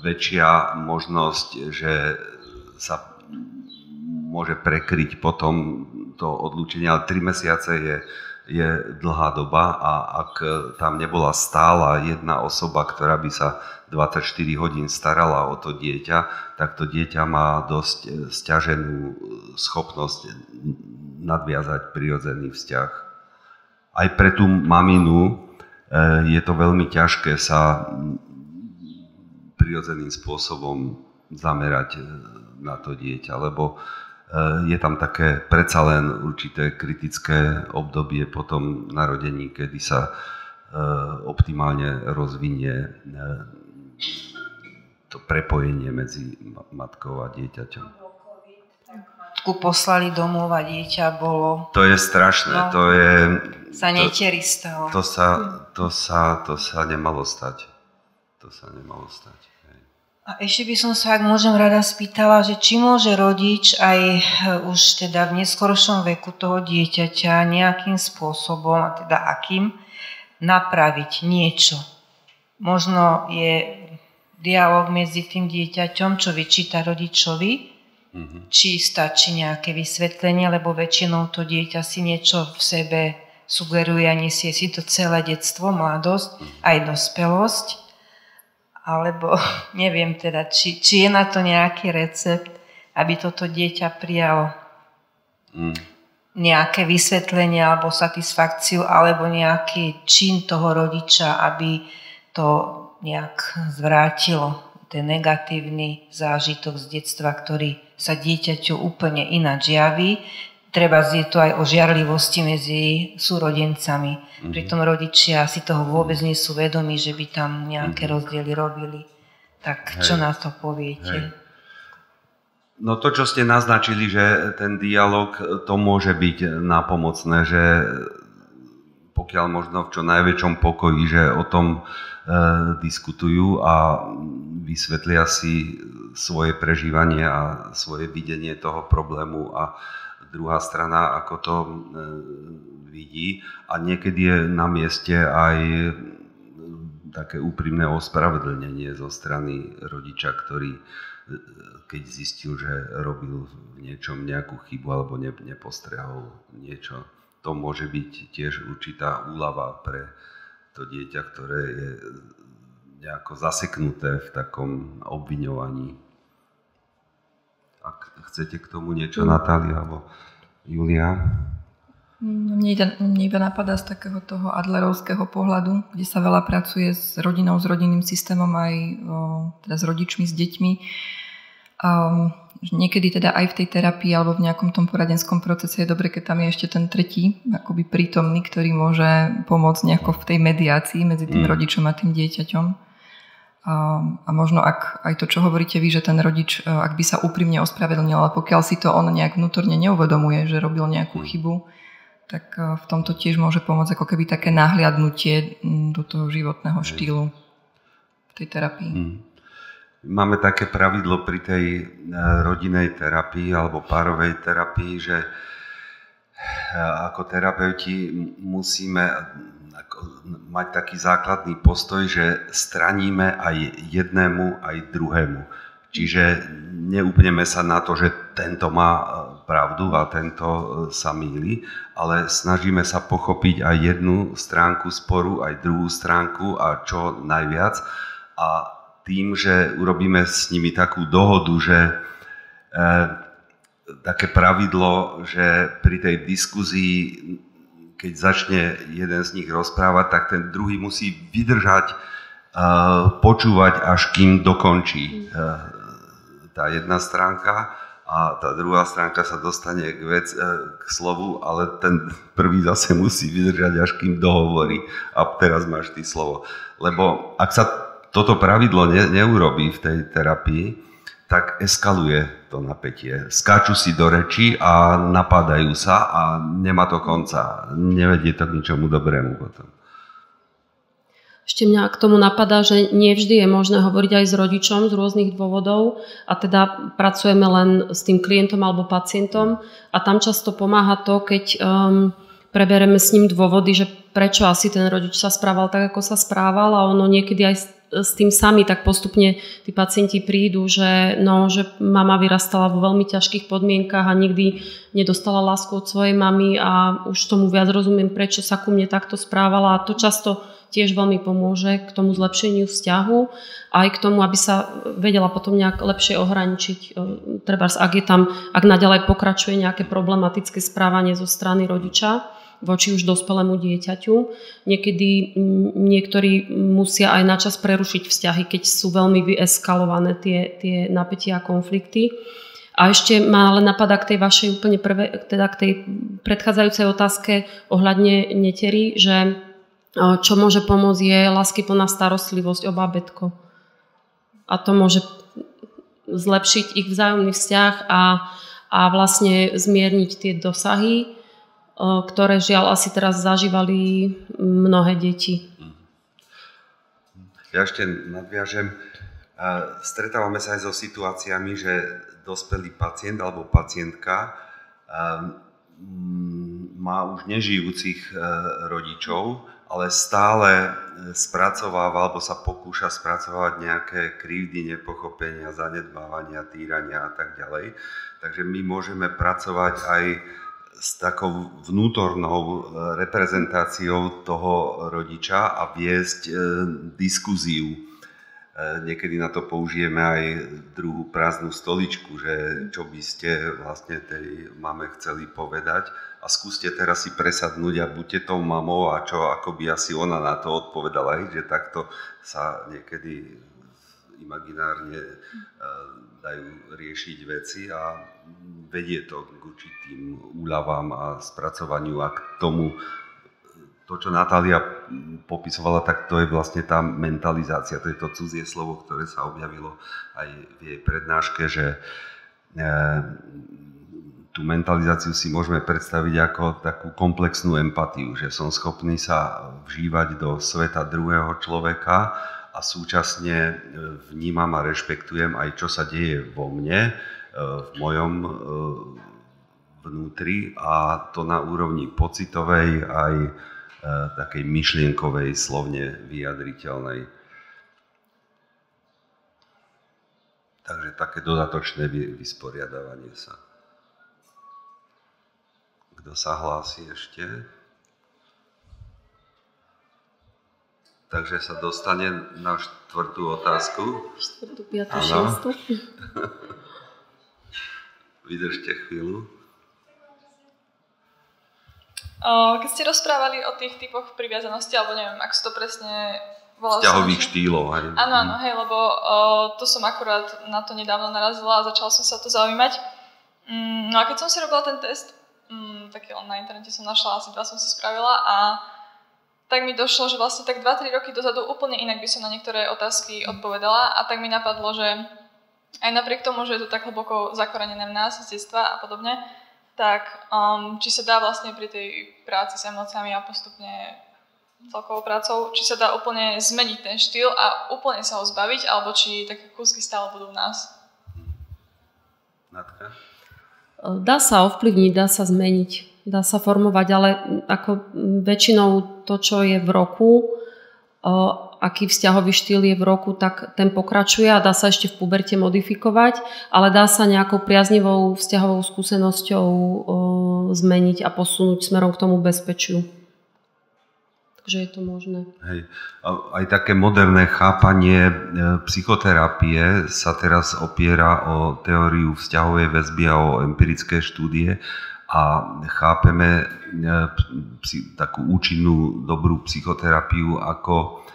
väčšia možnosť, že sa môže prekryť potom to odlúčenie, ale 3 mesiace je je dlhá doba a ak tam nebola stála jedna osoba, ktorá by sa 24 hodín starala o to dieťa, tak to dieťa má dosť e, stiaženú schopnosť nadviazať prirodzený vzťah. Aj pre tú maminu e, je to veľmi ťažké sa prirodzeným spôsobom zamerať e, na to dieťa, lebo Eh, je tam také predsa len určité kritické obdobie po tom narodení, kedy sa eh, optimálne rozvinie eh, to prepojenie medzi matkou a dieťaťom. Matku poslali domov a dieťa bolo... To je strašné, no, to je... Sa netieri z toho. To sa, to, sa, to sa nemalo stať. To sa nemalo stať. A ešte by som sa, ak môžem rada, spýtala, že či môže rodič aj e, už teda v neskoršom veku toho dieťaťa nejakým spôsobom, a teda akým, napraviť niečo. Možno je dialog medzi tým dieťaťom, čo vyčíta rodičovi, mm-hmm. či stačí nejaké vysvetlenie, lebo väčšinou to dieťa si niečo v sebe sugeruje a nesie si to celé detstvo, mladosť, aj dospelosť alebo (laughs) neviem teda, či, či je na to nejaký recept, aby toto dieťa prijalo mm. nejaké vysvetlenie alebo satisfakciu, alebo nejaký čin toho rodiča, aby to nejak zvrátilo ten negatívny zážitok z detstva, ktorý sa dieťaťu úplne ináč javí. Treba je to aj o žiarlivosti medzi súrodencami. Mm-hmm. Pritom rodičia si toho vôbec nie sú vedomí, že by tam nejaké mm-hmm. rozdiely robili. Tak Hej. čo na to poviete? Hej. No to, čo ste naznačili, že ten dialog, to môže byť napomocné, že pokiaľ možno v čo najväčšom pokoji, že o tom e, diskutujú a vysvetlia si svoje prežívanie a svoje videnie toho problému a druhá strana ako to e, vidí a niekedy je na mieste aj také úprimné ospravedlnenie zo strany rodiča, ktorý e, keď zistil, že robil v niečom nejakú chybu alebo nepostrehol niečo to môže byť tiež určitá úlava pre to dieťa, ktoré je nejako zaseknuté v takom obviňovaní. Ak chcete k tomu niečo, mm. Natália alebo Julia? Mne, mne iba napadá z takého toho adlerovského pohľadu, kde sa veľa pracuje s rodinou, s rodinným systémom, aj o, teda s rodičmi, s deťmi. Um, niekedy teda aj v tej terapii alebo v nejakom tom poradenskom procese je dobre, keď tam je ešte ten tretí, akoby prítomný, ktorý môže pomôcť nejako v tej mediácii medzi tým mm. rodičom a tým dieťaťom. A, a možno ak aj to, čo hovoríte vy, že ten rodič, e, ak by sa úprimne ospravedlnil, ale pokiaľ si to on nejak vnútorne neuvedomuje, že robil nejakú mm. chybu, tak e, v tomto tiež môže pomôcť ako keby také nahliadnutie do toho životného štýlu v tej terapii. Mm. Máme také pravidlo pri tej e, rodinej terapii alebo párovej terapii, že ako terapeuti musíme mať taký základný postoj, že straníme aj jednému, aj druhému. Čiže neúpneme sa na to, že tento má e, pravdu a tento sa míli, ale snažíme sa pochopiť aj jednu stránku sporu, aj druhú stránku a čo najviac. A tým, že urobíme s nimi takú dohodu, že e, také pravidlo, že pri tej diskuzii, keď začne jeden z nich rozprávať, tak ten druhý musí vydržať, počúvať, až kým dokončí e, tá jedna stránka a tá druhá stránka sa dostane k, vec, e, k slovu, ale ten prvý zase musí vydržať, až kým dohovorí. A teraz máš ty slovo. Lebo ak sa toto pravidlo ne, neurobí v tej terapii, tak eskaluje to napätie. Skáču si do reči a napadajú sa a nemá to konca. Nevedie to k ničomu dobrému potom. Ešte mňa k tomu napadá, že nie vždy je možné hovoriť aj s rodičom z rôznych dôvodov a teda pracujeme len s tým klientom alebo pacientom a tam často pomáha to, keď um, prebereme s ním dôvody, že prečo asi ten rodič sa správal tak, ako sa správal a ono niekedy aj s tým sami tak postupne tí pacienti prídu, že, no, že mama vyrastala vo veľmi ťažkých podmienkach a nikdy nedostala lásku od svojej mamy a už tomu viac rozumiem, prečo sa ku mne takto správala a to často tiež veľmi pomôže k tomu zlepšeniu vzťahu aj k tomu, aby sa vedela potom nejak lepšie ohraničiť. E, treba, ak je tam, ak naďalej pokračuje nejaké problematické správanie zo strany rodiča, voči už dospelému dieťaťu. Niekedy niektorí musia aj načas prerušiť vzťahy, keď sú veľmi vyeskalované tie, tie napätia a konflikty. A ešte ma ale napadá k tej vašej úplne prvé, teda k tej predchádzajúcej otázke ohľadne netery, že čo môže pomôcť je láskyplná starostlivosť o bábetko. A to môže zlepšiť ich vzájomný vzťah a, a vlastne zmierniť tie dosahy ktoré žiaľ asi teraz zažívali mnohé deti. Ja ešte nadviažem. Stretávame sa aj so situáciami, že dospelý pacient alebo pacientka má už nežijúcich e, rodičov, ale stále e, spracováva alebo sa pokúša spracovať nejaké krivdy, nepochopenia, zanedbávania, týrania a tak ďalej. Takže my môžeme pracovať aj s takou vnútornou e, reprezentáciou toho rodiča a viesť e, diskuziu. E, niekedy na to použijeme aj druhú prázdnu stoličku, že čo by ste vlastne tej mame chceli povedať a skúste teraz si presadnúť a buďte tou mamou a čo ako by asi ona na to odpovedala, že takto sa niekedy imaginárne dajú riešiť veci a vedie to k určitým úľavám a spracovaniu a k tomu to, čo Natália popisovala, tak to je vlastne tá mentalizácia, to je to cudzie slovo, ktoré sa objavilo aj v jej prednáške, že e, tú mentalizáciu si môžeme predstaviť ako takú komplexnú empatiu, že som schopný sa vžívať do sveta druhého človeka a súčasne e, vnímam a rešpektujem aj, čo sa deje vo mne, e, v mojom vnútri a to na úrovni pocitovej aj takej myšlienkovej, slovne vyjadriteľnej. Takže také dodatočné vysporiadavanie sa. Kto sa hlási ešte? Takže sa dostane na štvrtú otázku. Štvrtú, piatú, šiestú. (laughs) Vydržte chvíľu. Keď ste rozprávali o tých typoch priviazanosti, alebo neviem, ak to presne volá... Vzťahových štýlov, hej. Áno, áno, hej, lebo o, to som akurát na to nedávno narazila a začala som sa to zaujímať. Mm, no a keď som si robila ten test, mm, taký on na internete som našla, asi dva som si spravila a tak mi došlo, že vlastne tak 2-3 roky dozadu úplne inak by som na niektoré otázky odpovedala a tak mi napadlo, že aj napriek tomu, že je to tak hlboko zakorenené v nás z detstva a podobne, tak um, či sa dá vlastne pri tej práci s emóciami a postupne celkovou prácou, či sa dá úplne zmeniť ten štýl a úplne sa ho zbaviť, alebo či také kúsky stále budú v nás. Natka? Dá sa ovplyvniť, dá sa zmeniť, dá sa formovať, ale ako väčšinou to, čo je v roku, aký vzťahový štýl je v roku, tak ten pokračuje a dá sa ešte v puberte modifikovať, ale dá sa nejakou priaznivou vzťahovou skúsenosťou zmeniť a posunúť smerom k tomu bezpečiu. Takže je to možné. Hej. Aj také moderné chápanie e, psychoterapie sa teraz opiera o teóriu vzťahovej väzby a o empirické štúdie a chápeme e, takú účinnú dobrú psychoterapiu ako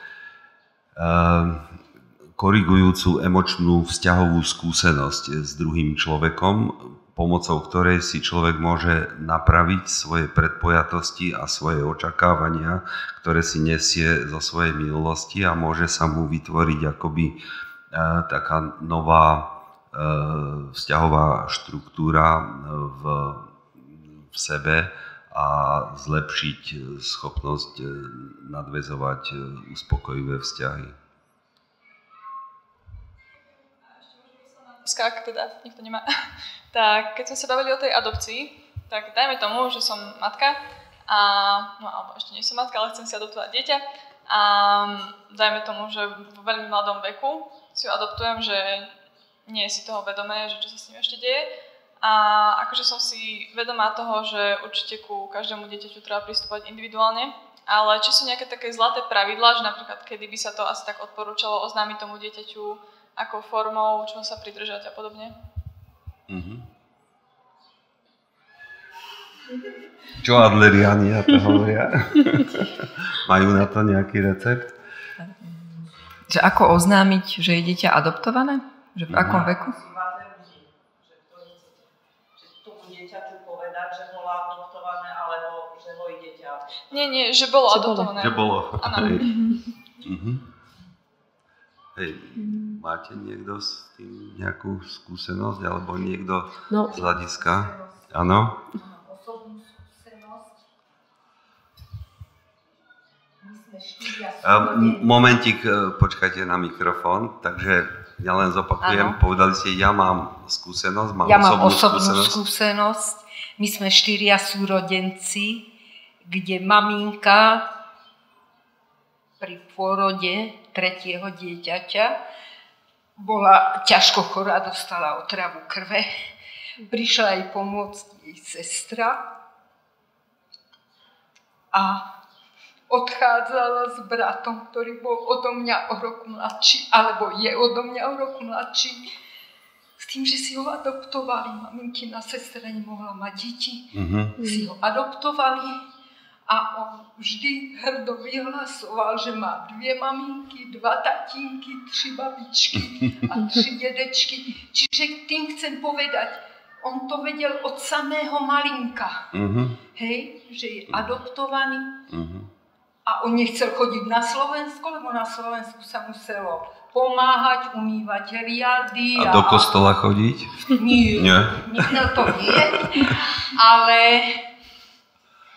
korigujúcu emočnú vzťahovú skúsenosť s druhým človekom, pomocou ktorej si človek môže napraviť svoje predpojatosti a svoje očakávania, ktoré si nesie zo svojej minulosti a môže sa mu vytvoriť akoby e, taká nová e, vzťahová štruktúra v, v sebe, a zlepšiť e, schopnosť e, nadvezovať e, uspokojivé vzťahy. Skák teda, nikto nemá. (laughs) tak keď sme sa bavili o tej adopcii, tak dajme tomu, že som matka a, no alebo ešte nie som matka, ale chcem si adoptovať dieťa a dajme tomu, že v veľmi mladom veku si ho adoptujem, že nie je si toho vedomé, že čo sa s ním ešte deje a akože som si vedomá toho, že určite ku každému dieťaťu treba pristupovať individuálne, ale či sú nejaké také zlaté pravidlá, že napríklad kedy by sa to asi tak odporúčalo oznámiť tomu dieťaťu, akou formou, čo sa pridržať a podobne? Mm-hmm. Čo Adleriani na to hovoria? (laughs) Majú na to nejaký recept? Že ako oznámiť, že je dieťa adoptované? Že v akom veku? Nie, nie, že bolo že adoptované. Že bolo. Áno. Hej. Uh-huh. Hej, máte niekto s tým nejakú skúsenosť, alebo niekto no. z hľadiska? Áno? Momentik, e, počkajte na mikrofón. Takže ja len zopakujem, ano. povedali ste, ja mám skúsenosť, mám ja osobnú, mám osobnú skúsenosť. skúsenosť. My sme štyria súrodenci kde maminka pri pôrode tretieho dieťaťa bola ťažko chorá, dostala otravu krve. Prišla jej pomôcť jej sestra a odchádzala s bratom, ktorý bol odo mňa o rok mladší, alebo je odo mňa o rok mladší, s tým, že si ho adoptovali. Maminkina sestra nemohla mať deti, mm-hmm. si ho adoptovali a on vždy hrdo vyhlasoval, že má dvě maminky, dva tatínky, tři babičky a tři (laughs) dedečky. Čiže tým chcem povedať, on to vedel od samého malinka. Mm-hmm. Hej, že je adoptovaný. Mm-hmm a on nechcel chodiť na Slovensko, lebo na Slovensku sa muselo pomáhať, umývať riady. A, a do kostola chodiť? Nie, nie. nie to nie, (laughs) ale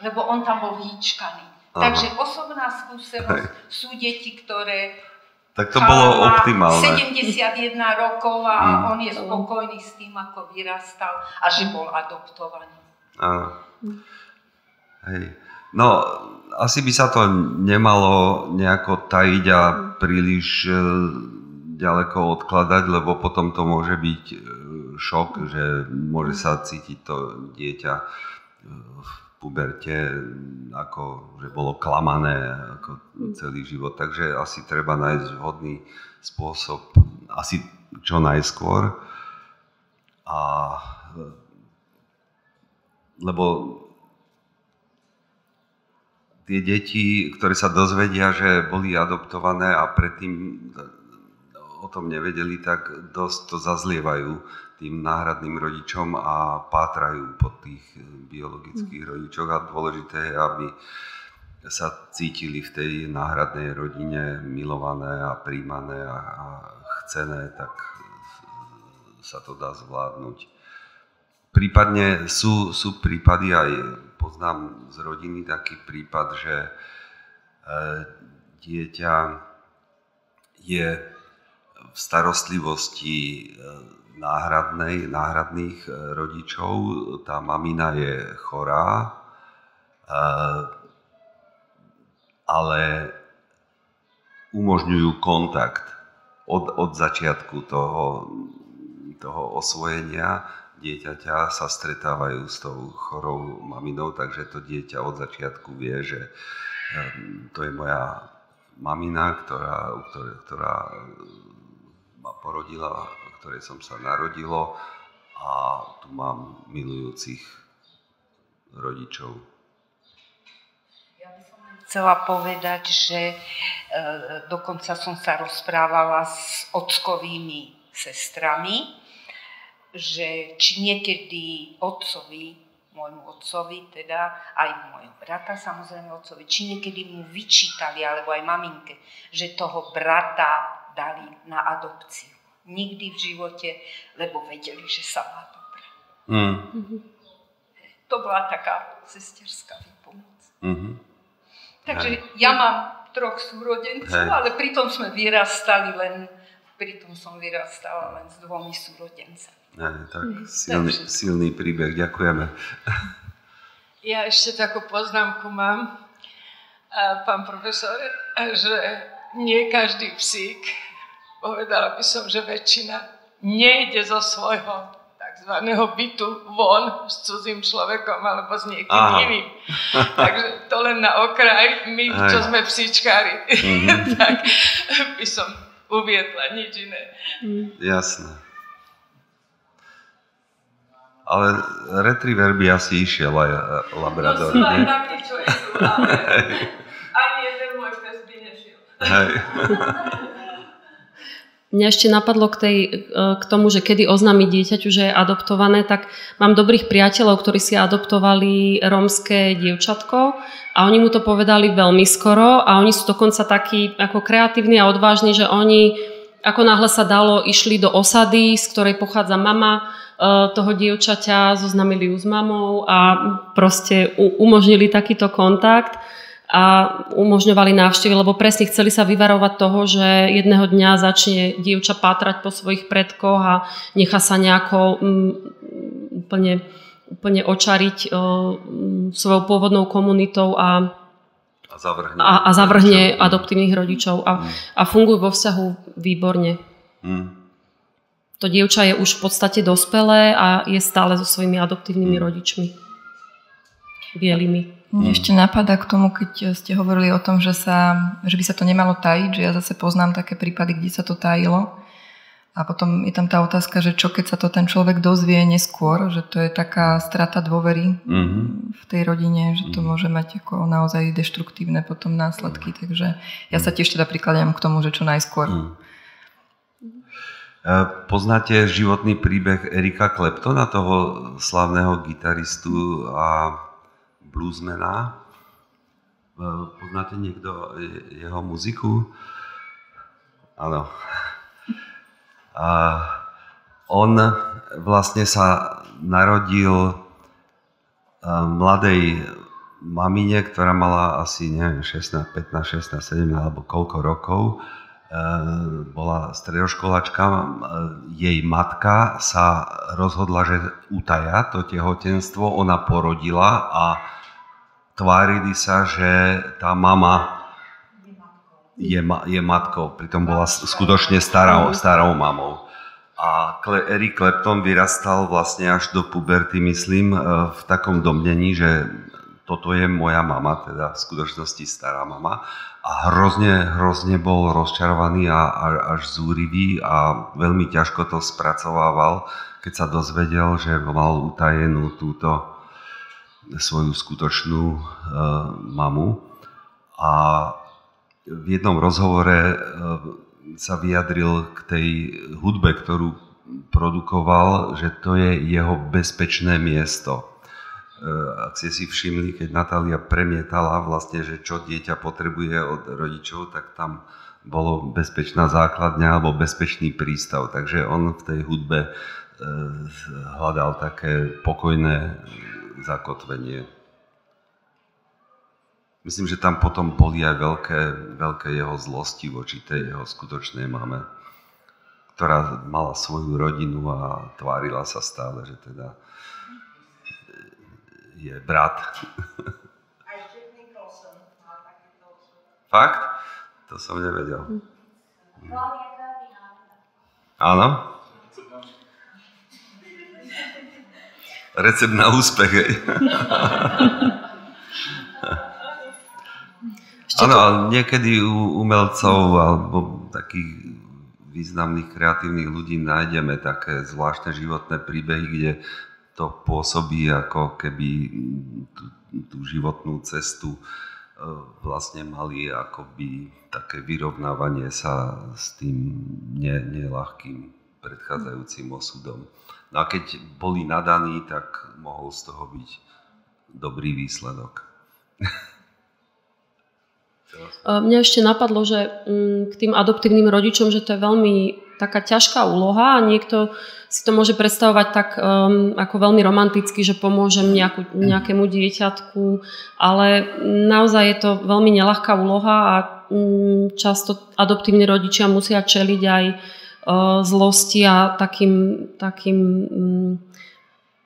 lebo on tam bol hýčkaný. Aha. Takže osobná skúsenosť Hej. sú deti, ktoré tak to bolo optimálne. 71 rokov a mm. on je spokojný s tým, ako vyrastal a že bol adoptovaný. Áno. Hej. No, asi by sa to nemalo nejako tajiť a príliš e, ďaleko odkladať, lebo potom to môže byť e, šok, že môže sa cítiť to dieťa e, v puberte, ako že bolo klamané ako celý život. Takže asi treba nájsť vhodný spôsob, asi čo najskôr. A lebo tie deti, ktoré sa dozvedia, že boli adoptované a predtým o tom nevedeli, tak dosť to zazlievajú tým náhradným rodičom a pátrajú po tých biologických mm. rodičoch a dôležité je, aby sa cítili v tej náhradnej rodine milované a príjmané a, a chcené, tak sa to dá zvládnuť. Prípadne sú, sú prípady aj poznám z rodiny taký prípad, že e, dieťa je v starostlivosti e, náhradnej, náhradných e, rodičov. Tá mamina je chorá, ale umožňujú kontakt od, od začiatku toho, toho osvojenia dieťaťa sa stretávajú s tou chorou maminou, takže to dieťa od začiatku vie, že to je moja mamina, ktorá, ktorá, ktorá ma porodila, ktorej som sa narodilo a tu mám milujúcich rodičov. Ja by som chcela povedať, že e, dokonca som sa rozprávala s ockovými sestrami, že či niekedy otcovi, môjmu otcovi, teda aj môjho brata samozrejme otcovi, či niekedy mu vyčítali, alebo aj maminke, že toho brata dali na adopciu. Nikdy v živote, lebo vedeli, že sa má dobre. Mm. To bola taká sesterská výpomoc. Mm-hmm. Takže Hej. ja mám troch súrodencov, Hej. ale pritom sme vyrastali len, pritom som vyrastala len s dvomi súrodencami. Ne, tak silný, silný príbeh, ďakujeme. Ja ešte takú poznámku mám, pán profesor, že nie každý psík, povedala by som, že väčšina, nejde zo svojho tzv. bytu von s cudzým človekom alebo s niekým Aha. iným. Takže to len na okraj, my, Aj. čo sme psíčkári, mm-hmm. (laughs) tak by som uviedla nič iné. Jasné. Ale retriever by asi išiel aj e, labrador, no, nie? taký, čo je tu, ale (laughs) ani jeden môj pes by nešiel. Hej. (laughs) Mňa ešte napadlo k, tej, e, k tomu, že kedy oznámiť dieťaťu, že je adoptované, tak mám dobrých priateľov, ktorí si adoptovali rómske dievčatko a oni mu to povedali veľmi skoro a oni sú dokonca takí ako kreatívni a odvážni, že oni ako náhle sa dalo, išli do osady, z ktorej pochádza mama, E, toho dievčaťa, zoznamili ju s mamou a proste umožnili takýto kontakt a umožňovali návštevy, lebo presne chceli sa vyvarovať toho, že jedného dňa začne dievča pátrať po svojich predkoch a nechá sa nejako um, úplne, úplne očariť um, svojou pôvodnou komunitou a a zavrhne, a, a zavrhne adoptívnych rodičov a, mm. a fungujú vo vzťahu výborne. Mm. To dievča je už v podstate dospelé a je stále so svojimi adoptívnymi mm. rodičmi. Bielými. Mne ešte napadá k tomu, keď ste hovorili o tom, že, sa, že by sa to nemalo tajiť, že ja zase poznám také prípady, kde sa to tajilo. A potom je tam tá otázka, že čo keď sa to ten človek dozvie neskôr, že to je taká strata dôvery mm-hmm. v tej rodine, že to mm-hmm. môže mať ako naozaj deštruktívne potom následky. Takže ja sa tiež teda prikladám k tomu, že čo najskôr. Mm. Poznáte životný príbeh Erika Kleptona, toho slavného gitaristu a bluesmana? E, poznáte niekto jeho muziku? Áno. A on vlastne sa narodil mladej mamine, ktorá mala asi, neviem, 16, 15, 16, 17 alebo koľko rokov. Bola stredoškolačka. Jej matka sa rozhodla, že utaja to tehotenstvo. Ona porodila a tvárili sa, že tá mama je, je matkou, pritom bola skutočne starou, starou mamou. A Eric Clapton vyrastal vlastne až do puberty, myslím, e, v takom domnení, že toto je moja mama, teda v skutočnosti stará mama. A hrozne, hrozne bol rozčarovaný a, a až zúrivý a veľmi ťažko to spracovával, keď sa dozvedel, že mal utajenú túto svoju skutočnú uh, mamu. A v jednom rozhovore eh, sa vyjadril k tej hudbe, ktorú produkoval, že to je jeho bezpečné miesto. Eh, ak ste si všimli, keď Natália premietala vlastne, že čo dieťa potrebuje od rodičov, tak tam bolo bezpečná základňa alebo bezpečný prístav. Takže on v tej hudbe hľadal také pokojné zakotvenie. Myslím, že tam potom boli aj veľké, veľké jeho zlosti voči tej jeho skutočnej mame, ktorá mala svoju rodinu a tvárila sa stále, že teda je brat. Fakt? To som nevedel. Áno? Recept na úspech, hej. Áno, ale niekedy u umelcov alebo takých významných kreatívnych ľudí nájdeme také zvláštne životné príbehy, kde to pôsobí ako keby tú, tú životnú cestu e, vlastne mali akoby také vyrovnávanie sa s tým nelahkým predchádzajúcim osudom. No a keď boli nadaní, tak mohol z toho byť dobrý výsledok. (laughs) Mňa ešte napadlo, že mm, k tým adoptívnym rodičom, že to je veľmi taká ťažká úloha a niekto si to môže predstavovať tak um, ako veľmi romanticky, že pomôžem nejakú, nejakému dieťatku, ale naozaj je to veľmi nelahká úloha a um, často adoptívni rodičia musia čeliť aj uh, zlosti a takým, takým um,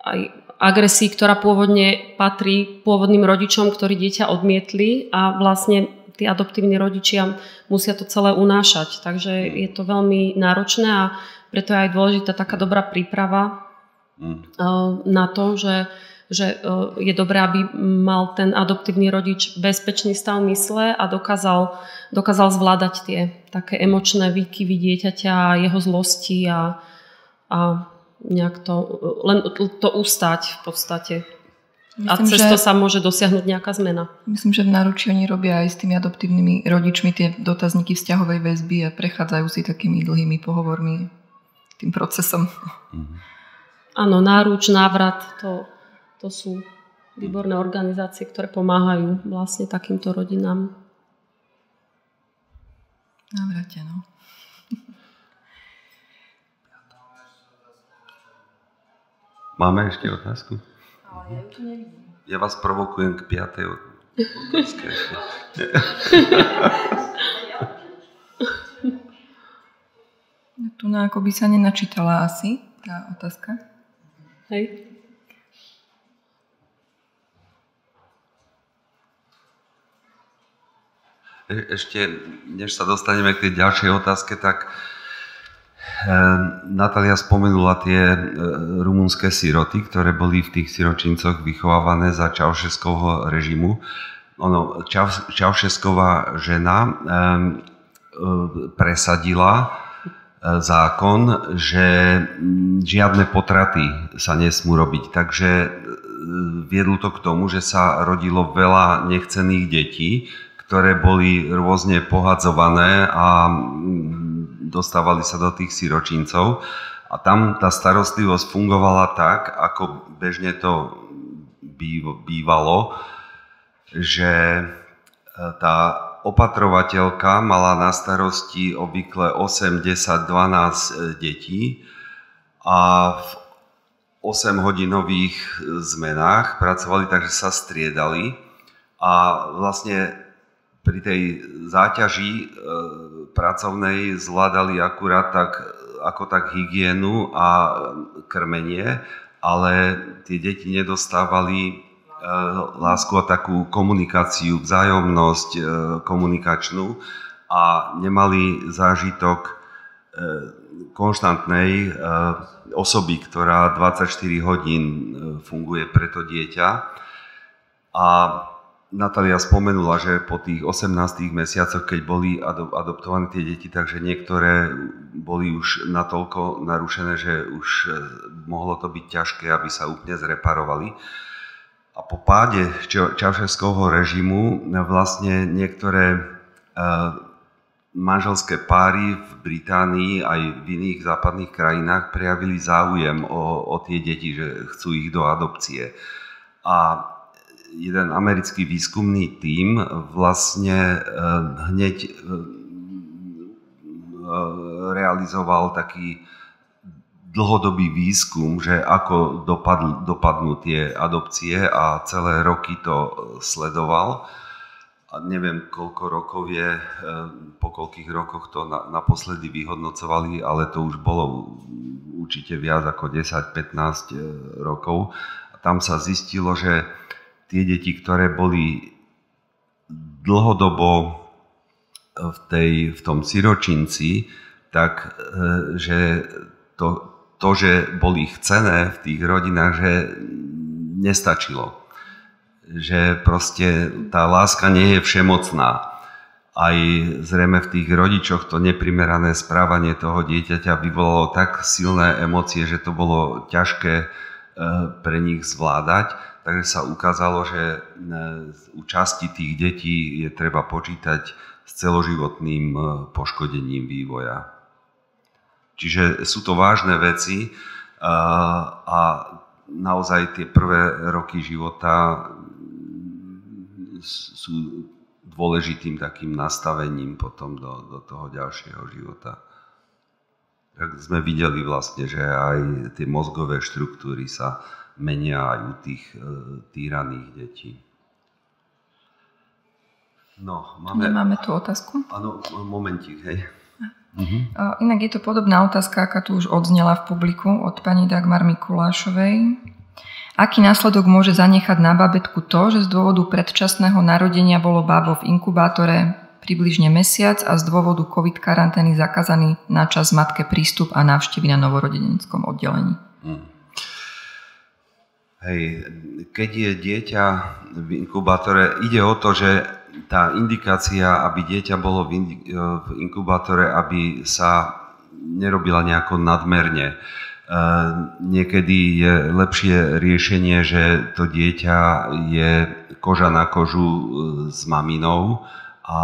aj agresii, ktorá pôvodne patrí pôvodným rodičom, ktorí dieťa odmietli a vlastne tí adoptívni rodičia musia to celé unášať. Takže mm. je to veľmi náročné a preto je aj dôležitá taká dobrá príprava mm. na to, že, že je dobré, aby mal ten adoptívny rodič bezpečný stav mysle a dokázal, dokázal zvládať tie také emočné výkyvy dieťaťa a jeho zlosti a, a nejak to, len to ustať v podstate. Myslím, a cez že, to sa môže dosiahnuť nejaká zmena. Myslím, že v náručí oni robia aj s tými adoptívnymi rodičmi tie dotazníky vzťahovej väzby a prechádzajú si takými dlhými pohovormi tým procesom. Mhm. Áno, náruč, návrat, to, to sú výborné organizácie, ktoré pomáhajú vlastne takýmto rodinám. Návrate, no. Máme ešte otázku? Ale ja ju tu nevidím. Ja vás provokujem k piatej otázke. (laughs) tu na ako by sa nenačítala asi tá otázka. Hej. Ešte, než sa dostaneme k tej ďalšej otázke, tak Natália spomenula tie rumunské siroty, ktoré boli v tých siročincoch vychovávané za Čaušeskovho režimu. Ono, Čaušesková žena presadila zákon, že žiadne potraty sa nesmú robiť. Takže viedlo to k tomu, že sa rodilo veľa nechcených detí, ktoré boli rôzne pohadzované a dostávali sa do tých siročincov. A tam tá starostlivosť fungovala tak, ako bežne to bývalo, že e, tá opatrovateľka mala na starosti obvykle 8, 10, 12 detí a v 8-hodinových zmenách pracovali tak, že sa striedali a vlastne pri tej záťaži e, pracovnej zvládali akurát tak, ako tak hygienu a krmenie, ale tie deti nedostávali e, lásku a takú komunikáciu, vzájomnosť e, komunikačnú a nemali zážitok konštantnej osoby, ktorá 24 hodín funguje pre to dieťa. A Natália spomenula, že po tých 18 mesiacoch, keď boli adoptované tie deti, takže niektoré boli už natoľko narušené, že už e, mohlo to byť ťažké, aby sa úplne zreparovali. A po páde Čauševského režimu vlastne niektoré e, manželské páry v Británii aj v iných západných krajinách prejavili záujem o, o tie deti, že chcú ich do adopcie. A jeden americký výskumný tím vlastne eh, hneď eh, realizoval taký dlhodobý výskum, že ako dopadl, dopadnú tie adopcie a celé roky to sledoval. A neviem, koľko rokov je, po koľkých rokoch to naposledy vyhodnocovali, ale to už bolo určite viac ako 10-15 rokov. A tam sa zistilo, že tie deti, ktoré boli dlhodobo e, v, tej, v tom siročinci, tak e, že to, to, že boli chcené v tých rodinách, že nestačilo. Že proste tá láska nie je všemocná. Aj zrejme v tých rodičoch to neprimerané správanie toho dieťaťa vyvolalo tak silné emócie, že to bolo ťažké e, pre nich zvládať Takže sa ukázalo, že e, u časti tých detí je treba počítať s celoživotným e, poškodením vývoja. Čiže sú to vážne veci e, a naozaj tie prvé roky života sú dôležitým takým nastavením potom do, do toho ďalšieho života. Tak sme videli vlastne, že aj tie mozgové štruktúry sa menia aj u tých e, týraných detí. No, máme... Nemáme tu otázku? Áno, momentík, hej. Uh-huh. Inak je to podobná otázka, aká tu už odznela v publiku od pani Dagmar Mikulášovej. Aký následok môže zanechať na babetku to, že z dôvodu predčasného narodenia bolo bábo v inkubátore približne mesiac a z dôvodu COVID karantény zakázaný na čas matke prístup a návštevy na novorodeneckom oddelení? Uh-huh. Hej, keď je dieťa v inkubátore, ide o to, že tá indikácia, aby dieťa bolo v inkubátore, aby sa nerobila nejako nadmerne. E, niekedy je lepšie riešenie, že to dieťa je koža na kožu e, s maminou a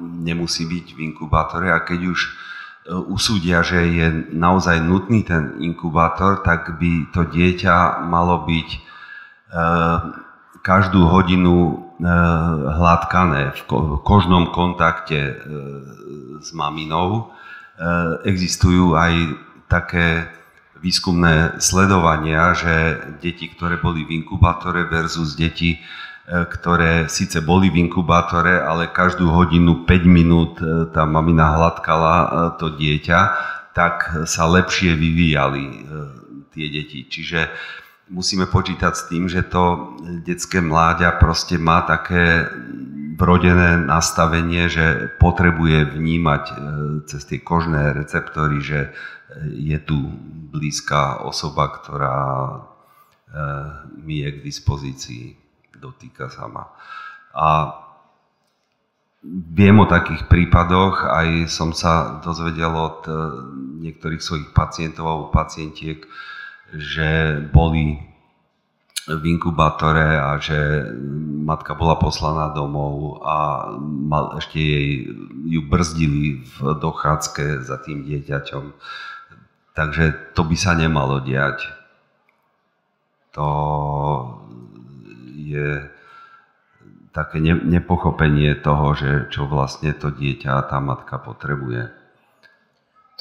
nemusí byť v inkubátore a keď už E, usúdia, že je naozaj nutný ten inkubátor, tak by to dieťa malo byť e, každú hodinu e, hladkané v kožnom kontakte s maminou. Existujú aj také výskumné sledovania, že deti, ktoré boli v inkubátore versus deti, E, ktoré síce boli v inkubátore, ale každú hodinu 5 minút e, tá mamina hladkala e, to dieťa, tak sa lepšie vyvíjali tie deti. Čiže musíme počítať s tým, že to detské mláďa proste má také vrodené nastavenie, že potrebuje vnímať cez tie kožné receptory, že je tu blízka osoba, ktorá mi je k dispozícii, dotýka sa ma. A viem o takých prípadoch, aj som sa dozvedel od niektorých svojich pacientov alebo pacientiek, že boli v inkubátore a že matka bola poslaná domov a mal, ešte jej, ju brzdili v dochádzke za tým dieťaťom. Takže to by sa nemalo diať. To je také nepochopenie toho, že čo vlastne to dieťa a tá matka potrebuje.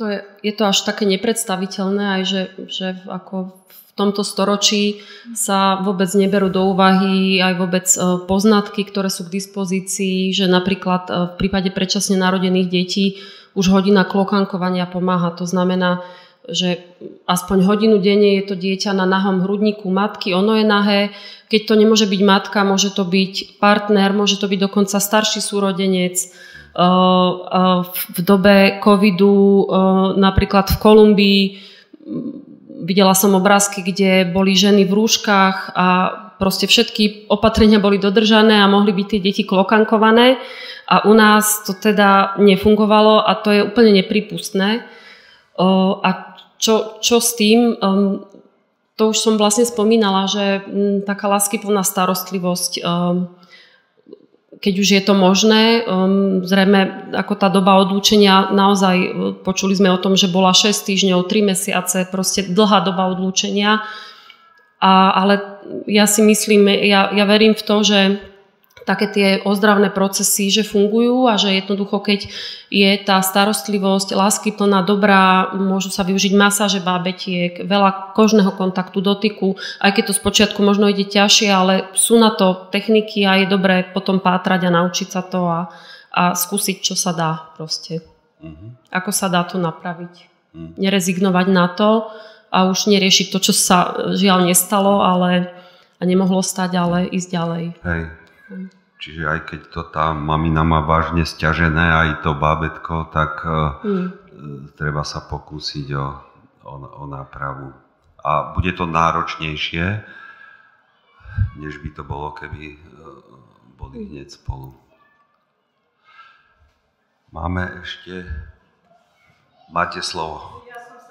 To je, je to až také nepredstaviteľné, aj že, že ako v tomto storočí sa vôbec neberú do úvahy aj vôbec e, poznatky, ktoré sú k dispozícii, že napríklad e, v prípade predčasne narodených detí už hodina klokankovania pomáha. To znamená, že aspoň hodinu denne je to dieťa na nahom hrudníku matky, ono je nahé. Keď to nemôže byť matka, môže to byť partner, môže to byť dokonca starší súrodenec v dobe covidu napríklad v Kolumbii videla som obrázky, kde boli ženy v rúškach a proste všetky opatrenia boli dodržané a mohli byť tie deti klokankované a u nás to teda nefungovalo a to je úplne nepripustné. A čo, čo s tým? To už som vlastne spomínala, že taká láskyplná starostlivosť keď už je to možné. Um, zrejme ako tá doba odlúčenia, naozaj uh, počuli sme o tom, že bola 6 týždňov, 3 mesiace, proste dlhá doba odlúčenia. A, ale ja si myslím, ja, ja verím v to, že také tie ozdravné procesy, že fungujú a že jednoducho, keď je tá starostlivosť, lásky plná dobrá, môžu sa využiť masáže bábetiek, veľa kožného kontaktu, dotyku, aj keď to spočiatku možno ide ťažšie, ale sú na to techniky a je dobré potom pátrať a naučiť sa to a, a skúsiť, čo sa dá proste. Mm-hmm. Ako sa dá to napraviť. Mm. Nerezignovať na to a už neriešiť to, čo sa žiaľ nestalo, ale a nemohlo stať, ale ísť ďalej. Hej. Čiže aj keď to tá mamina má vážne stiažené, aj to bábetko, tak mm. treba sa pokúsiť o, o, o nápravu. A bude to náročnejšie, než by to bolo, keby e, boli hm. hneď spolu. Máme ešte... Máte slovo.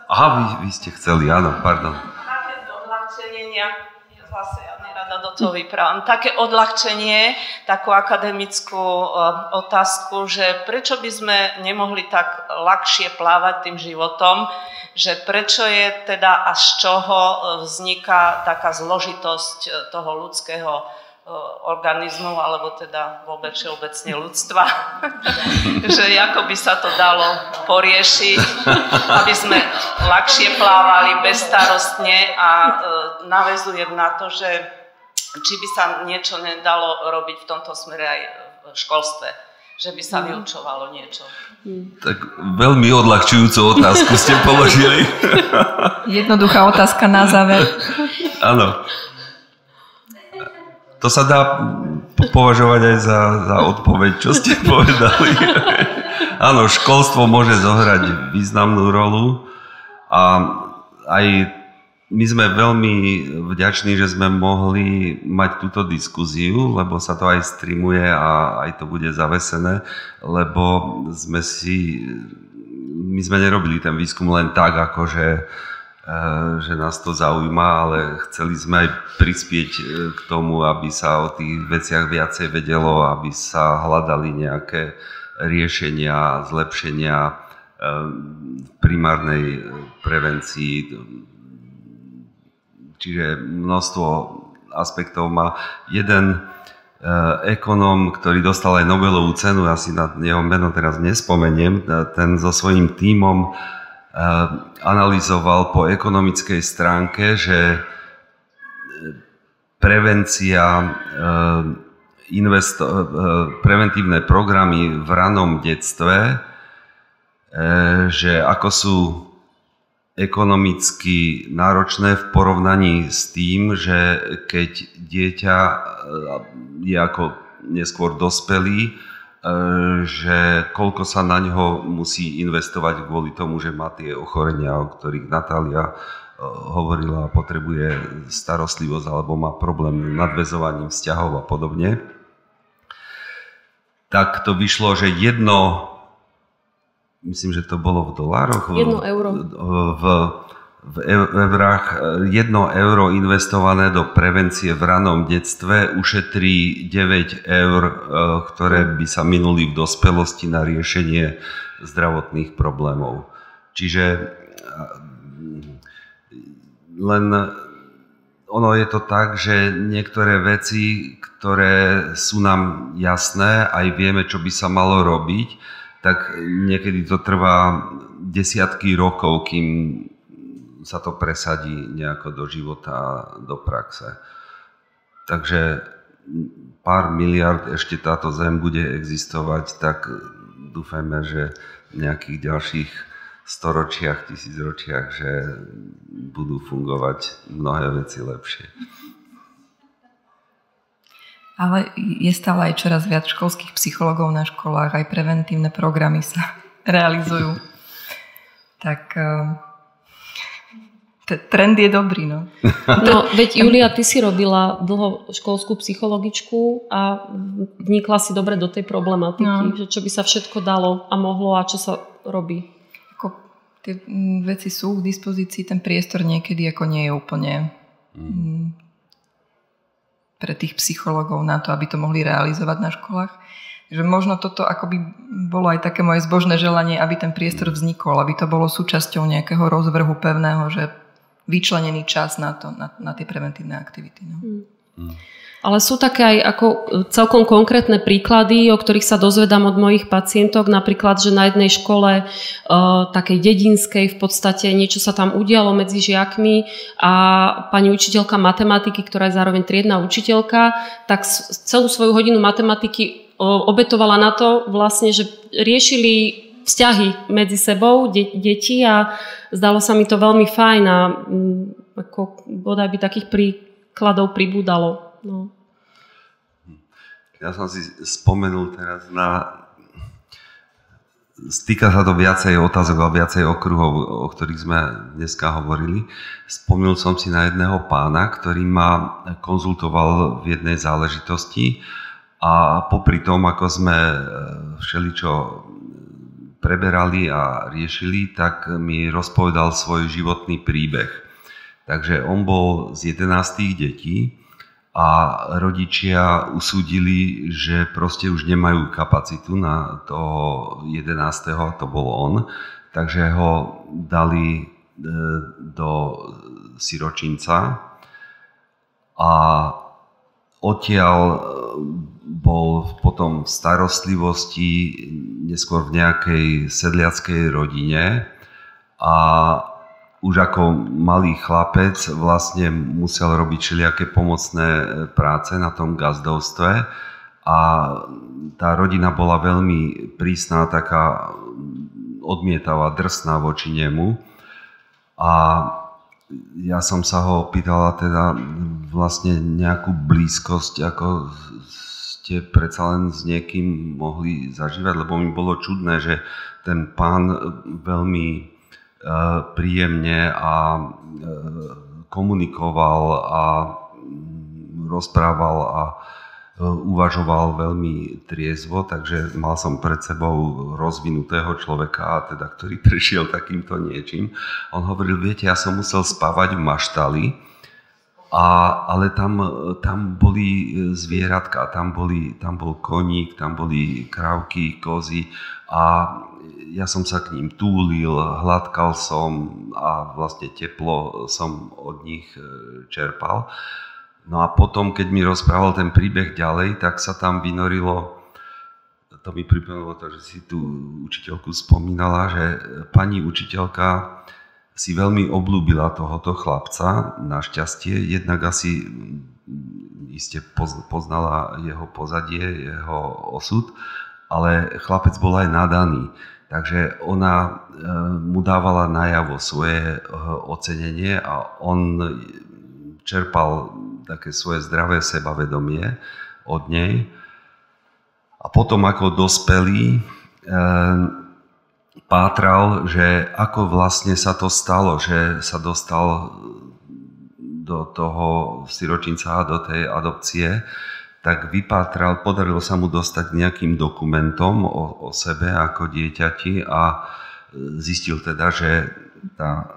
Aha, vy, vy ste chceli, áno, pardon. Také zase ja toho vyprávam, také odľahčenie, takú akademickú e, otázku, že prečo by sme nemohli tak ľahšie plávať tým životom, že prečo je teda a z čoho vzniká taká zložitosť e, toho ľudského Eh, organizmu, alebo teda vôbec všeobecne ľudstva, (laughs) že ako by sa to dalo poriešiť, aby sme ľahšie plávali bezstarostne a navezujem na to, že či by sa niečo nedalo robiť v tomto smere aj v školstve že by sa mhm. vyučovalo niečo. Tak veľmi odľahčujúcu otázku ste položili. (laughs) Jednoduchá otázka na záver. Áno. To sa dá považovať aj za, za odpoveď, čo ste (laughs) povedali. (laughs) Áno, školstvo môže zohrať významnú rolu a aj my sme veľmi vďační, že sme mohli mať túto diskuziu, lebo sa to aj streamuje a aj to bude zavesené, lebo sme si, my sme nerobili ten výskum len tak, ako že Eh, že nás to zaujíma, ale chceli sme aj prispieť eh, k tomu, aby sa o tých veciach viacej vedelo, aby sa hľadali nejaké riešenia, zlepšenia v primárnej prevencii. Čiže množstvo aspektov má. Jeden ekonóm, ktorý dostal aj Nobelovú cenu, ja si na jeho meno teraz nespomeniem, ten so svojím tímom Eh, analyzoval po ekonomickej stránke, že prevencia, investo, preventívne programy v ranom detstve, že ako sú ekonomicky náročné v porovnaní s tým, že keď dieťa je ako neskôr dospelý, že koľko sa na ňo musí investovať kvôli tomu, že má tie ochorenia, o ktorých Natália hovorila, potrebuje starostlivosť alebo má problém nadvezovaním vzťahov a podobne, tak to vyšlo, že jedno, myslím, že to bolo v dolároch, jedno euro. v, v eurách, jedno euro investované do prevencie v ranom detstve ušetrí 9 eur, e, ktoré by sa minuli v dospelosti na riešenie zdravotných problémov. Čiže len ono je to tak, že niektoré veci, ktoré sú nám jasné, aj vieme, čo by sa malo robiť, tak niekedy to trvá desiatky rokov, kým sa to presadí nejako do života, do praxe. Takže pár miliard ešte táto zem bude existovať, tak dúfajme, že v nejakých ďalších storočiach, tisícročiach, že budú fungovať mnohé veci lepšie. Ale je stále aj čoraz viac školských psychologov na školách, aj preventívne programy sa (laughs) realizujú. Tak eh, trend je dobrý, no. (laughs) No, veď Julia, ty si robila dlho školskú psychologičku a vnikla si dobre do tej problematiky, no. že čo by sa všetko dalo a mohlo a čo sa robí tie mm, veci sú k dispozícii, ten priestor niekedy ako nie je úplne mm. Mm. pre tých psychologov na to, aby to mohli realizovať na školách. Že možno toto ako by bolo aj také moje zbožné želanie, aby ten priestor mm. vznikol, aby to bolo súčasťou nejakého rozvrhu pevného, že vyčlenený čas na, to, na, na tie preventívne aktivity. No. Mm. Ale sú také aj ako e, celkom konkrétne príklady, o ktorých sa dozvedám od mojich pacientok, napríklad, že na jednej škole uh, takej dedinskej v podstate niečo sa tam udialo medzi žiakmi a pani učiteľka matematiky, ktorá je zároveň triedna učiteľka, tak celú svoju hodinu matematiky uh, obetovala na to vlastne, že riešili vzťahy medzi sebou, de- deti a zdalo sa mi to veľmi fajn a um, ako bodaj by takých príkladov pribúdalo. No. Ja som si spomenul teraz na... Stýka sa to viacej otázok a viacej okruhov, o ktorých sme dneska hovorili. Spomnul som si na jedného pána, ktorý ma konzultoval v jednej záležitosti a popri tom, ako sme e, všeličo preberali a riešili, tak mi rozpovedal svoj životný príbeh. Takže on bol z 11 detí a rodičia usúdili, že proste už nemajú kapacitu na toho 11. to bol on, takže ho dali e, do siročinca a odtiaľ e, bol potom v starostlivosti, neskôr v nejakej sedliackej rodine a už ako malý chlapec vlastne musel robiť všelijaké pomocné e, práce na tom gazdovstve a tá rodina bola veľmi prísná, taká odmietavá, drsná voči nemu. A ja som sa ho pýtala teda vlastne nejakú blízkosť, ako ste predsa len s niekým mohli zažívať, lebo mi bolo čudné, že ten pán veľmi Eh, príjemne a eh, komunikoval a mm, rozprával a eh, uvažoval veľmi triezvo, takže mal som pred sebou rozvinutého človeka, teda, ktorý (laughs) prešiel takýmto niečím. On hovoril, viete, ja som musel spávať v maštali, a, ale tam, tam boli zvieratka, tam, boli, tam bol koník, tam boli krávky, kozy a ja som sa k ním túlil, hladkal som a vlastne teplo som od nich e, čerpal. No a potom, keď mi rozprával ten príbeh ďalej, tak sa tam vynorilo, to mi pripomenulo to, že si tú učiteľku spomínala, že pani učiteľka si veľmi oblúbila tohoto chlapca, našťastie, jednak asi iste poznala jeho pozadie, jeho osud, ale chlapec bol aj nadaný. Takže ona e, mu dávala najavo svoje e, ocenenie a on čerpal také svoje zdravé sebavedomie od nej. A potom ako dospelý pátral, že ako vlastne sa to stalo, že sa dostal do toho siročinca do tej adopcie, tak vypátral, podarilo sa mu dostať nejakým dokumentom o, o sebe ako dieťati a zistil teda, že tá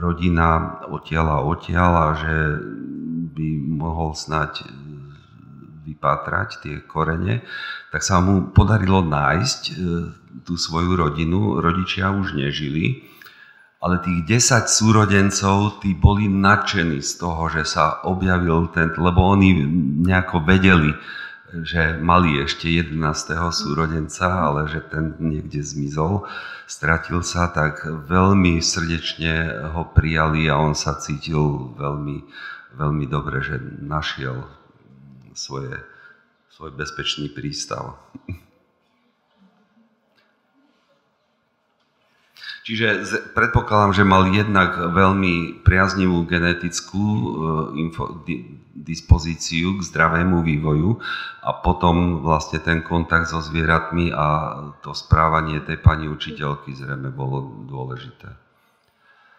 rodina odtiaľa odtiaľa, že by mohol snať vypátrať tie korene, tak sa mu podarilo nájsť e, tú svoju rodinu. Rodičia už nežili, ale tých 10 súrodencov, tí boli nadšení z toho, že sa objavil ten, lebo oni nejako vedeli, že mali ešte 11. súrodenca, ale že ten niekde zmizol, stratil sa, tak veľmi srdečne ho prijali a on sa cítil veľmi, veľmi dobre, že našiel svoje, svoj bezpečný prístav. Čiže predpokladám, že mal jednak veľmi priaznivú genetickú e, info, di, dispozíciu k zdravému vývoju a potom vlastne ten kontakt so zvieratmi a to správanie tej pani učiteľky zrejme bolo dôležité.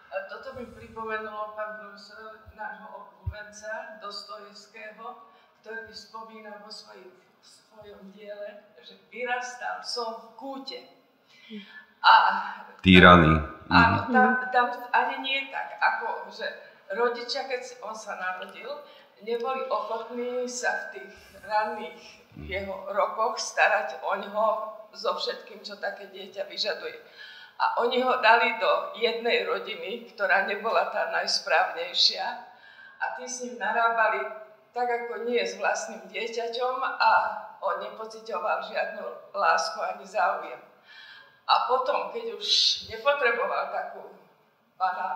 A toto mi pripomenulo pán profesor nášho obľúbenca Dostojevského, ktorý spomína vo svojim, svojom diele, že vyrastal som v kúte. A Týraný. Áno, mhm. tam, tam ani nie tak, ako že rodičia, keď on sa narodil, neboli ochotní sa v tých ranných jeho rokoch starať o ňoho so všetkým, čo také dieťa vyžaduje. A oni ho dali do jednej rodiny, ktorá nebola tá najsprávnejšia a tí s ním narábali tak, ako nie s vlastným dieťaťom a on nepocitoval žiadnu lásku ani záujem. A potom, keď už nepotreboval takú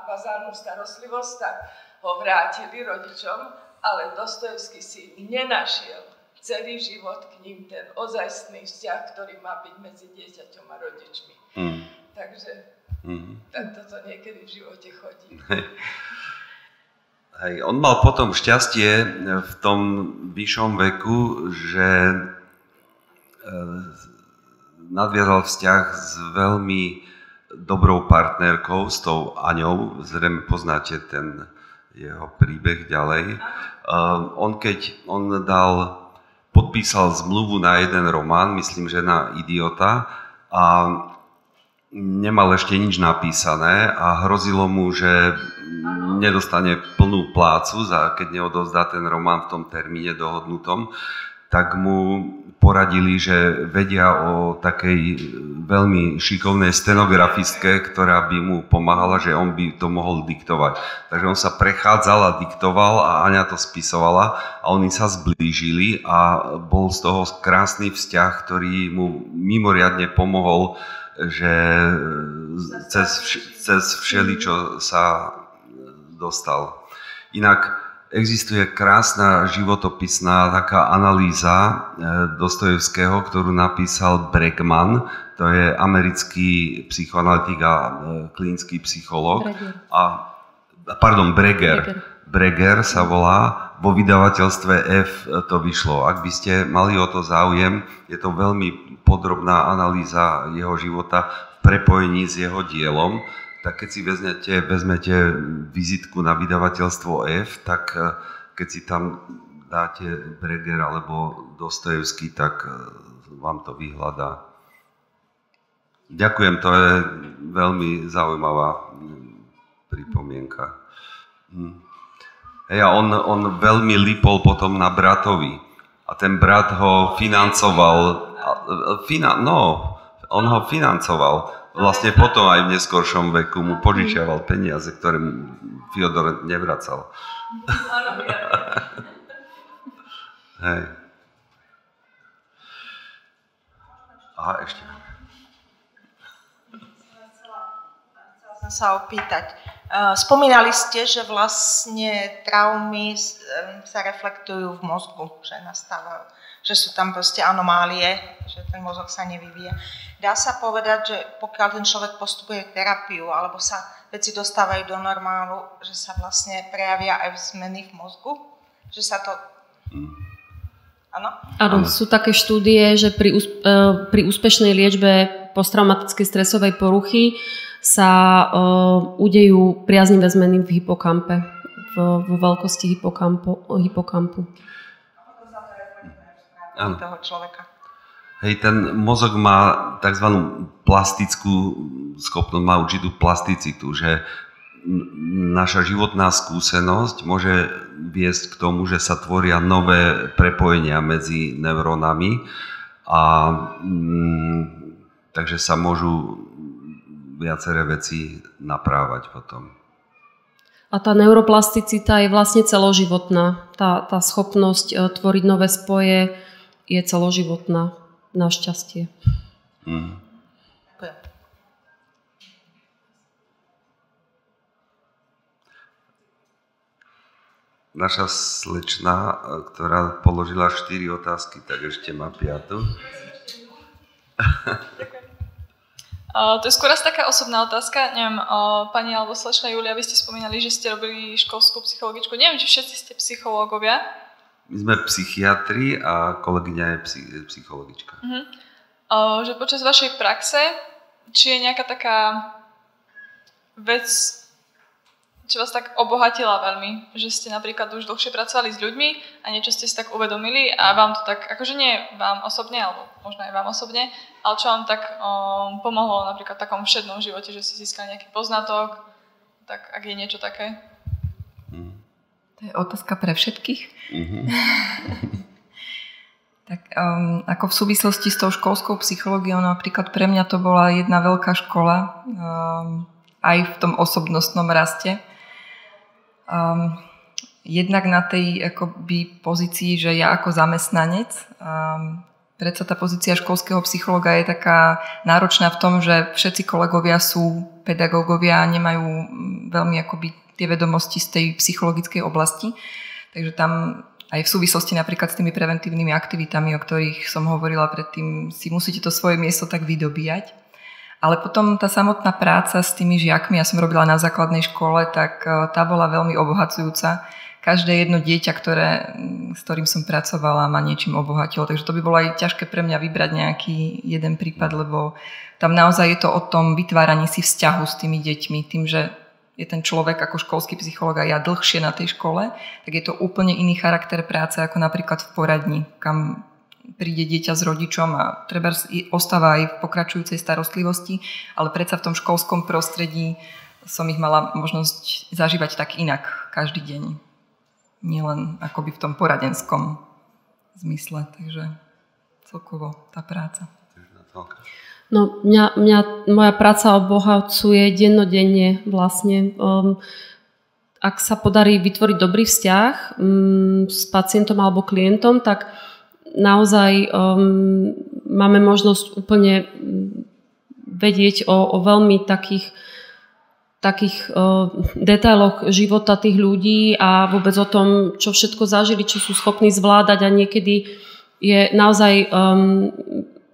bazálnu starostlivosť, tak ho vrátili rodičom, ale Dostojevský si nenašiel celý život k ním ten ozajstný vzťah, ktorý má byť medzi dieťaťom a rodičmi. Mm. Takže mm. tak toto niekedy v živote chodí. (laughs) Hej, on mal potom šťastie v tom vyššom veku, že e, nadviazal vzťah s veľmi dobrou partnerkou, s tou Aňou. Zrejme poznáte ten jeho príbeh ďalej. Uh, on keď on dal, podpísal zmluvu na jeden román, myslím, že na Idiota, a nemal ešte nič napísané a hrozilo mu, že nedostane plnú plácu, za, keď neodovzdá ten román v tom termíne dohodnutom, tak mu poradili, že vedia o takej veľmi šikovnej stenografistke, ktorá by mu pomáhala, že on by to mohol diktovať. Takže on sa prechádzal a diktoval a Aňa to spisovala a oni sa zblížili a bol z toho krásny vzťah, ktorý mu mimoriadne pomohol, že cez, cez všeličo sa dostal. Inak existuje krásna životopisná taká analýza e, Dostojevského, ktorú napísal Bregman, to je americký psychoanalytik a e, klinický psychológ. A, pardon, Breger. Breger. Breger sa volá, vo vydavateľstve F to vyšlo. Ak by ste mali o to záujem, je to veľmi podrobná analýza jeho života v prepojení s jeho dielom tak keď si vezmete, vezmete vizitku na vydavateľstvo F, tak eh, keď si tam dáte Breger alebo Dostojevský, tak eh, vám to vyhľadá. Ďakujem, to je veľmi zaujímavá hm, pripomienka. Hm. Hej, a on, on veľmi lipol potom na bratovi. A ten brat ho financoval. Fina, no, on ho financoval vlastne potom aj v neskoršom veku mu požičiaval peniaze, ktoré mu Fyodor nevracal. (laughs) Hej. Aha, ešte. Chcela sa opýtať. Eh, spomínali ste, že vlastne traumy sa reflektujú v mozgu, že nastávajú, že sú tam proste anomálie, že ten mozog sa nevyvíja. Dá sa povedať, že pokiaľ ten človek postupuje terapiu alebo sa veci dostávajú do normálu, že sa vlastne prejavia aj zmeny v mozgu? Že sa to... Hmm. Áno? Áno, sú také štúdie, že pri, e, pri úspešnej liečbe posttraumatickej stresovej poruchy sa uh, udejú priaznivé zmeny v hypokampe, v, vo veľkosti hypokampu. hypokampu. Áno. toho človeka. Hej, ten mozog má tzv. plastickú schopnosť, má určitú plasticitu, že naša životná skúsenosť môže viesť k tomu, že sa tvoria nové prepojenia medzi neurónami a mm, takže sa môžu viaceré veci naprávať potom. A tá neuroplasticita je vlastne celoživotná. Tá, tá schopnosť e, tvoriť nové spoje je celoživotná, našťastie. Mm. naša slečna, ktorá položila 4 otázky, tak ešte má piatu. Uh, (laughs) to je skôr asi taká osobná otázka. Neviem, uh, pani alebo slečna Julia, vy ste spomínali, že ste robili školskú psychologičku. Neviem, či všetci ste psychológovia. My sme psychiatri a kolegyňa je psy, psychologička. Uh-huh. Uh, že počas vašej praxe, či je nejaká taká vec, čo vás tak obohatila veľmi, že ste napríklad už dlhšie pracovali s ľuďmi a niečo ste si tak uvedomili a vám to tak, akože nie vám osobne, alebo možno aj vám osobne, ale čo vám tak um, pomohlo napríklad v takom všednom živote, že ste získali nejaký poznatok, tak ak je niečo také? To je otázka pre všetkých. Mm-hmm. (laughs) tak um, ako v súvislosti s tou školskou psychológiou, napríklad pre mňa to bola jedna veľká škola, um, aj v tom osobnostnom raste Um, jednak na tej akoby, pozícii, že ja ako zamestnanec, um, predsa tá pozícia školského psychologa je taká náročná v tom, že všetci kolegovia sú pedagógovia a nemajú mm, veľmi akoby tie vedomosti z tej psychologickej oblasti. Takže tam aj v súvislosti napríklad s tými preventívnymi aktivitami, o ktorých som hovorila predtým, si musíte to svoje miesto tak vydobíjať. Ale potom tá samotná práca s tými žiakmi, ja som robila na základnej škole, tak e, tá bola veľmi obohacujúca. Každé jedno dieťa, ktoré, s ktorým som pracovala, ma niečím obohatilo. Takže to by bolo aj ťažké pre mňa vybrať nejaký jeden prípad, lebo tam naozaj je to o tom vytváraní si vzťahu s tými deťmi. Tým, že je ten človek ako školský psychológ a ja dlhšie na tej škole, tak je to úplne iný charakter práce ako napríklad v poradni, kam príde dieťa s rodičom a treba ostáva aj v pokračujúcej starostlivosti, ale predsa v tom školskom prostredí som ich mala možnosť zažívať tak inak každý deň. Nielen akoby v tom poradenskom zmysle, takže celkovo tá práca. No, mňa, mňa moja práca obohacuje dennodenne vlastne. Um, ak sa podarí vytvoriť dobrý vzťah um, s pacientom alebo klientom, tak naozaj um, máme možnosť úplne vedieť o, o veľmi takých, takých uh, detailoch života tých ľudí a vôbec o tom, čo všetko zažili, čo sú schopní zvládať a niekedy je naozaj um,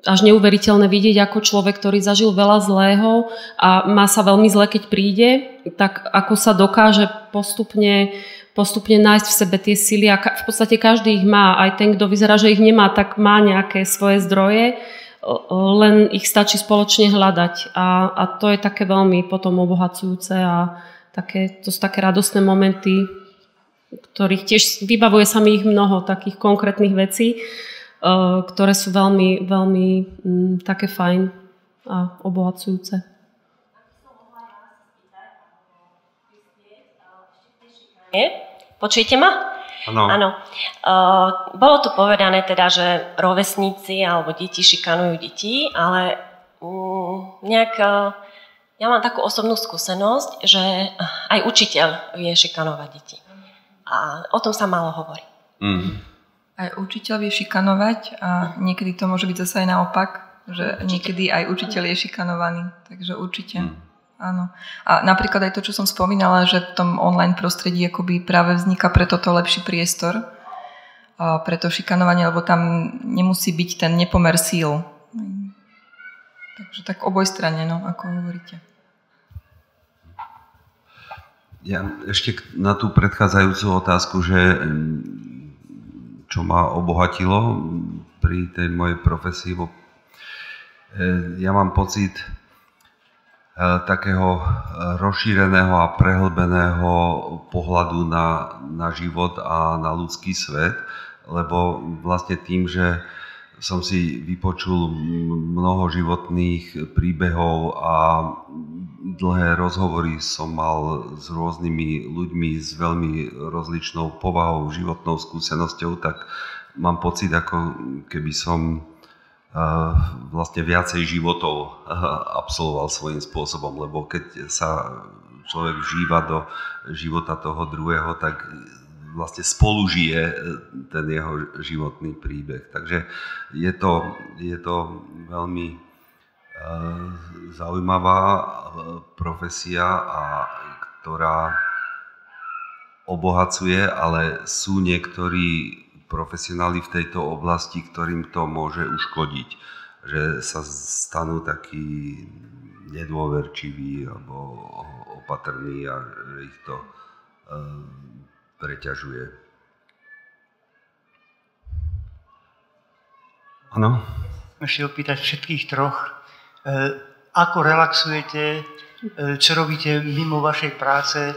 až neuveriteľné vidieť, ako človek, ktorý zažil veľa zlého a má sa veľmi zle, keď príde, tak ako sa dokáže postupne postupne nájsť v sebe tie sily a v podstate každý ich má. Aj ten, kto vyzerá, že ich nemá, tak má nejaké svoje zdroje, len ich stačí spoločne hľadať. A, a to je také veľmi potom obohacujúce a také, to sú také radostné momenty, ktorých tiež vybavuje sa mi ich mnoho takých konkrétnych vecí, ktoré sú veľmi, veľmi m, také fajn a obohacujúce. Počujete ma? Áno. Áno. Uh, bolo tu povedané teda, že rovesníci alebo deti šikanujú deti, ale um, nejak uh, ja mám takú osobnú skúsenosť, že aj učiteľ vie šikanovať deti. A o tom sa málo hovorí. Mm. Aj učiteľ vie šikanovať a niekedy to môže byť zase aj naopak, že niekedy aj učiteľ je šikanovaný. Takže určite. Mm. Áno. A napríklad aj to, čo som spomínala, že v tom online prostredí akoby práve vzniká preto to lepší priestor a pre to šikanovanie, lebo tam nemusí byť ten nepomer síl. Takže tak oboj strane, no, ako hovoríte. Ja ešte na tú predchádzajúcu otázku, že čo ma obohatilo pri tej mojej profesii. Ja mám pocit takého rozšíreného a prehlbeného pohľadu na, na život a na ľudský svet, lebo vlastne tým, že som si vypočul mnoho životných príbehov a dlhé rozhovory som mal s rôznymi ľuďmi s veľmi rozličnou povahou, životnou skúsenosťou, tak mám pocit, ako keby som vlastne viacej životov absolvoval svojím spôsobom, lebo keď sa človek vžíva do života toho druhého, tak vlastne spolužije e, ten jeho životný príbeh. Takže je to, je to veľmi e, zaujímavá e, profesia, a ktorá obohacuje, ale sú niektorí profesionáli v tejto oblasti, ktorým to môže uškodiť. Že sa stanú takí nedôverčiví alebo opatrní a že ich to preťažuje. Áno? Ešte opýtať všetkých troch, e, ako relaxujete, e, čo robíte mimo vašej práce,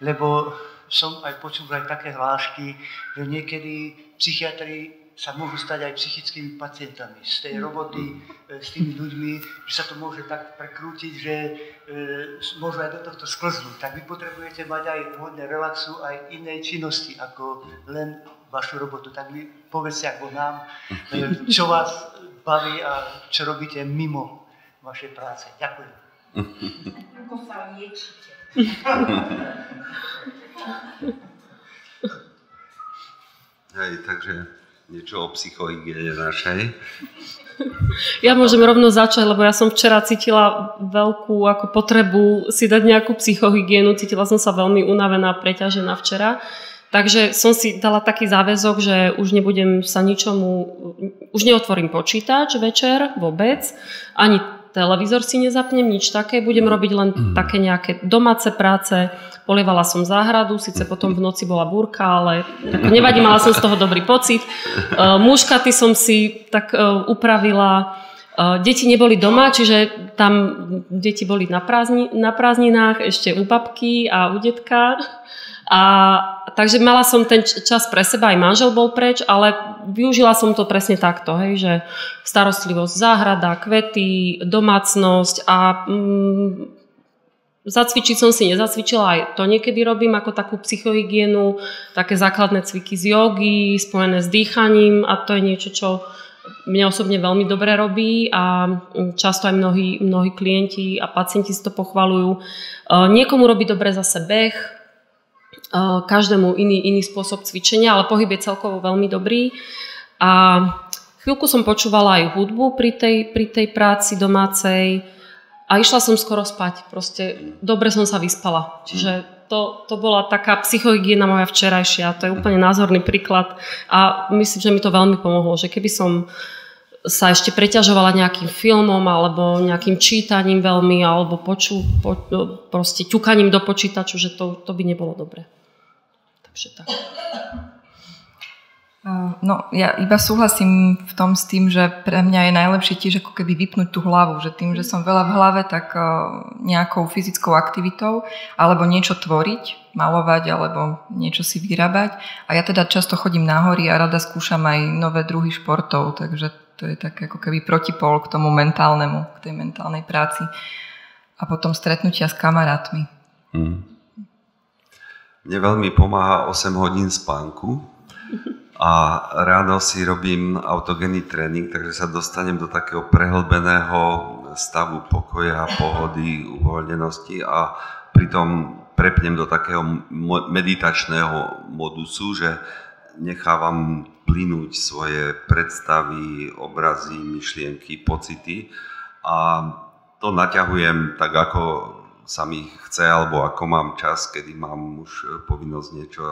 lebo som aj počul aj také hlášky, že niekedy psychiatri sa môžu stať aj psychickými pacientami z tej roboty e, s tými ľuďmi, že sa to môže tak prekrútiť, že e, môžu aj do tohto sklznúť. Tak vy potrebujete mať aj hodne relaxu, aj inej činnosti, ako len vašu robotu. Tak vy povedzte ako nám, e, čo vás baví a čo robíte mimo vašej práce. Ďakujem. Ako sa liečite. Hej, takže niečo o psychohygiene našej. (laughs) Ja môžem rovno začať, lebo ja som včera cítila veľkú ako potrebu si dať nejakú psychohygienu. Cítila som sa veľmi unavená, preťažená včera. Takže som si dala taký záväzok, že už nebudem sa ničomu, už neotvorím počítač večer vôbec, ani televízor si nezapnem, nič také, budem robiť len (clears throat) také nejaké domáce práce, polievala som záhradu, síce potom v noci bola búrka, ale ako nevadí, mala som z toho dobrý pocit. Uh, muškaty som si tak uh, upravila, uh, deti neboli doma, čiže tam deti boli na, prázdni, na prázdninách, ešte u babky a u detka. A takže mala som ten čas pre seba, aj manžel bol preč, ale využila som to presne takto, hej, že starostlivosť, záhrada, kvety, domácnosť a mm, zacvičiť som si nezacvičila, aj to niekedy robím ako takú psychohygienu, také základné cviky z jogy, spojené s dýchaním a to je niečo, čo mne osobne veľmi dobre robí a mm, často aj mnohí, mnohí klienti a pacienti si to pochvalujú. Niekomu robí dobre zase beh, každému iný, iný spôsob cvičenia, ale pohyb je celkovo veľmi dobrý. A chvíľku som počúvala aj hudbu pri tej, pri tej práci domácej a išla som skoro spať. Proste dobre som sa vyspala. Čiže to, to bola taká psychohygiena moja včerajšia. To je úplne názorný príklad a myslím, že mi to veľmi pomohlo, že keby som sa ešte preťažovala nejakým filmom alebo nejakým čítaním veľmi alebo poču, po, proste ťukaním do počítaču, že to, to by nebolo dobre. Takže tak. No, ja iba súhlasím v tom s tým, že pre mňa je najlepšie tiež ako keby vypnúť tú hlavu, že tým, že som veľa v hlave, tak nejakou fyzickou aktivitou alebo niečo tvoriť, malovať alebo niečo si vyrábať. A ja teda často chodím na hory a rada skúšam aj nové druhy športov, takže to je tak ako keby protipol k tomu mentálnemu, k tej mentálnej práci. A potom stretnutia s kamarátmi. Hmm. Mne veľmi pomáha 8 hodín spánku a ráno si robím autogenný tréning, takže sa dostanem do takého prehlbeného stavu pokoja, pohody, uvoľnenosti a pritom prepnem do takého meditačného modusu, že nechávam plynúť svoje predstavy, obrazy, myšlienky, pocity a to naťahujem tak, ako sa mi chce, alebo ako mám čas, kedy mám už povinnosť niečo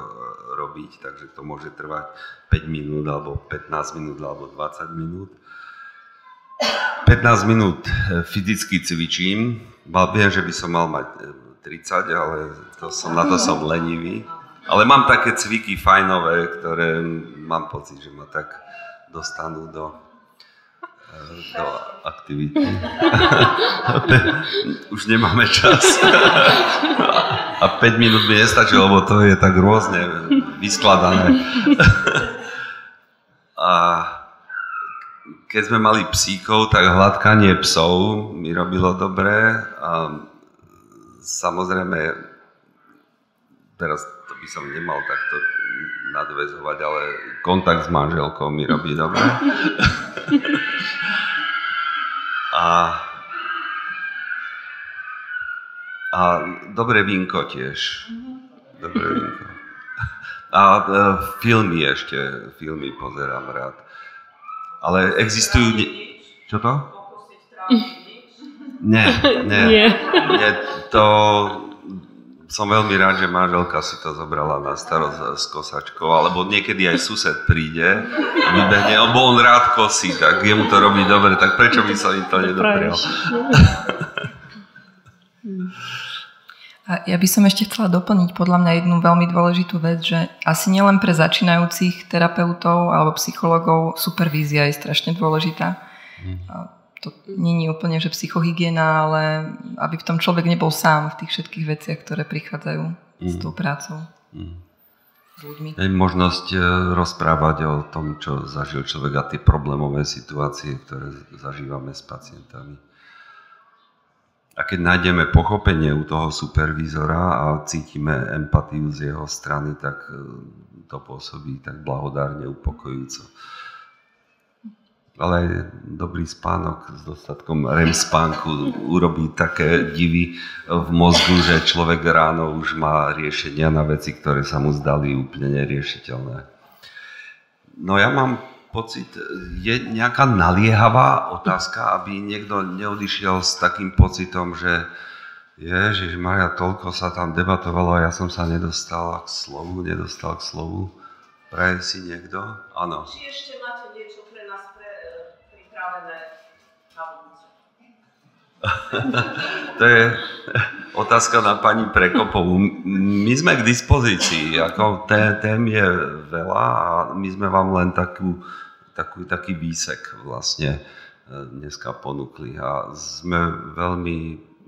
robiť, takže to môže trvať 5 minút, alebo 15 minút, alebo 20 minút. 15 minút e, fyzicky cvičím, viem, že by som mal mať 30, ale to som, na to som lenivý. Ale mám také cviky fajnové, ktoré mám pocit, že ma tak dostanú do, eh, do aktivity. (laughs) Už nemáme čas. (laughs) A 5 minút mi nestačí, lebo to je tak rôzne vyskladané. (laughs) A keď sme mali psíkov, tak hladkanie psov mi robilo dobre. A samozrejme, teraz to by som nemal takto nadvezovať, ale kontakt s manželkou mi robí dobre. (laughs) A, a dobré vínko tiež. Dobré vínko. A e, filmy ešte, filmy pozerám rád. Ale existujú... Čo to? Nie, nie, (laughs) nie. nie. To som veľmi rád, že manželka si to zobrala na starosť s kosačkou, alebo niekedy aj sused príde vybehne, lebo on rád kosí, tak jemu to robí dobre, tak prečo by som im to nedoprial? (laughs) A ja by som ešte chcela doplniť podľa mňa jednu veľmi dôležitú vec, že asi nielen pre začínajúcich terapeutov alebo psychologov supervízia je strašne dôležitá. Mm. To není úplne, že psychohygiena, ale aby v tom človek nebol sám v tých všetkých veciach, ktoré prichádzajú mm. s tou prácou. Mm. S ľuďmi. Je možnosť e, rozprávať o tom, čo zažil človek a tie problémové situácie, ktoré zažívame s pacientami. A keď nájdeme pochopenie u toho supervízora a cítime empatiu z jeho strany, tak e, to pôsobí tak blahodárne, upokojujúco. Ale dobrý spánok s dostatkom REM spánku urobí také divy v mozgu, že človek ráno už má riešenia na veci, ktoré sa mu zdali úplne neriešiteľné. No ja mám pocit, je nejaká naliehavá otázka, aby niekto neodišiel s takým pocitom, že Ježiš Maria, toľko sa tam debatovalo a ja som sa nedostal k slovu, nedostal k slovu. Praje si niekto? Áno. Či ešte máte niečo pre nás pre, pripravené na budúce? (laughs) to je (laughs) otázka na pani Prekopovú. My sme k dispozícii, ako tém je veľa a my sme vám len takú taký, taký výsek vlastne e, dneska ponúkli a sme veľmi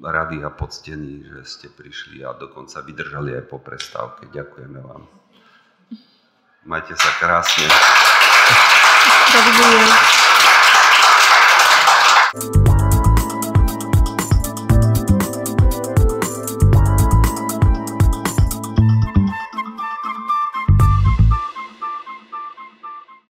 radi a poctení, že ste prišli a dokonca vydržali aj po prestávke. Ďakujeme vám. Majte sa krásne. Dovidenia.